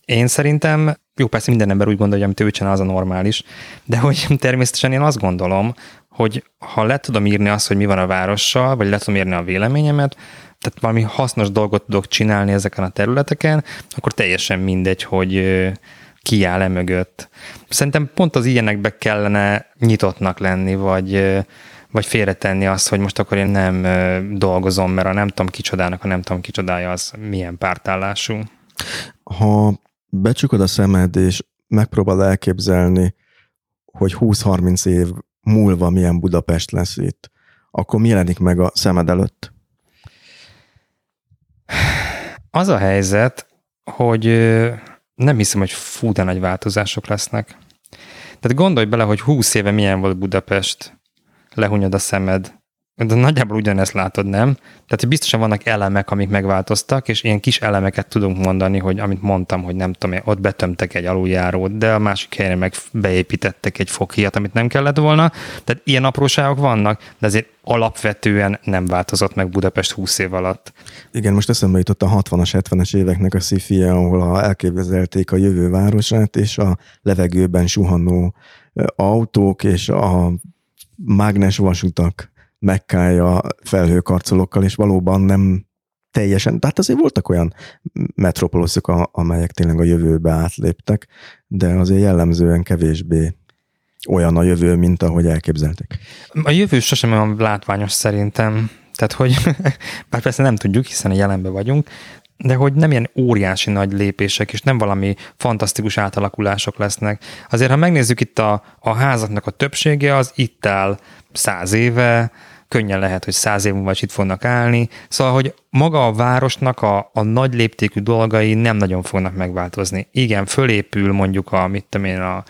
Én szerintem jó, persze minden ember úgy gondolja, hogy amit ő csinál, az a normális, de hogy <laughs> természetesen én azt gondolom, hogy ha le tudom írni azt, hogy mi van a várossal, vagy le tudom írni a véleményemet, tehát valami hasznos dolgot tudok csinálni ezeken a területeken, akkor teljesen mindegy, hogy ki áll e mögött. Szerintem pont az ilyenekbe kellene nyitottnak lenni, vagy, vagy félretenni azt, hogy most akkor én nem dolgozom, mert a nem tudom kicsodának, a nem tudom kicsodája az milyen pártállású. Ha becsukod a szemed, és megpróbál elképzelni, hogy 20-30 év múlva milyen Budapest lesz itt, akkor mi jelenik meg a szemed előtt? Az a helyzet, hogy nem hiszem, hogy fú, de nagy változások lesznek. Tehát gondolj bele, hogy 20 éve milyen volt Budapest, lehunyod a szemed, de nagyjából ugyanezt látod, nem? Tehát biztosan vannak elemek, amik megváltoztak, és ilyen kis elemeket tudunk mondani, hogy amit mondtam, hogy nem tudom, ott betömtek egy aluljárót, de a másik helyre meg beépítettek egy fokhíjat, amit nem kellett volna. Tehát ilyen apróságok vannak, de azért alapvetően nem változott meg Budapest 20 év alatt. Igen, most eszembe jutott a 60-as, 70-es éveknek a szifie, ahol elképzelték a jövő városát, és a levegőben suhanó autók és a mágnes vasutak mekkája felhőkarcolókkal, és valóban nem teljesen, tehát azért voltak olyan metropoloszok, amelyek tényleg a jövőbe átléptek, de azért jellemzően kevésbé olyan a jövő, mint ahogy elképzelték. A jövő sosem olyan látványos szerintem. Tehát, hogy <laughs> bár persze nem tudjuk, hiszen a jelenben vagyunk, de hogy nem ilyen óriási nagy lépések, és nem valami fantasztikus átalakulások lesznek. Azért, ha megnézzük itt a, a házaknak a többsége, az itt áll száz éve, könnyen lehet, hogy száz év múlva is itt fognak állni. Szóval, hogy maga a városnak a, a nagy léptékű dolgai nem nagyon fognak megváltozni. Igen, fölépül mondjuk a, mit tudom én, a,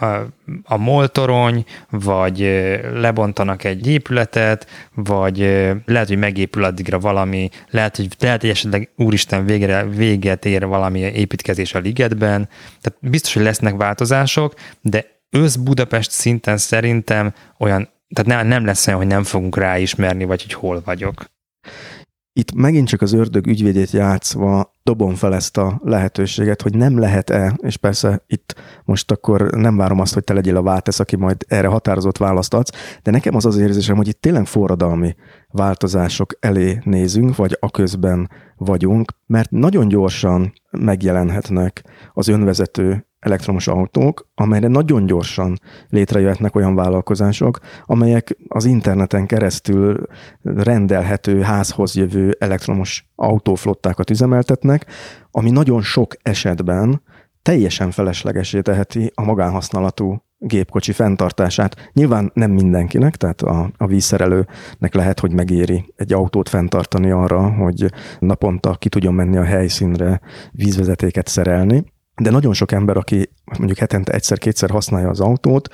a, a moltorony, vagy lebontanak egy épületet, vagy lehet, hogy megépül addigra valami, lehet, hogy, lehet, hogy esetleg úristen végre, véget ér valami építkezés a ligetben, tehát biztos, hogy lesznek változások, de ősz Budapest szinten szerintem olyan tehát nem, nem lesz olyan, hogy nem fogunk ráismerni, vagy hogy hol vagyok. Itt megint csak az ördög ügyvédét játszva dobom fel ezt a lehetőséget, hogy nem lehet-e, és persze itt most akkor nem várom azt, hogy te legyél a váltesz, aki majd erre határozott választ adsz, de nekem az az érzésem, hogy itt tényleg forradalmi változások elé nézünk, vagy a közben vagyunk, mert nagyon gyorsan megjelenhetnek az önvezető elektromos autók, amelyre nagyon gyorsan létrejöhetnek olyan vállalkozások, amelyek az interneten keresztül rendelhető házhoz jövő elektromos autóflottákat üzemeltetnek, ami nagyon sok esetben teljesen feleslegesé teheti a magánhasználatú gépkocsi fenntartását. Nyilván nem mindenkinek, tehát a, a vízszerelőnek lehet, hogy megéri egy autót fenntartani arra, hogy naponta ki tudjon menni a helyszínre vízvezetéket szerelni, de nagyon sok ember, aki mondjuk hetente egyszer-kétszer használja az autót,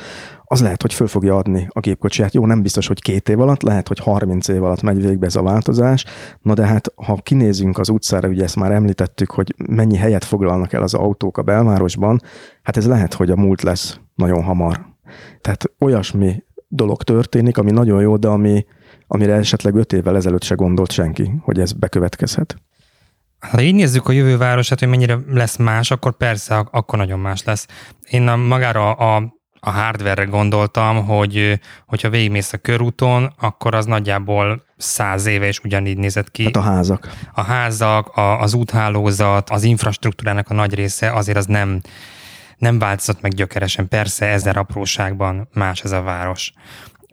az lehet, hogy föl fogja adni a gépkocsiját. Jó, nem biztos, hogy két év alatt, lehet, hogy 30 év alatt megy végbe ez a változás. Na de hát, ha kinézünk az utcára, ugye ezt már említettük, hogy mennyi helyet foglalnak el az autók a belvárosban, hát ez lehet, hogy a múlt lesz nagyon hamar. Tehát olyasmi dolog történik, ami nagyon jó, de ami, amire esetleg öt évvel ezelőtt se gondolt senki, hogy ez bekövetkezhet. Ha így nézzük a jövő városát, hogy mennyire lesz más, akkor persze, akkor nagyon más lesz. Én a, magára a, a hardware gondoltam, hogy hogyha végigmész a körúton, akkor az nagyjából száz éve is ugyanígy nézett ki. Hát a házak. A házak, a, az úthálózat, az infrastruktúrának a nagy része azért az nem, nem változott meg gyökeresen. Persze ezer apróságban más ez a város.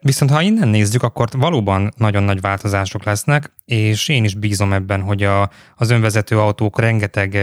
Viszont ha innen nézzük, akkor valóban nagyon nagy változások lesznek, és én is bízom ebben, hogy a, az önvezető autók rengeteg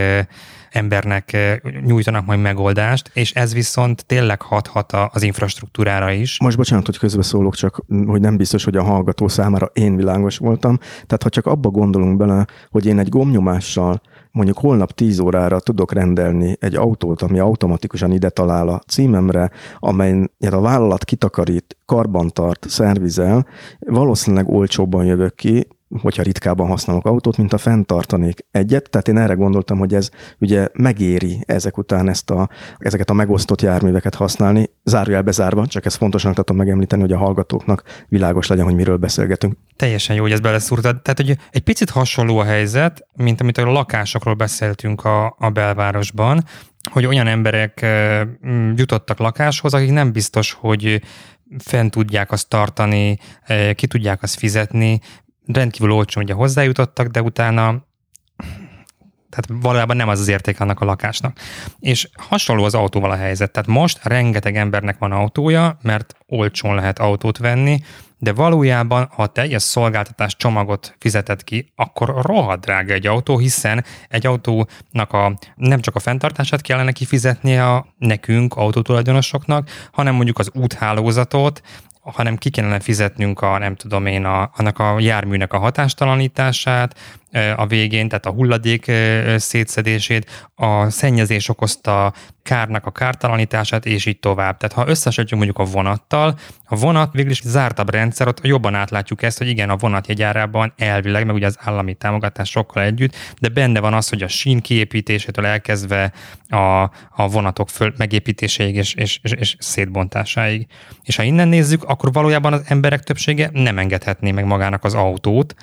embernek nyújtanak majd megoldást, és ez viszont tényleg hathat az infrastruktúrára is. Most bocsánat, hogy közbeszólok, csak hogy nem biztos, hogy a hallgató számára én világos voltam. Tehát ha csak abba gondolunk bele, hogy én egy gomnyomással mondjuk holnap 10 órára tudok rendelni egy autót, ami automatikusan ide talál a címemre, amely a vállalat kitakarít, karbantart, szervizel, valószínűleg olcsóbban jövök ki, hogyha ritkában használok autót, mint a fenntartanék egyet. Tehát én erre gondoltam, hogy ez ugye megéri ezek után ezt a, ezeket a megosztott járműveket használni, zárójelbe zárva, csak ezt fontosnak tartom megemlíteni, hogy a hallgatóknak világos legyen, hogy miről beszélgetünk. Teljesen jó, hogy ezt beleszúrtad. Tehát, hogy egy picit hasonló a helyzet, mint amit a lakásokról beszéltünk a, a belvárosban, hogy olyan emberek jutottak lakáshoz, akik nem biztos, hogy fent tudják azt tartani, ki tudják azt fizetni, rendkívül olcsón ugye hozzájutottak, de utána tehát valójában nem az az érték annak a lakásnak. És hasonló az autóval a helyzet. Tehát most rengeteg embernek van autója, mert olcsón lehet autót venni, de valójában, ha teljes szolgáltatás csomagot fizetett ki, akkor rohadt drága egy autó, hiszen egy autónak a, nem csak a fenntartását kellene kifizetnie a nekünk, autótulajdonosoknak, hanem mondjuk az úthálózatot, hanem ki kellene fizetnünk a, nem tudom én, a, annak a járműnek a hatástalanítását, a végén, tehát a hulladék szétszedését, a szennyezés okozta kárnak a kártalanítását, és így tovább. Tehát ha összesítjük mondjuk a vonattal, a vonat végül is zártabb rendszer, ott jobban átlátjuk ezt, hogy igen, a vonat jegyárában elvileg, meg ugye az állami támogatás sokkal együtt, de benne van az, hogy a sín kiépítésétől elkezdve a, a vonatok föl megépítéséig és, és, és, és szétbontásáig. És ha innen nézzük, akkor valójában az emberek többsége nem engedhetné meg magának az autót,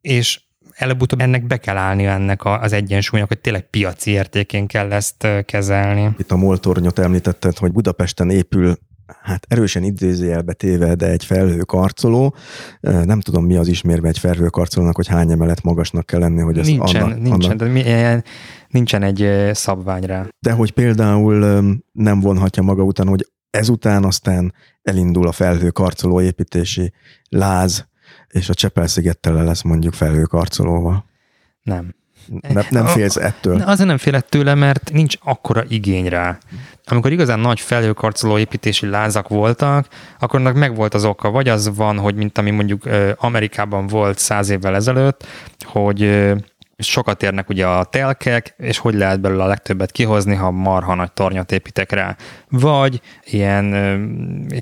és előbb-utóbb ennek be kell állni ennek az egyensúlynak, hogy tényleg piaci értékén kell ezt kezelni. Itt a moltornyot említetted, hogy Budapesten épül hát erősen idézőjelbe téve, de egy felhőkarcoló. Nem tudom, mi az ismérve egy felhőkarcolónak, hogy hány emelet magasnak kell lenni, hogy ez nincsen, annak, nincsen, annak... de milyen, nincsen egy szabvány rá. De hogy például nem vonhatja maga után, hogy ezután aztán elindul a felhőkarcoló építési láz, és a Csepel-szigettel lesz mondjuk felhőkarcolóval. Nem. Nem, nem félsz ettől? Azért nem félek tőle, mert nincs akkora igény rá. Amikor igazán nagy felhőkarcoló építési lázak voltak, akkor annak megvolt az oka. Vagy az van, hogy mint ami mondjuk Amerikában volt száz évvel ezelőtt, hogy sokat érnek ugye a telkek, és hogy lehet belőle a legtöbbet kihozni, ha marha nagy tornyot építek rá. Vagy ilyen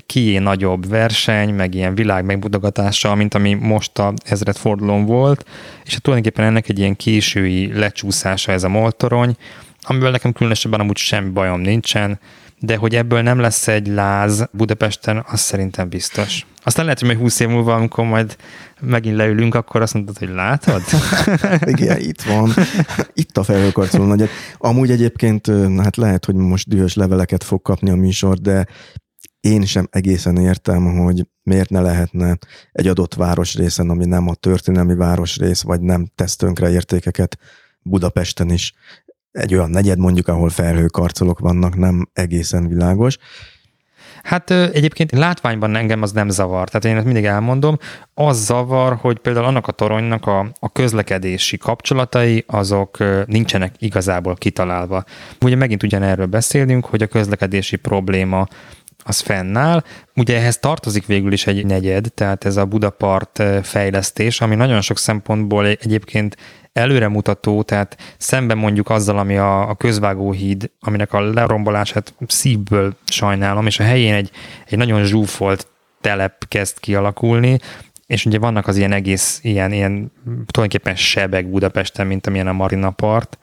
kié nagyobb verseny, meg ilyen világ megbudogatása, mint ami most a ezredfordulón volt, és hát tulajdonképpen ennek egy ilyen késői lecsúszása ez a moltorony, amiből nekem különösebben amúgy semmi bajom nincsen, de hogy ebből nem lesz egy láz Budapesten, az szerintem biztos. Aztán lehet, hogy majd 20 év múlva, amikor majd megint leülünk, akkor azt mondod, hogy látod? <laughs> Igen, itt van. Itt a felhőkarcoló nagy. Amúgy egyébként, hát lehet, hogy most dühös leveleket fog kapni a műsor, de én sem egészen értem, hogy miért ne lehetne egy adott városrészen, ami nem a történelmi városrész, vagy nem tesz tönkre értékeket Budapesten is egy olyan negyed mondjuk, ahol felhőkarcolók vannak, nem egészen világos. Hát egyébként látványban engem az nem zavar, tehát én ezt mindig elmondom. Az zavar, hogy például annak a toronynak a, a közlekedési kapcsolatai, azok nincsenek igazából kitalálva. Ugye megint ugyanerről beszélünk, hogy a közlekedési probléma az fennáll. Ugye ehhez tartozik végül is egy negyed, tehát ez a Budapart fejlesztés, ami nagyon sok szempontból egyébként előremutató, tehát szemben mondjuk azzal, ami a, a közvágóhíd, aminek a lerombolását szívből sajnálom, és a helyén egy, egy nagyon zsúfolt telep kezd kialakulni, és ugye vannak az ilyen egész, ilyen, ilyen tulajdonképpen sebek Budapesten, mint amilyen a Marina Part,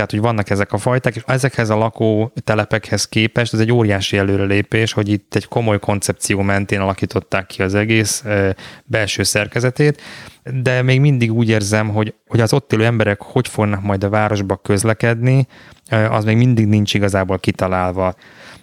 tehát, hogy vannak ezek a fajták, és ezekhez a lakó telepekhez képest ez egy óriási előrelépés, hogy itt egy komoly koncepció mentén alakították ki az egész belső szerkezetét, de még mindig úgy érzem, hogy, hogy az ott élő emberek hogy fognak majd a városba közlekedni, az még mindig nincs igazából kitalálva.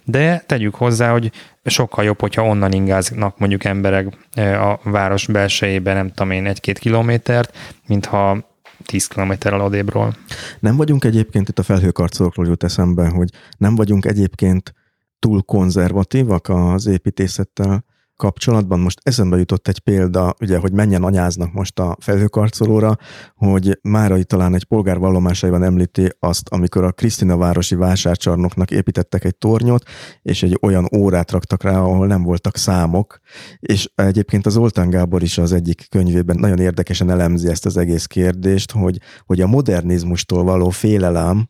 De tegyük hozzá, hogy sokkal jobb, hogyha onnan ingáznak mondjuk emberek a város belsejében, nem tudom én, egy-két kilométert, mintha 10 kilométerrel odébről. Nem vagyunk egyébként, itt a felhőkarcolókról jut eszembe, hogy nem vagyunk egyébként túl konzervatívak az építészettel kapcsolatban most eszembe jutott egy példa, ugye, hogy menjen anyáznak most a felhőkarcolóra, hogy Márai talán egy polgárvallomásaiban említi azt, amikor a Krisztina városi vásárcsarnoknak építettek egy tornyot, és egy olyan órát raktak rá, ahol nem voltak számok, és egyébként az Oltán Gábor is az egyik könyvében nagyon érdekesen elemzi ezt az egész kérdést, hogy, hogy a modernizmustól való félelem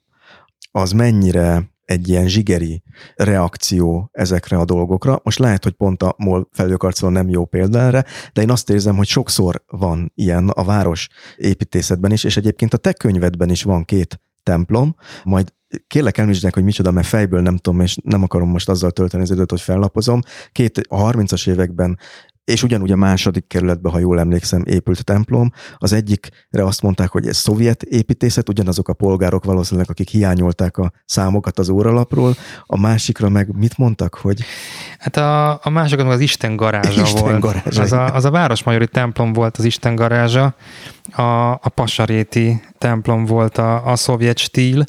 az mennyire egy ilyen zsigeri reakció ezekre a dolgokra. Most lehet, hogy pont a MOL felőkarcoló nem jó példa erre, de én azt érzem, hogy sokszor van ilyen a város építészetben is, és egyébként a te könyvedben is van két templom, majd kérlek említsd hogy micsoda, mert fejből nem tudom, és nem akarom most azzal tölteni az időt, hogy fellapozom. Két a 30-as években és ugyanúgy a második kerületben, ha jól emlékszem, épült templom. Az egyikre azt mondták, hogy ez szovjet építészet, ugyanazok a polgárok valószínűleg, akik hiányolták a számokat az óralapról. A másikra meg mit mondtak, hogy... Hát a, a másikon az Isten garázsa Isten volt. Garázsa, az, a, az a Városmajori templom volt az Isten garázsa, a, a Pasaréti templom volt a, a szovjet stíl,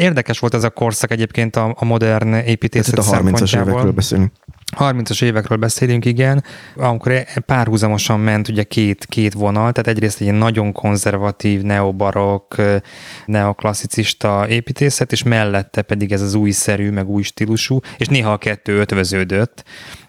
Érdekes volt ez a korszak egyébként a, a modern építészet a 30-as évekről beszélünk. 30-as évekről beszélünk, igen, amikor párhuzamosan ment ugye két, két vonal, tehát egyrészt egy nagyon konzervatív, neobarok, neoklasszicista építészet, és mellette pedig ez az újszerű, meg új stílusú, és néha a kettő ötvöződött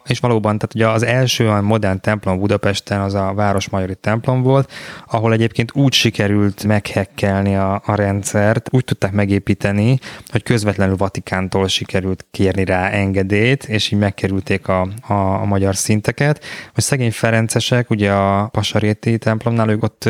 és valóban, tehát ugye az első olyan modern templom Budapesten az a Városmajori templom volt, ahol egyébként úgy sikerült meghekkelni a, a rendszert, úgy tudták megépíteni, hogy közvetlenül Vatikántól sikerült kérni rá engedélyt, és így megkerülték a, a, a magyar szinteket, hogy szegény Ferencesek, ugye a Pasaréti templomnál ők ott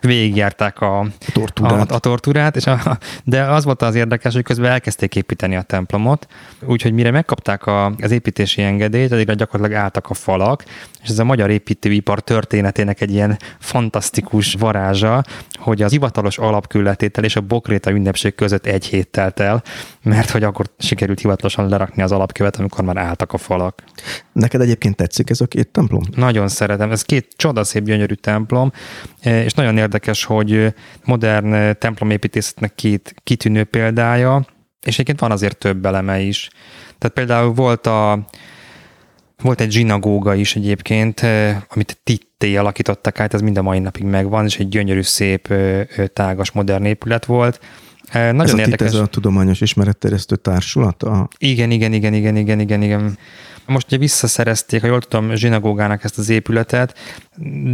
végigjárták a, a tortúrát, a, a tortúrát és a, de az volt az érdekes, hogy közben elkezdték építeni a templomot, úgyhogy mire megkapták a, az építési engedélyt, addig gyakorlatilag álltak a falak, és ez a magyar építőipar történetének egy ilyen fantasztikus varázsa, hogy az hivatalos alapkülletétel és a bokréta ünnepség között egy hét telt el, mert hogy akkor sikerült hivatalosan lerakni az alapkövet, amikor már álltak a falak. Neked egyébként tetszik ez a két templom? Nagyon szeretem. Ez két csodaszép, gyönyörű templom, és nagyon érdekes, hogy modern templomépítészetnek két kitűnő példája, és egyébként van azért több eleme is. Tehát például volt a volt egy zsinagóga is egyébként, amit titté alakítottak át, ez mind a mai napig megvan, és egy gyönyörű, szép, tágas, modern épület volt. Nagyon ez érdekes. A ez a tudományos ismeretterjesztő társulat? A... Igen, igen, igen, igen, igen, igen, igen. Most ugye visszaszerezték, ha jól tudom, zsinagógának ezt az épületet,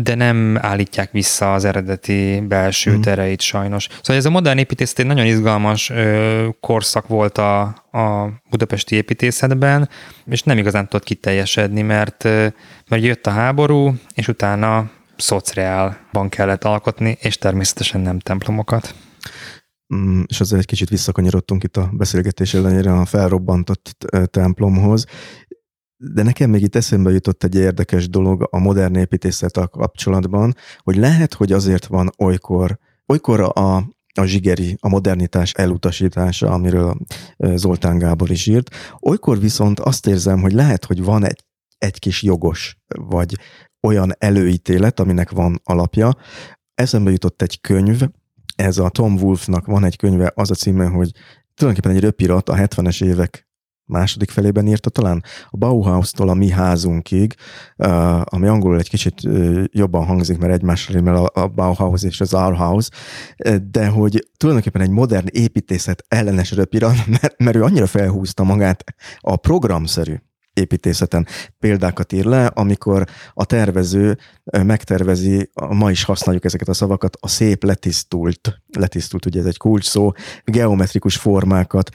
de nem állítják vissza az eredeti belső hmm. tereit sajnos. Szóval ez a modern építészet egy nagyon izgalmas ö, korszak volt a, a budapesti építészetben, és nem igazán tudott kiteljesedni, mert, mert jött a háború, és utána szociálban kellett alkotni, és természetesen nem templomokat. Mm, és azért egy kicsit visszakanyarodtunk itt a beszélgetés ellenére a felrobbantott templomhoz, de nekem még itt eszembe jutott egy érdekes dolog a modern építészettel kapcsolatban, hogy lehet, hogy azért van olykor, olykor a, a zsigeri, a modernitás elutasítása, amiről Zoltán Gábor is írt. Olykor viszont azt érzem, hogy lehet, hogy van egy, egy kis jogos, vagy olyan előítélet, aminek van alapja. Eszembe jutott egy könyv, ez a Tom Wolfnak van egy könyve, az a címe, hogy tulajdonképpen egy röpirat a 70-es évek második felében írta talán a Bauhaus-tól a mi házunkig, ami angolul egy kicsit jobban hangzik, mert egymásra mert a Bauhaus és az Our House, de hogy tulajdonképpen egy modern építészet ellenes röpira, <laughs> mert, mert ő annyira felhúzta magát a programszerű építészeten. Példákat ír le, amikor a tervező megtervezi, ma is használjuk ezeket a szavakat, a szép letisztult, letisztult ugye ez egy kulcs szó, geometrikus formákat,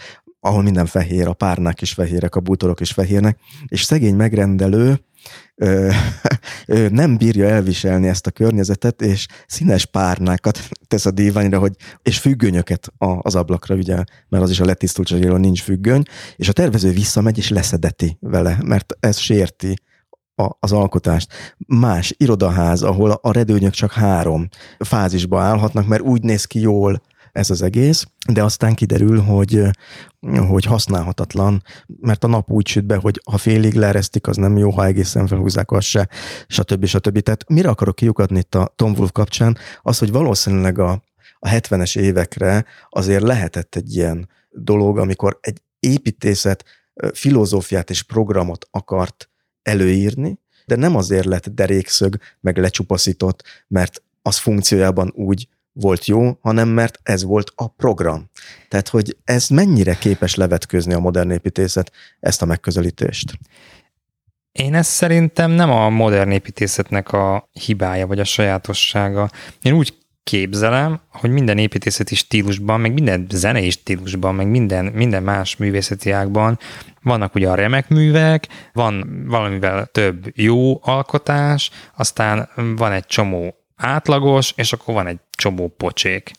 ahol minden fehér, a párnák is fehérek, a bútorok is fehérnek, és szegény megrendelő ö, <laughs> ö, nem bírja elviselni ezt a környezetet, és színes párnákat tesz a díványra, hogy, és függönyöket az ablakra, ugye, mert az is a letisztult nincs függöny, és a tervező visszamegy és leszedeti vele, mert ez sérti a, az alkotást. Más irodaház, ahol a redőnyök csak három fázisba állhatnak, mert úgy néz ki jól ez az egész, de aztán kiderül, hogy, hogy használhatatlan, mert a nap úgy süt be, hogy ha félig leeresztik, az nem jó, ha egészen felhúzzák, az se, stb. stb. Tehát mire akarok kiukadni itt a Tom Wolf kapcsán? Az, hogy valószínűleg a, a 70-es évekre azért lehetett egy ilyen dolog, amikor egy építészet filozófiát és programot akart előírni, de nem azért lett derékszög, meg lecsupaszított, mert az funkciójában úgy volt jó, hanem mert ez volt a program. Tehát, hogy ez mennyire képes levetközni a modern építészet ezt a megközelítést? Én ezt szerintem nem a modern építészetnek a hibája vagy a sajátossága. Én úgy képzelem, hogy minden építészeti stílusban, meg minden zenei stílusban, meg minden, minden más művészeti ágban vannak ugye a remek művek, van valamivel több jó alkotás, aztán van egy csomó átlagos, és akkor van egy csomó pocsék.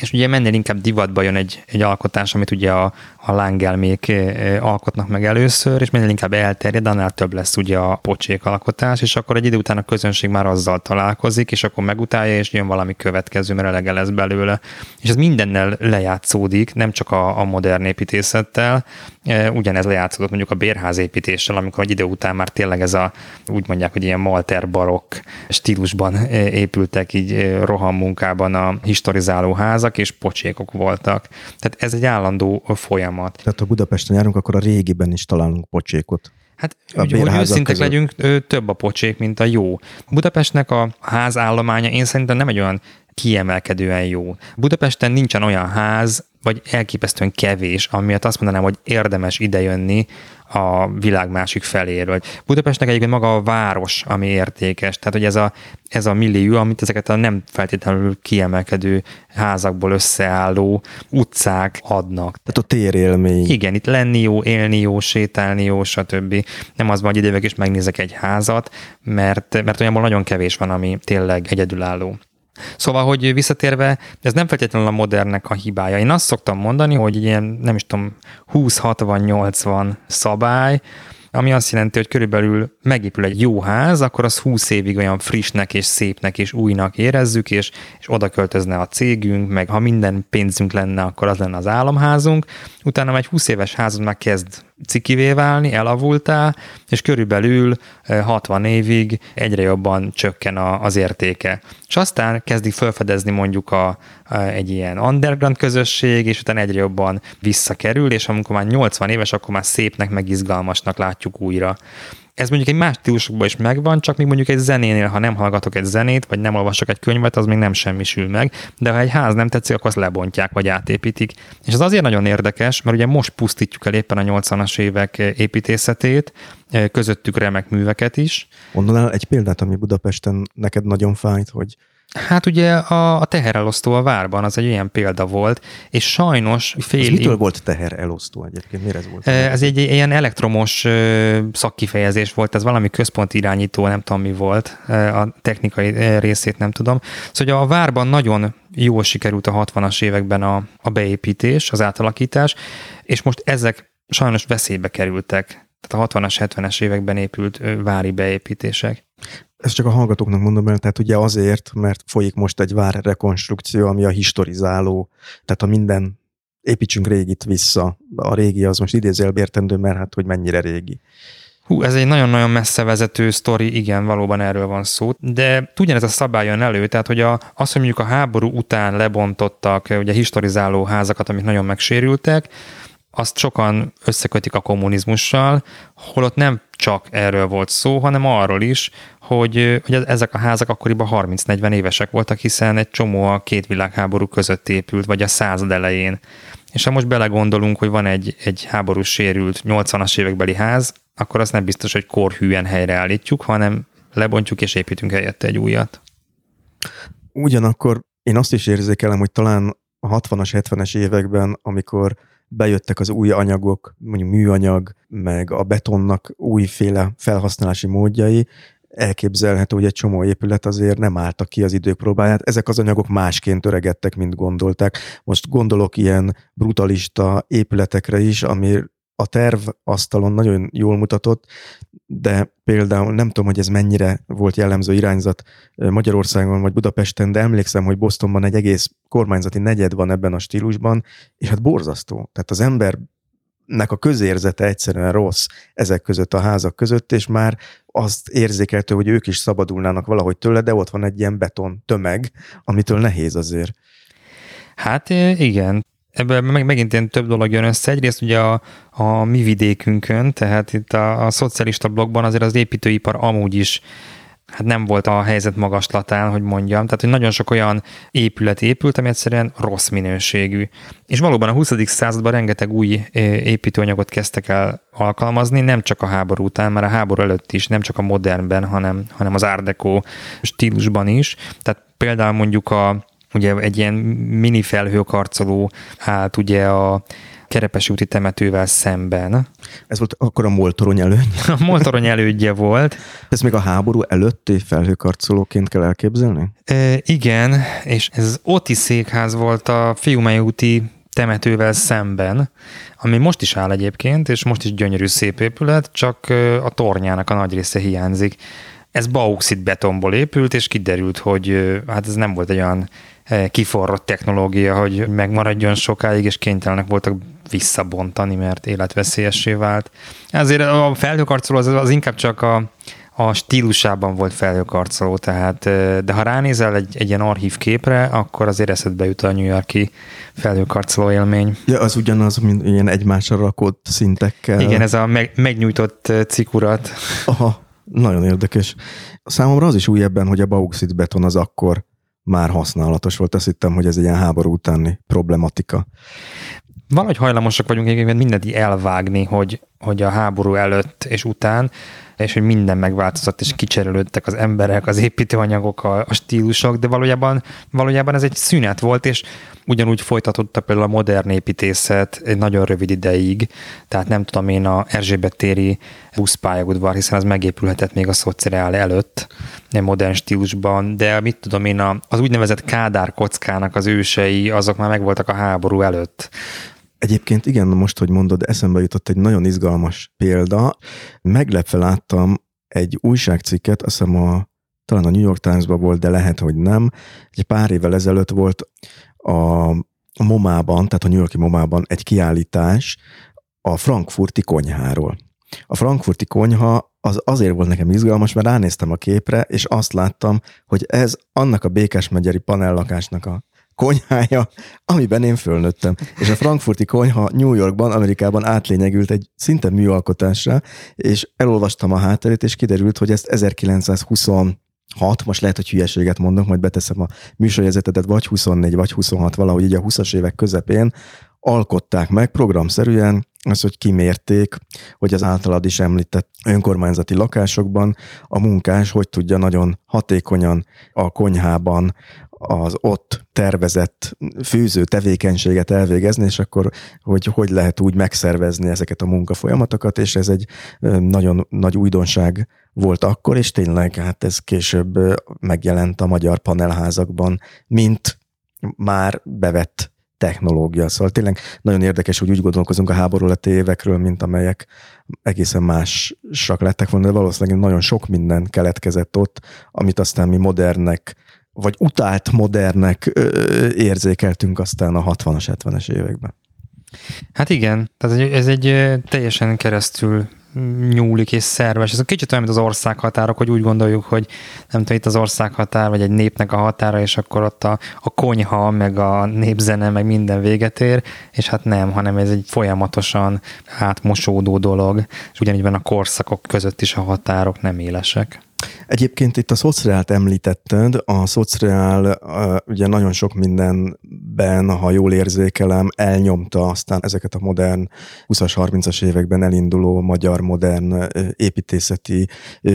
És ugye mennél inkább divatba jön egy, egy alkotás, amit ugye a, a lángelmék alkotnak meg először, és minél inkább elterjed, annál több lesz ugye a pocsék alkotás, és akkor egy idő után a közönség már azzal találkozik, és akkor megutálja, és jön valami következő, mert elege lesz belőle. És ez mindennel lejátszódik, nem csak a, a modern építészettel, ugyanez lejátszódott mondjuk a bérház építéssel, amikor egy idő után már tényleg ez a, úgy mondják, hogy ilyen malter barokk stílusban épültek így roham munkában a historizáló házak, és pocsékok voltak. Tehát ez egy állandó folyamat. Tehát ha Budapesten járunk, akkor a régiben is találunk pocsékot. Hát, úgy, hogy őszintek legyünk, több a pocsék, mint a jó. Budapestnek a házállománya én szerintem nem egy olyan kiemelkedően jó. Budapesten nincsen olyan ház, vagy elképesztően kevés, amiatt azt mondanám, hogy érdemes idejönni a világ másik feléről. Budapestnek egyébként maga a város, ami értékes. Tehát, hogy ez a, ez a millió, amit ezeket a nem feltétlenül kiemelkedő házakból összeálló utcák adnak. Tehát a térélmény. Igen, itt lenni jó, élni jó, sétálni jó, stb. Nem az van, hogy idejövök és megnézek egy házat, mert, mert olyanból nagyon kevés van, ami tényleg egyedülálló. Szóval, hogy visszatérve, ez nem feltétlenül a modernnek a hibája. Én azt szoktam mondani, hogy ilyen, nem is tudom, 20-60-80 szabály, ami azt jelenti, hogy körülbelül megépül egy jó ház, akkor az 20 évig olyan frissnek és szépnek és újnak érezzük, és, és oda költözne a cégünk, meg ha minden pénzünk lenne, akkor az lenne az államházunk. Utána egy 20 éves házad már kezd cikivé válni, elavultál, és körülbelül 60 évig egyre jobban csökken a, az értéke. És aztán kezdik felfedezni mondjuk a, a, egy ilyen underground közösség, és utána egyre jobban visszakerül, és amikor már 80 éves, akkor már szépnek, meg izgalmasnak látjuk újra. Ez mondjuk egy más stílusokban is megvan, csak még mondjuk egy zenénél, ha nem hallgatok egy zenét, vagy nem olvasok egy könyvet, az még nem semmisül meg, de ha egy ház nem tetszik, akkor azt lebontják, vagy átépítik. És ez azért nagyon érdekes, mert ugye most pusztítjuk el éppen a 80-as évek építészetét, közöttük remek műveket is. Mondanál egy példát, ami Budapesten neked nagyon fájt, hogy Hát ugye a, a teherelosztó a várban az egy ilyen példa volt, és sajnos fél... Ez mitől volt teherelosztó egyébként? Mire ez volt? Ez egy ilyen elektromos szakkifejezés volt, ez valami központi irányító, nem tudom mi volt, a technikai részét nem tudom. Szóval a várban nagyon jól sikerült a 60-as években a, a beépítés, az átalakítás, és most ezek sajnos veszélybe kerültek. Tehát a 60-as, 70-es években épült vári beépítések. Ezt csak a hallgatóknak mondom el, tehát ugye azért, mert folyik most egy vár rekonstrukció, ami a historizáló, tehát a minden építsünk régit vissza. A régi az most idézőjelbe értendő, mert hát hogy mennyire régi. Hú, ez egy nagyon-nagyon messze vezető sztori, igen, valóban erről van szó, de ugyanez a szabály jön elő, tehát hogy a, az, hogy mondjuk a háború után lebontottak ugye historizáló házakat, amik nagyon megsérültek, azt sokan összekötik a kommunizmussal, holott nem csak erről volt szó, hanem arról is, hogy, hogy ezek a házak akkoriban 30-40 évesek voltak, hiszen egy csomó a két világháború között épült, vagy a század elején. És ha most belegondolunk, hogy van egy, egy háborús sérült 80-as évekbeli ház, akkor azt nem biztos, hogy korhűen helyreállítjuk, hanem lebontjuk és építünk helyette egy újat. Ugyanakkor én azt is érzékelem, hogy talán a 60-as, 70-es években, amikor bejöttek az új anyagok, mondjuk műanyag, meg a betonnak újféle felhasználási módjai, elképzelhető, hogy egy csomó épület azért nem álltak ki az idők próbáját. Ezek az anyagok másként öregedtek, mint gondolták. Most gondolok ilyen brutalista épületekre is, ami a terv asztalon nagyon jól mutatott, de például nem tudom, hogy ez mennyire volt jellemző irányzat Magyarországon vagy Budapesten, de emlékszem, hogy Bostonban egy egész kormányzati negyed van ebben a stílusban, és hát borzasztó. Tehát az ember nek a közérzete egyszerűen rossz ezek között a házak között, és már azt érzékeltő, hogy ők is szabadulnának valahogy tőle, de ott van egy ilyen beton tömeg, amitől nehéz azért. Hát igen, ebből meg, megint ilyen több dolog jön össze. Egyrészt ugye a, a mi vidékünkön, tehát itt a, a szocialista blogban azért az építőipar amúgy is hát nem volt a helyzet magaslatán, hogy mondjam. Tehát, hogy nagyon sok olyan épület épült, ami egyszerűen rossz minőségű. És valóban a 20. században rengeteg új építőanyagot kezdtek el alkalmazni, nem csak a háború után, már a háború előtt is, nem csak a modernben, hanem, hanem az Deco stílusban is. Tehát például mondjuk a, ugye egy ilyen mini felhőkarcoló állt ugye a Kerepesi úti temetővel szemben. Ez volt akkor a Moltorony előny? <laughs> A Moltorony elődje volt. Ez még a háború előtti felhőkarcolóként kell elképzelni? E, igen, és ez Oti székház volt a Fiumei úti temetővel szemben, ami most is áll egyébként, és most is gyönyörű szép épület, csak a tornyának a nagy része hiányzik. Ez bauxit betonból épült, és kiderült, hogy hát ez nem volt egy olyan kiforrott technológia, hogy megmaradjon sokáig, és kénytelenek voltak visszabontani, mert életveszélyessé vált. Ezért a felhőkarcoló az, az inkább csak a, a stílusában volt felhőkarcoló, tehát, de ha ránézel egy, egy ilyen archív képre, akkor azért eszedbe jut a New Yorki felhőkarcoló élmény. Ja, az ugyanaz, mint ilyen egymásra rakott szintekkel. Igen, ez a meg, megnyújtott cikurat. Aha, nagyon érdekes. Számomra az is új ebben, hogy a bauxit beton az akkor már használatos volt. Azt hittem, hogy ez egy ilyen háború utáni problematika. Valahogy hajlamosak vagyunk egyébként mindent elvágni, hogy, hogy a háború előtt és után és hogy minden megváltozott, és kicserélődtek az emberek, az építőanyagok, a, a stílusok, de valójában, valójában ez egy szünet volt, és ugyanúgy folytatódta például a modern építészet egy nagyon rövid ideig, tehát nem tudom én a Erzsébet téri buszpályaudvar, hiszen az megépülhetett még a szociál előtt, nem modern stílusban, de mit tudom én, az úgynevezett Kádár kockának az ősei, azok már megvoltak a háború előtt. Egyébként igen, most, hogy mondod, eszembe jutott egy nagyon izgalmas példa. Meglepve láttam egy újságcikket, azt hiszem a, talán a New York Times-ban volt, de lehet, hogy nem. Egy pár évvel ezelőtt volt a MoMA-ban, tehát a New Yorki MoMA-ban egy kiállítás a frankfurti konyháról. A frankfurti konyha az azért volt nekem izgalmas, mert ránéztem a képre, és azt láttam, hogy ez annak a Békesmegyeri panellakásnak a konyhája, amiben én fölnőttem. És a frankfurti konyha New Yorkban, Amerikában átlényegült egy szinte műalkotásra, és elolvastam a hátterét, és kiderült, hogy ezt 1920 6, most lehet, hogy hülyeséget mondok, majd beteszem a műsorjezetetet, vagy 24, vagy 26, valahogy így a 20-as évek közepén alkották meg programszerűen, az, hogy kimérték, hogy az általad is említett önkormányzati lakásokban a munkás hogy tudja nagyon hatékonyan a konyhában az ott tervezett fűző tevékenységet elvégezni, és akkor hogy, hogy lehet úgy megszervezni ezeket a munkafolyamatokat, és ez egy nagyon nagy újdonság volt akkor, és tényleg hát ez később megjelent a magyar panelházakban, mint már bevett technológia. Szóval tényleg nagyon érdekes, hogy úgy gondolkozunk a háború lett évekről, mint amelyek egészen másak lettek volna, de valószínűleg nagyon sok minden keletkezett ott, amit aztán mi modernek vagy utált modernek érzékeltünk aztán a 60-as, 70-es években. Hát igen, tehát ez egy teljesen keresztül nyúlik és szerves. Ez a kicsit olyan, mint az országhatárok, hogy úgy gondoljuk, hogy nem tudom, itt az országhatár, vagy egy népnek a határa, és akkor ott a, a konyha, meg a népzene, meg minden véget ér, és hát nem, hanem ez egy folyamatosan átmosódó dolog, és ugyanígy van a korszakok között is a határok nem élesek. Egyébként itt a szociált említetted, a szociál ugye nagyon sok mindenben, ha jól érzékelem, elnyomta aztán ezeket a modern 20-as, 30-as években elinduló magyar modern építészeti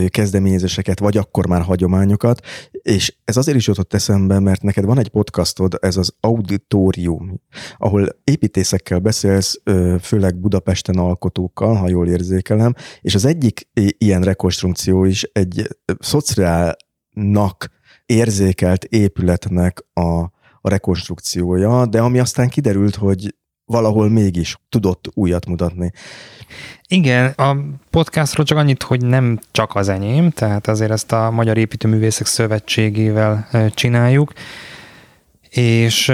kezdeményezéseket, vagy akkor már hagyományokat, és ez azért is jutott eszembe, mert neked van egy podcastod, ez az Auditorium, ahol építészekkel beszélsz, főleg Budapesten alkotókkal, ha jól érzékelem, és az egyik ilyen rekonstrukció is egy szociálnak érzékelt épületnek a, a rekonstrukciója, de ami aztán kiderült, hogy valahol mégis tudott újat mutatni. Igen, a podcastról csak annyit, hogy nem csak az enyém, tehát azért ezt a Magyar Építőművészek Szövetségével csináljuk, és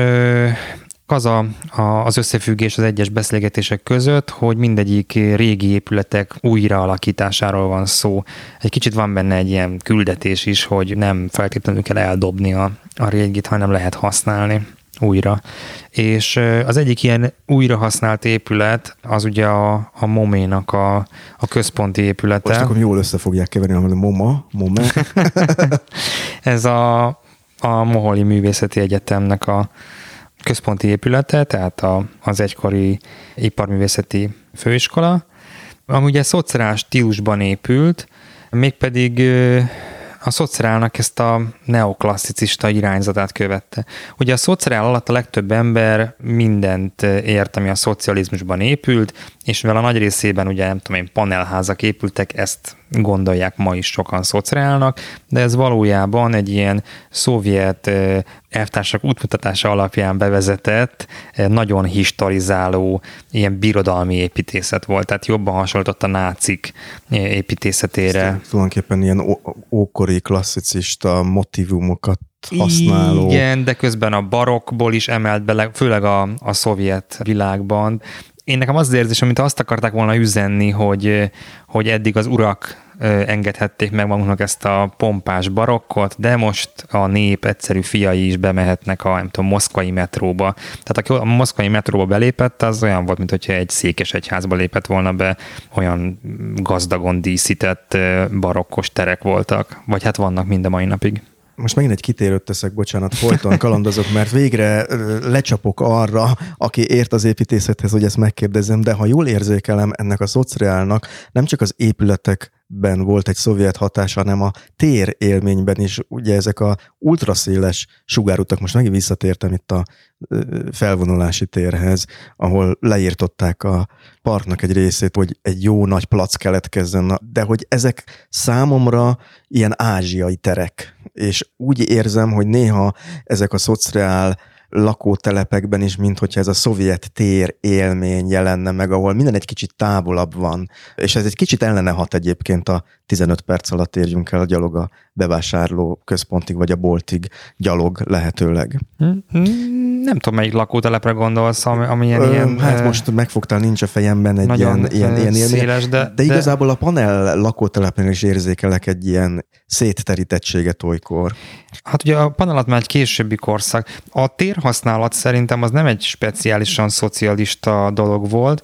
az a, a, az összefüggés az egyes beszélgetések között, hogy mindegyik régi épületek újraalakításáról van szó. Egy kicsit van benne egy ilyen küldetés is, hogy nem feltétlenül kell eldobni a, a régit, hanem lehet használni újra. És az egyik ilyen újra használt épület az ugye a, a Moménak a, a központi épülete. Most akkor jól össze fogják keverni, a Moma, Mome. <laughs> Ez a, a Moholi Művészeti Egyetemnek a, központi épülete, tehát a, az egykori iparművészeti főiskola, ami ugye szociális stílusban épült, mégpedig a szociálnak ezt a neoklasszicista irányzatát követte. Ugye a szociál alatt a legtöbb ember mindent ért, ami a szocializmusban épült, és mivel a nagy részében ugye nem tudom én panelházak épültek, ezt gondolják ma is sokan szociálnak, de ez valójában egy ilyen szovjet elvtársak útmutatása alapján bevezetett, nagyon historizáló, ilyen birodalmi építészet volt, tehát jobban hasonlított a nácik építészetére. Ezt tulajdonképpen ilyen ókori klasszicista motivumokat használó. Igen, de közben a barokból is emelt bele, főleg a, a szovjet világban én nekem az az érzésem, mint azt akarták volna üzenni, hogy, hogy eddig az urak engedhették meg magunknak ezt a pompás barokkot, de most a nép egyszerű fiai is bemehetnek a nem tudom, moszkvai metróba. Tehát aki a moszkvai metróba belépett, az olyan volt, mint hogyha egy székes egyházba lépett volna be, olyan gazdagon díszített barokkos terek voltak, vagy hát vannak mind a mai napig most megint egy kitérőt teszek, bocsánat, folyton kalandozok, mert végre lecsapok arra, aki ért az építészethez, hogy ezt megkérdezem, de ha jól érzékelem, ennek a szociálnak nem csak az épületek ben volt egy szovjet hatás, hanem a tér élményben is, ugye ezek a ultraszéles sugárutak, most megint visszatértem itt a felvonulási térhez, ahol leírtották a parknak egy részét, hogy egy jó nagy plac keletkezzen, de hogy ezek számomra ilyen ázsiai terek, és úgy érzem, hogy néha ezek a szociál lakótelepekben is, mint hogyha ez a szovjet tér élmény jelenne meg, ahol minden egy kicsit távolabb van. És ez egy kicsit ellene hat egyébként a 15 perc alatt érjünk el a gyalog a bevásárló központig, vagy a boltig gyalog lehetőleg. Nem tudom, melyik lakótelepre gondolsz, ami ilyen, Ö, ilyen Hát most megfogtál, nincs a fejemben egy ilyen, ilyen, ilyen. Széles, de, de igazából de... a panel lakótelepen is érzékelek egy ilyen szétterítettséget olykor. Hát ugye a panelat már egy későbbi korszak. A térhasználat szerintem az nem egy speciálisan szocialista dolog volt,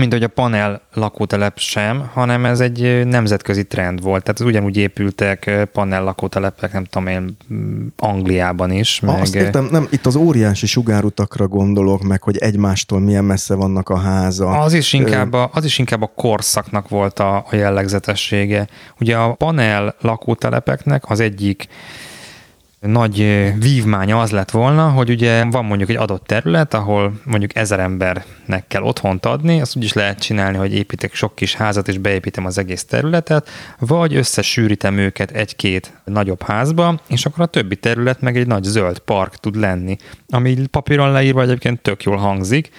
mint hogy a panel lakótelep sem, hanem ez egy nemzetközi trend volt. Tehát ugyanúgy épültek panel lakótelepek, nem tudom én, Angliában is. Meg... Azt értem, nem, itt az óriási sugárutakra gondolok, meg hogy egymástól milyen messze vannak a háza. Az is inkább a, az is inkább a korszaknak volt a, a jellegzetessége. Ugye a panel lakótelepeknek az egyik nagy vívmánya az lett volna, hogy ugye van mondjuk egy adott terület, ahol mondjuk ezer embernek kell otthont adni, azt úgy is lehet csinálni, hogy építek sok kis házat és beépítem az egész területet, vagy összesűrítem őket egy-két nagyobb házba, és akkor a többi terület meg egy nagy zöld park tud lenni, ami papíron leírva egyébként tök jól hangzik,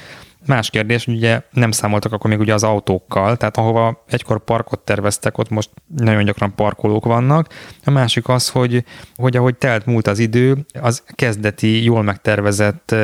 Más kérdés, hogy ugye nem számoltak akkor még ugye az autókkal, tehát ahova egykor parkot terveztek, ott most nagyon gyakran parkolók vannak. A másik az, hogy, hogy ahogy telt múlt az idő, az kezdeti, jól megtervezett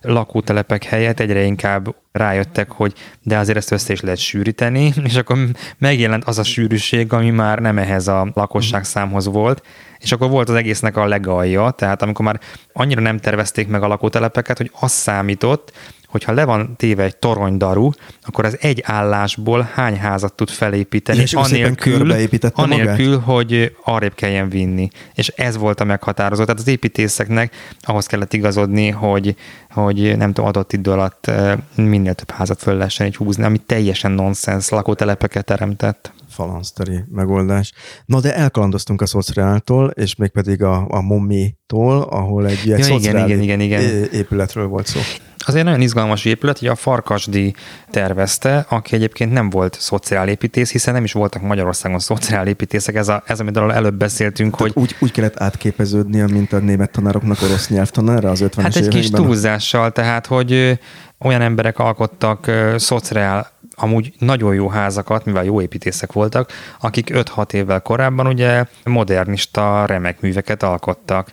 lakótelepek helyett egyre inkább rájöttek, hogy de azért ezt össze is lehet sűríteni, <laughs> és akkor megjelent az a sűrűség, ami már nem ehhez a lakosság számhoz volt, és akkor volt az egésznek a legalja, tehát amikor már annyira nem tervezték meg a lakótelepeket, hogy az számított, hogyha le van téve egy toronydaru, akkor az egy állásból hány házat tud felépíteni, és anélkül, anélkül magát? hogy arrébb kelljen vinni. És ez volt a meghatározó. Tehát az építészeknek ahhoz kellett igazodni, hogy, hogy nem tudom, adott idő alatt minél több házat föl lehessen egy húzni, ami teljesen nonsens lakótelepeket teremtett falanszteri megoldás. Na de elkalandoztunk a szociáltól, és mégpedig a, a Mommi-tól, ahol egy, egy ja, igen, igen, igen, igen. épületről volt szó. Az egy nagyon izgalmas épület, hogy a Farkasdi tervezte, aki egyébként nem volt szociálépítész, hiszen nem is voltak Magyarországon szociálépítészek, ez, a, ez amit előbb beszéltünk, Tehát hogy... Úgy, úgy kellett átképeződni, mint a német tanároknak orosz nyelvtanára az 50-es Hát egy években. kis túlzással, tehát hogy olyan emberek alkottak szociál amúgy nagyon jó házakat, mivel jó építészek voltak, akik 5-6 évvel korábban ugye modernista remek műveket alkottak.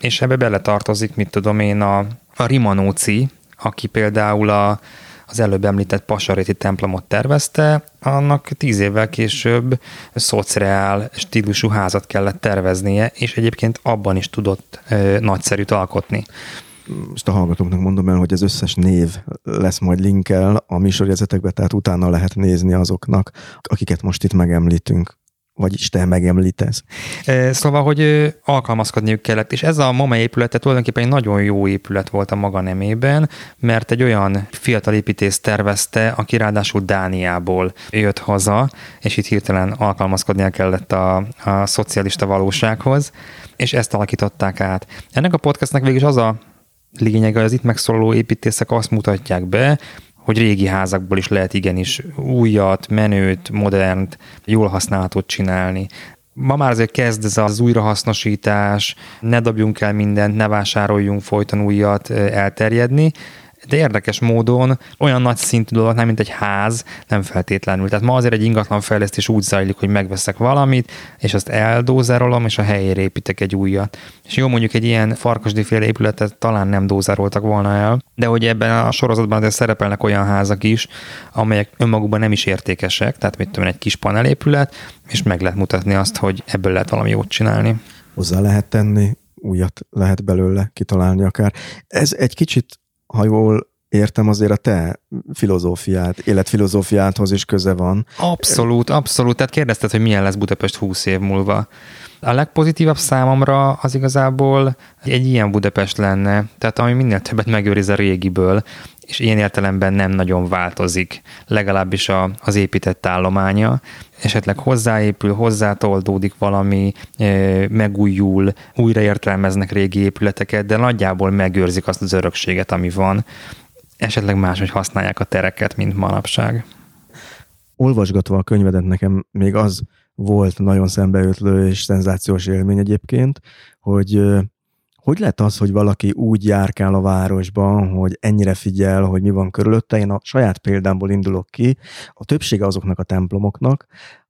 És ebbe bele tartozik, mit tudom én, a, a Rimanóci, aki például a, az előbb említett Pasaréti templomot tervezte, annak tíz évvel később szociál stílusú házat kellett terveznie, és egyébként abban is tudott ö, nagyszerűt alkotni. Most a hallgatóknak mondom el, hogy az összes név lesz majd linkel a műsorjegyzetekbe, tehát utána lehet nézni azoknak, akiket most itt megemlítünk vagyis te megemlítesz. Szóval, hogy alkalmazkodniuk kellett, és ez a MOME épülete tulajdonképpen egy nagyon jó épület volt a maga nemében, mert egy olyan fiatal építész tervezte, aki ráadásul Dániából jött haza, és itt hirtelen alkalmazkodnia kellett a, a szocialista valósághoz, és ezt alakították át. Ennek a podcastnak végül is az a lényege, az itt megszólaló építészek azt mutatják be, hogy régi házakból is lehet igenis újat, menőt, modernt, jól használhatót csinálni. Ma már azért kezd ez az újrahasznosítás, ne dobjunk el mindent, ne vásároljunk folyton újat elterjedni, de érdekes módon olyan nagy szintű dolog, nem mint egy ház, nem feltétlenül. Tehát ma azért egy ingatlan fejlesztés úgy zajlik, hogy megveszek valamit, és azt eldózerolom, és a helyére építek egy újat. És jó, mondjuk egy ilyen farkasdiféle épületet talán nem dózeroltak volna el, de hogy ebben a sorozatban azért szerepelnek olyan házak is, amelyek önmagukban nem is értékesek, tehát mit tudom, egy kis panelépület, és meg lehet mutatni azt, hogy ebből lehet valami jót csinálni. Hozzá lehet tenni, újat lehet belőle kitalálni akár. Ez egy kicsit ha jól értem, azért a te filozófiát, életfilozófiádhoz is köze van. Abszolút, abszolút. Tehát kérdezted, hogy milyen lesz Budapest 20 év múlva. A legpozitívabb számomra az igazából egy ilyen Budapest lenne, tehát ami minél többet megőriz a régiből, és ilyen értelemben nem nagyon változik, legalábbis a, az épített állománya. Esetleg hozzáépül, hozzátoldódik valami, megújul, újraértelmeznek régi épületeket, de nagyjából megőrzik azt az örökséget, ami van. Esetleg máshogy használják a tereket, mint manapság. Olvasgatva a könyvedet nekem még az volt nagyon szembeötlő és szenzációs élmény egyébként, hogy hogy lehet az, hogy valaki úgy járkál a városban, hogy ennyire figyel, hogy mi van körülötte? Én a saját példámból indulok ki. A többsége azoknak a templomoknak,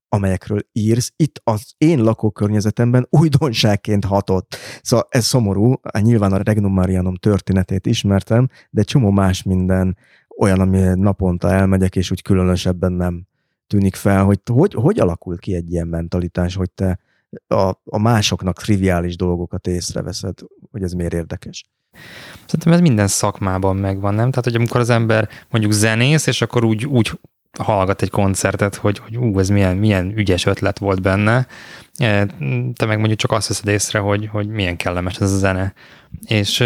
amelyekről írsz, itt az én lakókörnyezetemben újdonságként hatott. Szóval ez szomorú, nyilván a Regnum Marianum történetét ismertem, de csomó más minden olyan, ami naponta elmegyek, és úgy különösebben nem tűnik fel, hogy hogy, hogy alakul ki egy ilyen mentalitás, hogy te a, a másoknak triviális dolgokat észreveszed, hogy ez miért érdekes. Szerintem ez minden szakmában megvan, nem? Tehát, hogy amikor az ember mondjuk zenész, és akkor úgy, úgy hallgat egy koncertet, hogy, hogy ú, ez milyen, milyen ügyes ötlet volt benne, e, te meg mondjuk csak azt veszed észre, hogy, hogy milyen kellemes ez a zene. És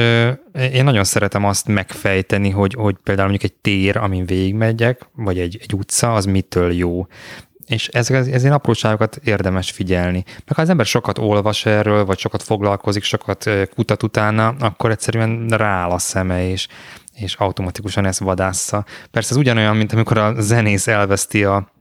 én nagyon szeretem azt megfejteni, hogy, hogy például mondjuk egy tér, amin végigmegyek, vagy egy, egy utca, az mitől jó és ez, ez, ez ilyen apróságokat érdemes figyelni. Meg ha az ember sokat olvas erről, vagy sokat foglalkozik, sokat kutat utána, akkor egyszerűen rááll a szeme, és, és automatikusan ezt vadásza. Persze ez ugyanolyan, mint amikor a zenész elveszti a,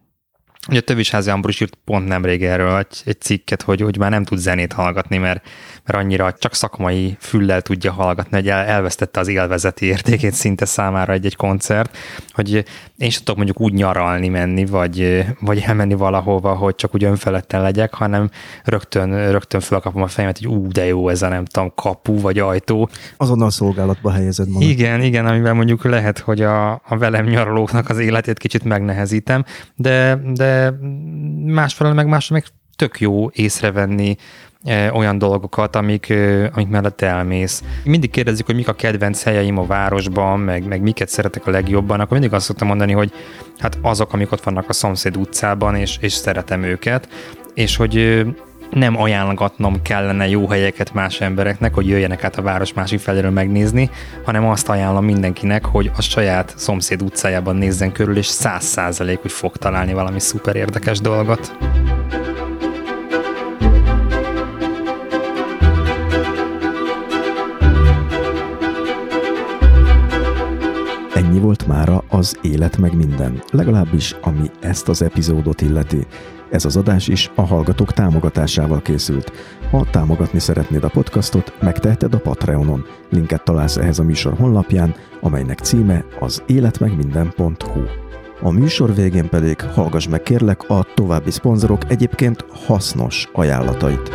Ugye Tövisházi Ambor is írt pont nemrég erről egy, egy cikket, hogy, hogy már nem tud zenét hallgatni, mert mert annyira csak szakmai füllel tudja hallgatni, hogy el, elvesztette az élvezeti értékét szinte számára egy-egy koncert, hogy én sem tudok mondjuk úgy nyaralni menni, vagy, vagy elmenni valahova, hogy csak úgy önfeledten legyek, hanem rögtön, rögtön felkapom a fejemet, hogy ú, de jó ez a nem tudom, kapu vagy ajtó. Azonnal szolgálatba helyezed magad. Igen, igen, amivel mondjuk lehet, hogy a, a velem nyaralóknak az életét kicsit megnehezítem, de, de másfelől meg más meg tök jó észrevenni olyan dolgokat, amik, amik mellett elmész. Mindig kérdezik, hogy mik a kedvenc helyeim a városban, meg, meg miket szeretek a legjobban, akkor mindig azt szoktam mondani, hogy hát azok, amik ott vannak a szomszéd utcában, és, és szeretem őket, és hogy nem ajánlgatnom kellene jó helyeket más embereknek, hogy jöjjenek át a város másik feléről megnézni, hanem azt ajánlom mindenkinek, hogy a saját szomszéd utcájában nézzen körül, és száz százalék, hogy fog találni valami szuper érdekes dolgot. Ennyi volt mára az élet meg minden, legalábbis ami ezt az epizódot illeti. Ez az adás is a hallgatók támogatásával készült. Ha támogatni szeretnéd a podcastot, megteheted a Patreonon. Linket találsz ehhez a műsor honlapján, amelynek címe az életmegminden.hu. A műsor végén pedig hallgass meg kérlek a további szponzorok egyébként hasznos ajánlatait.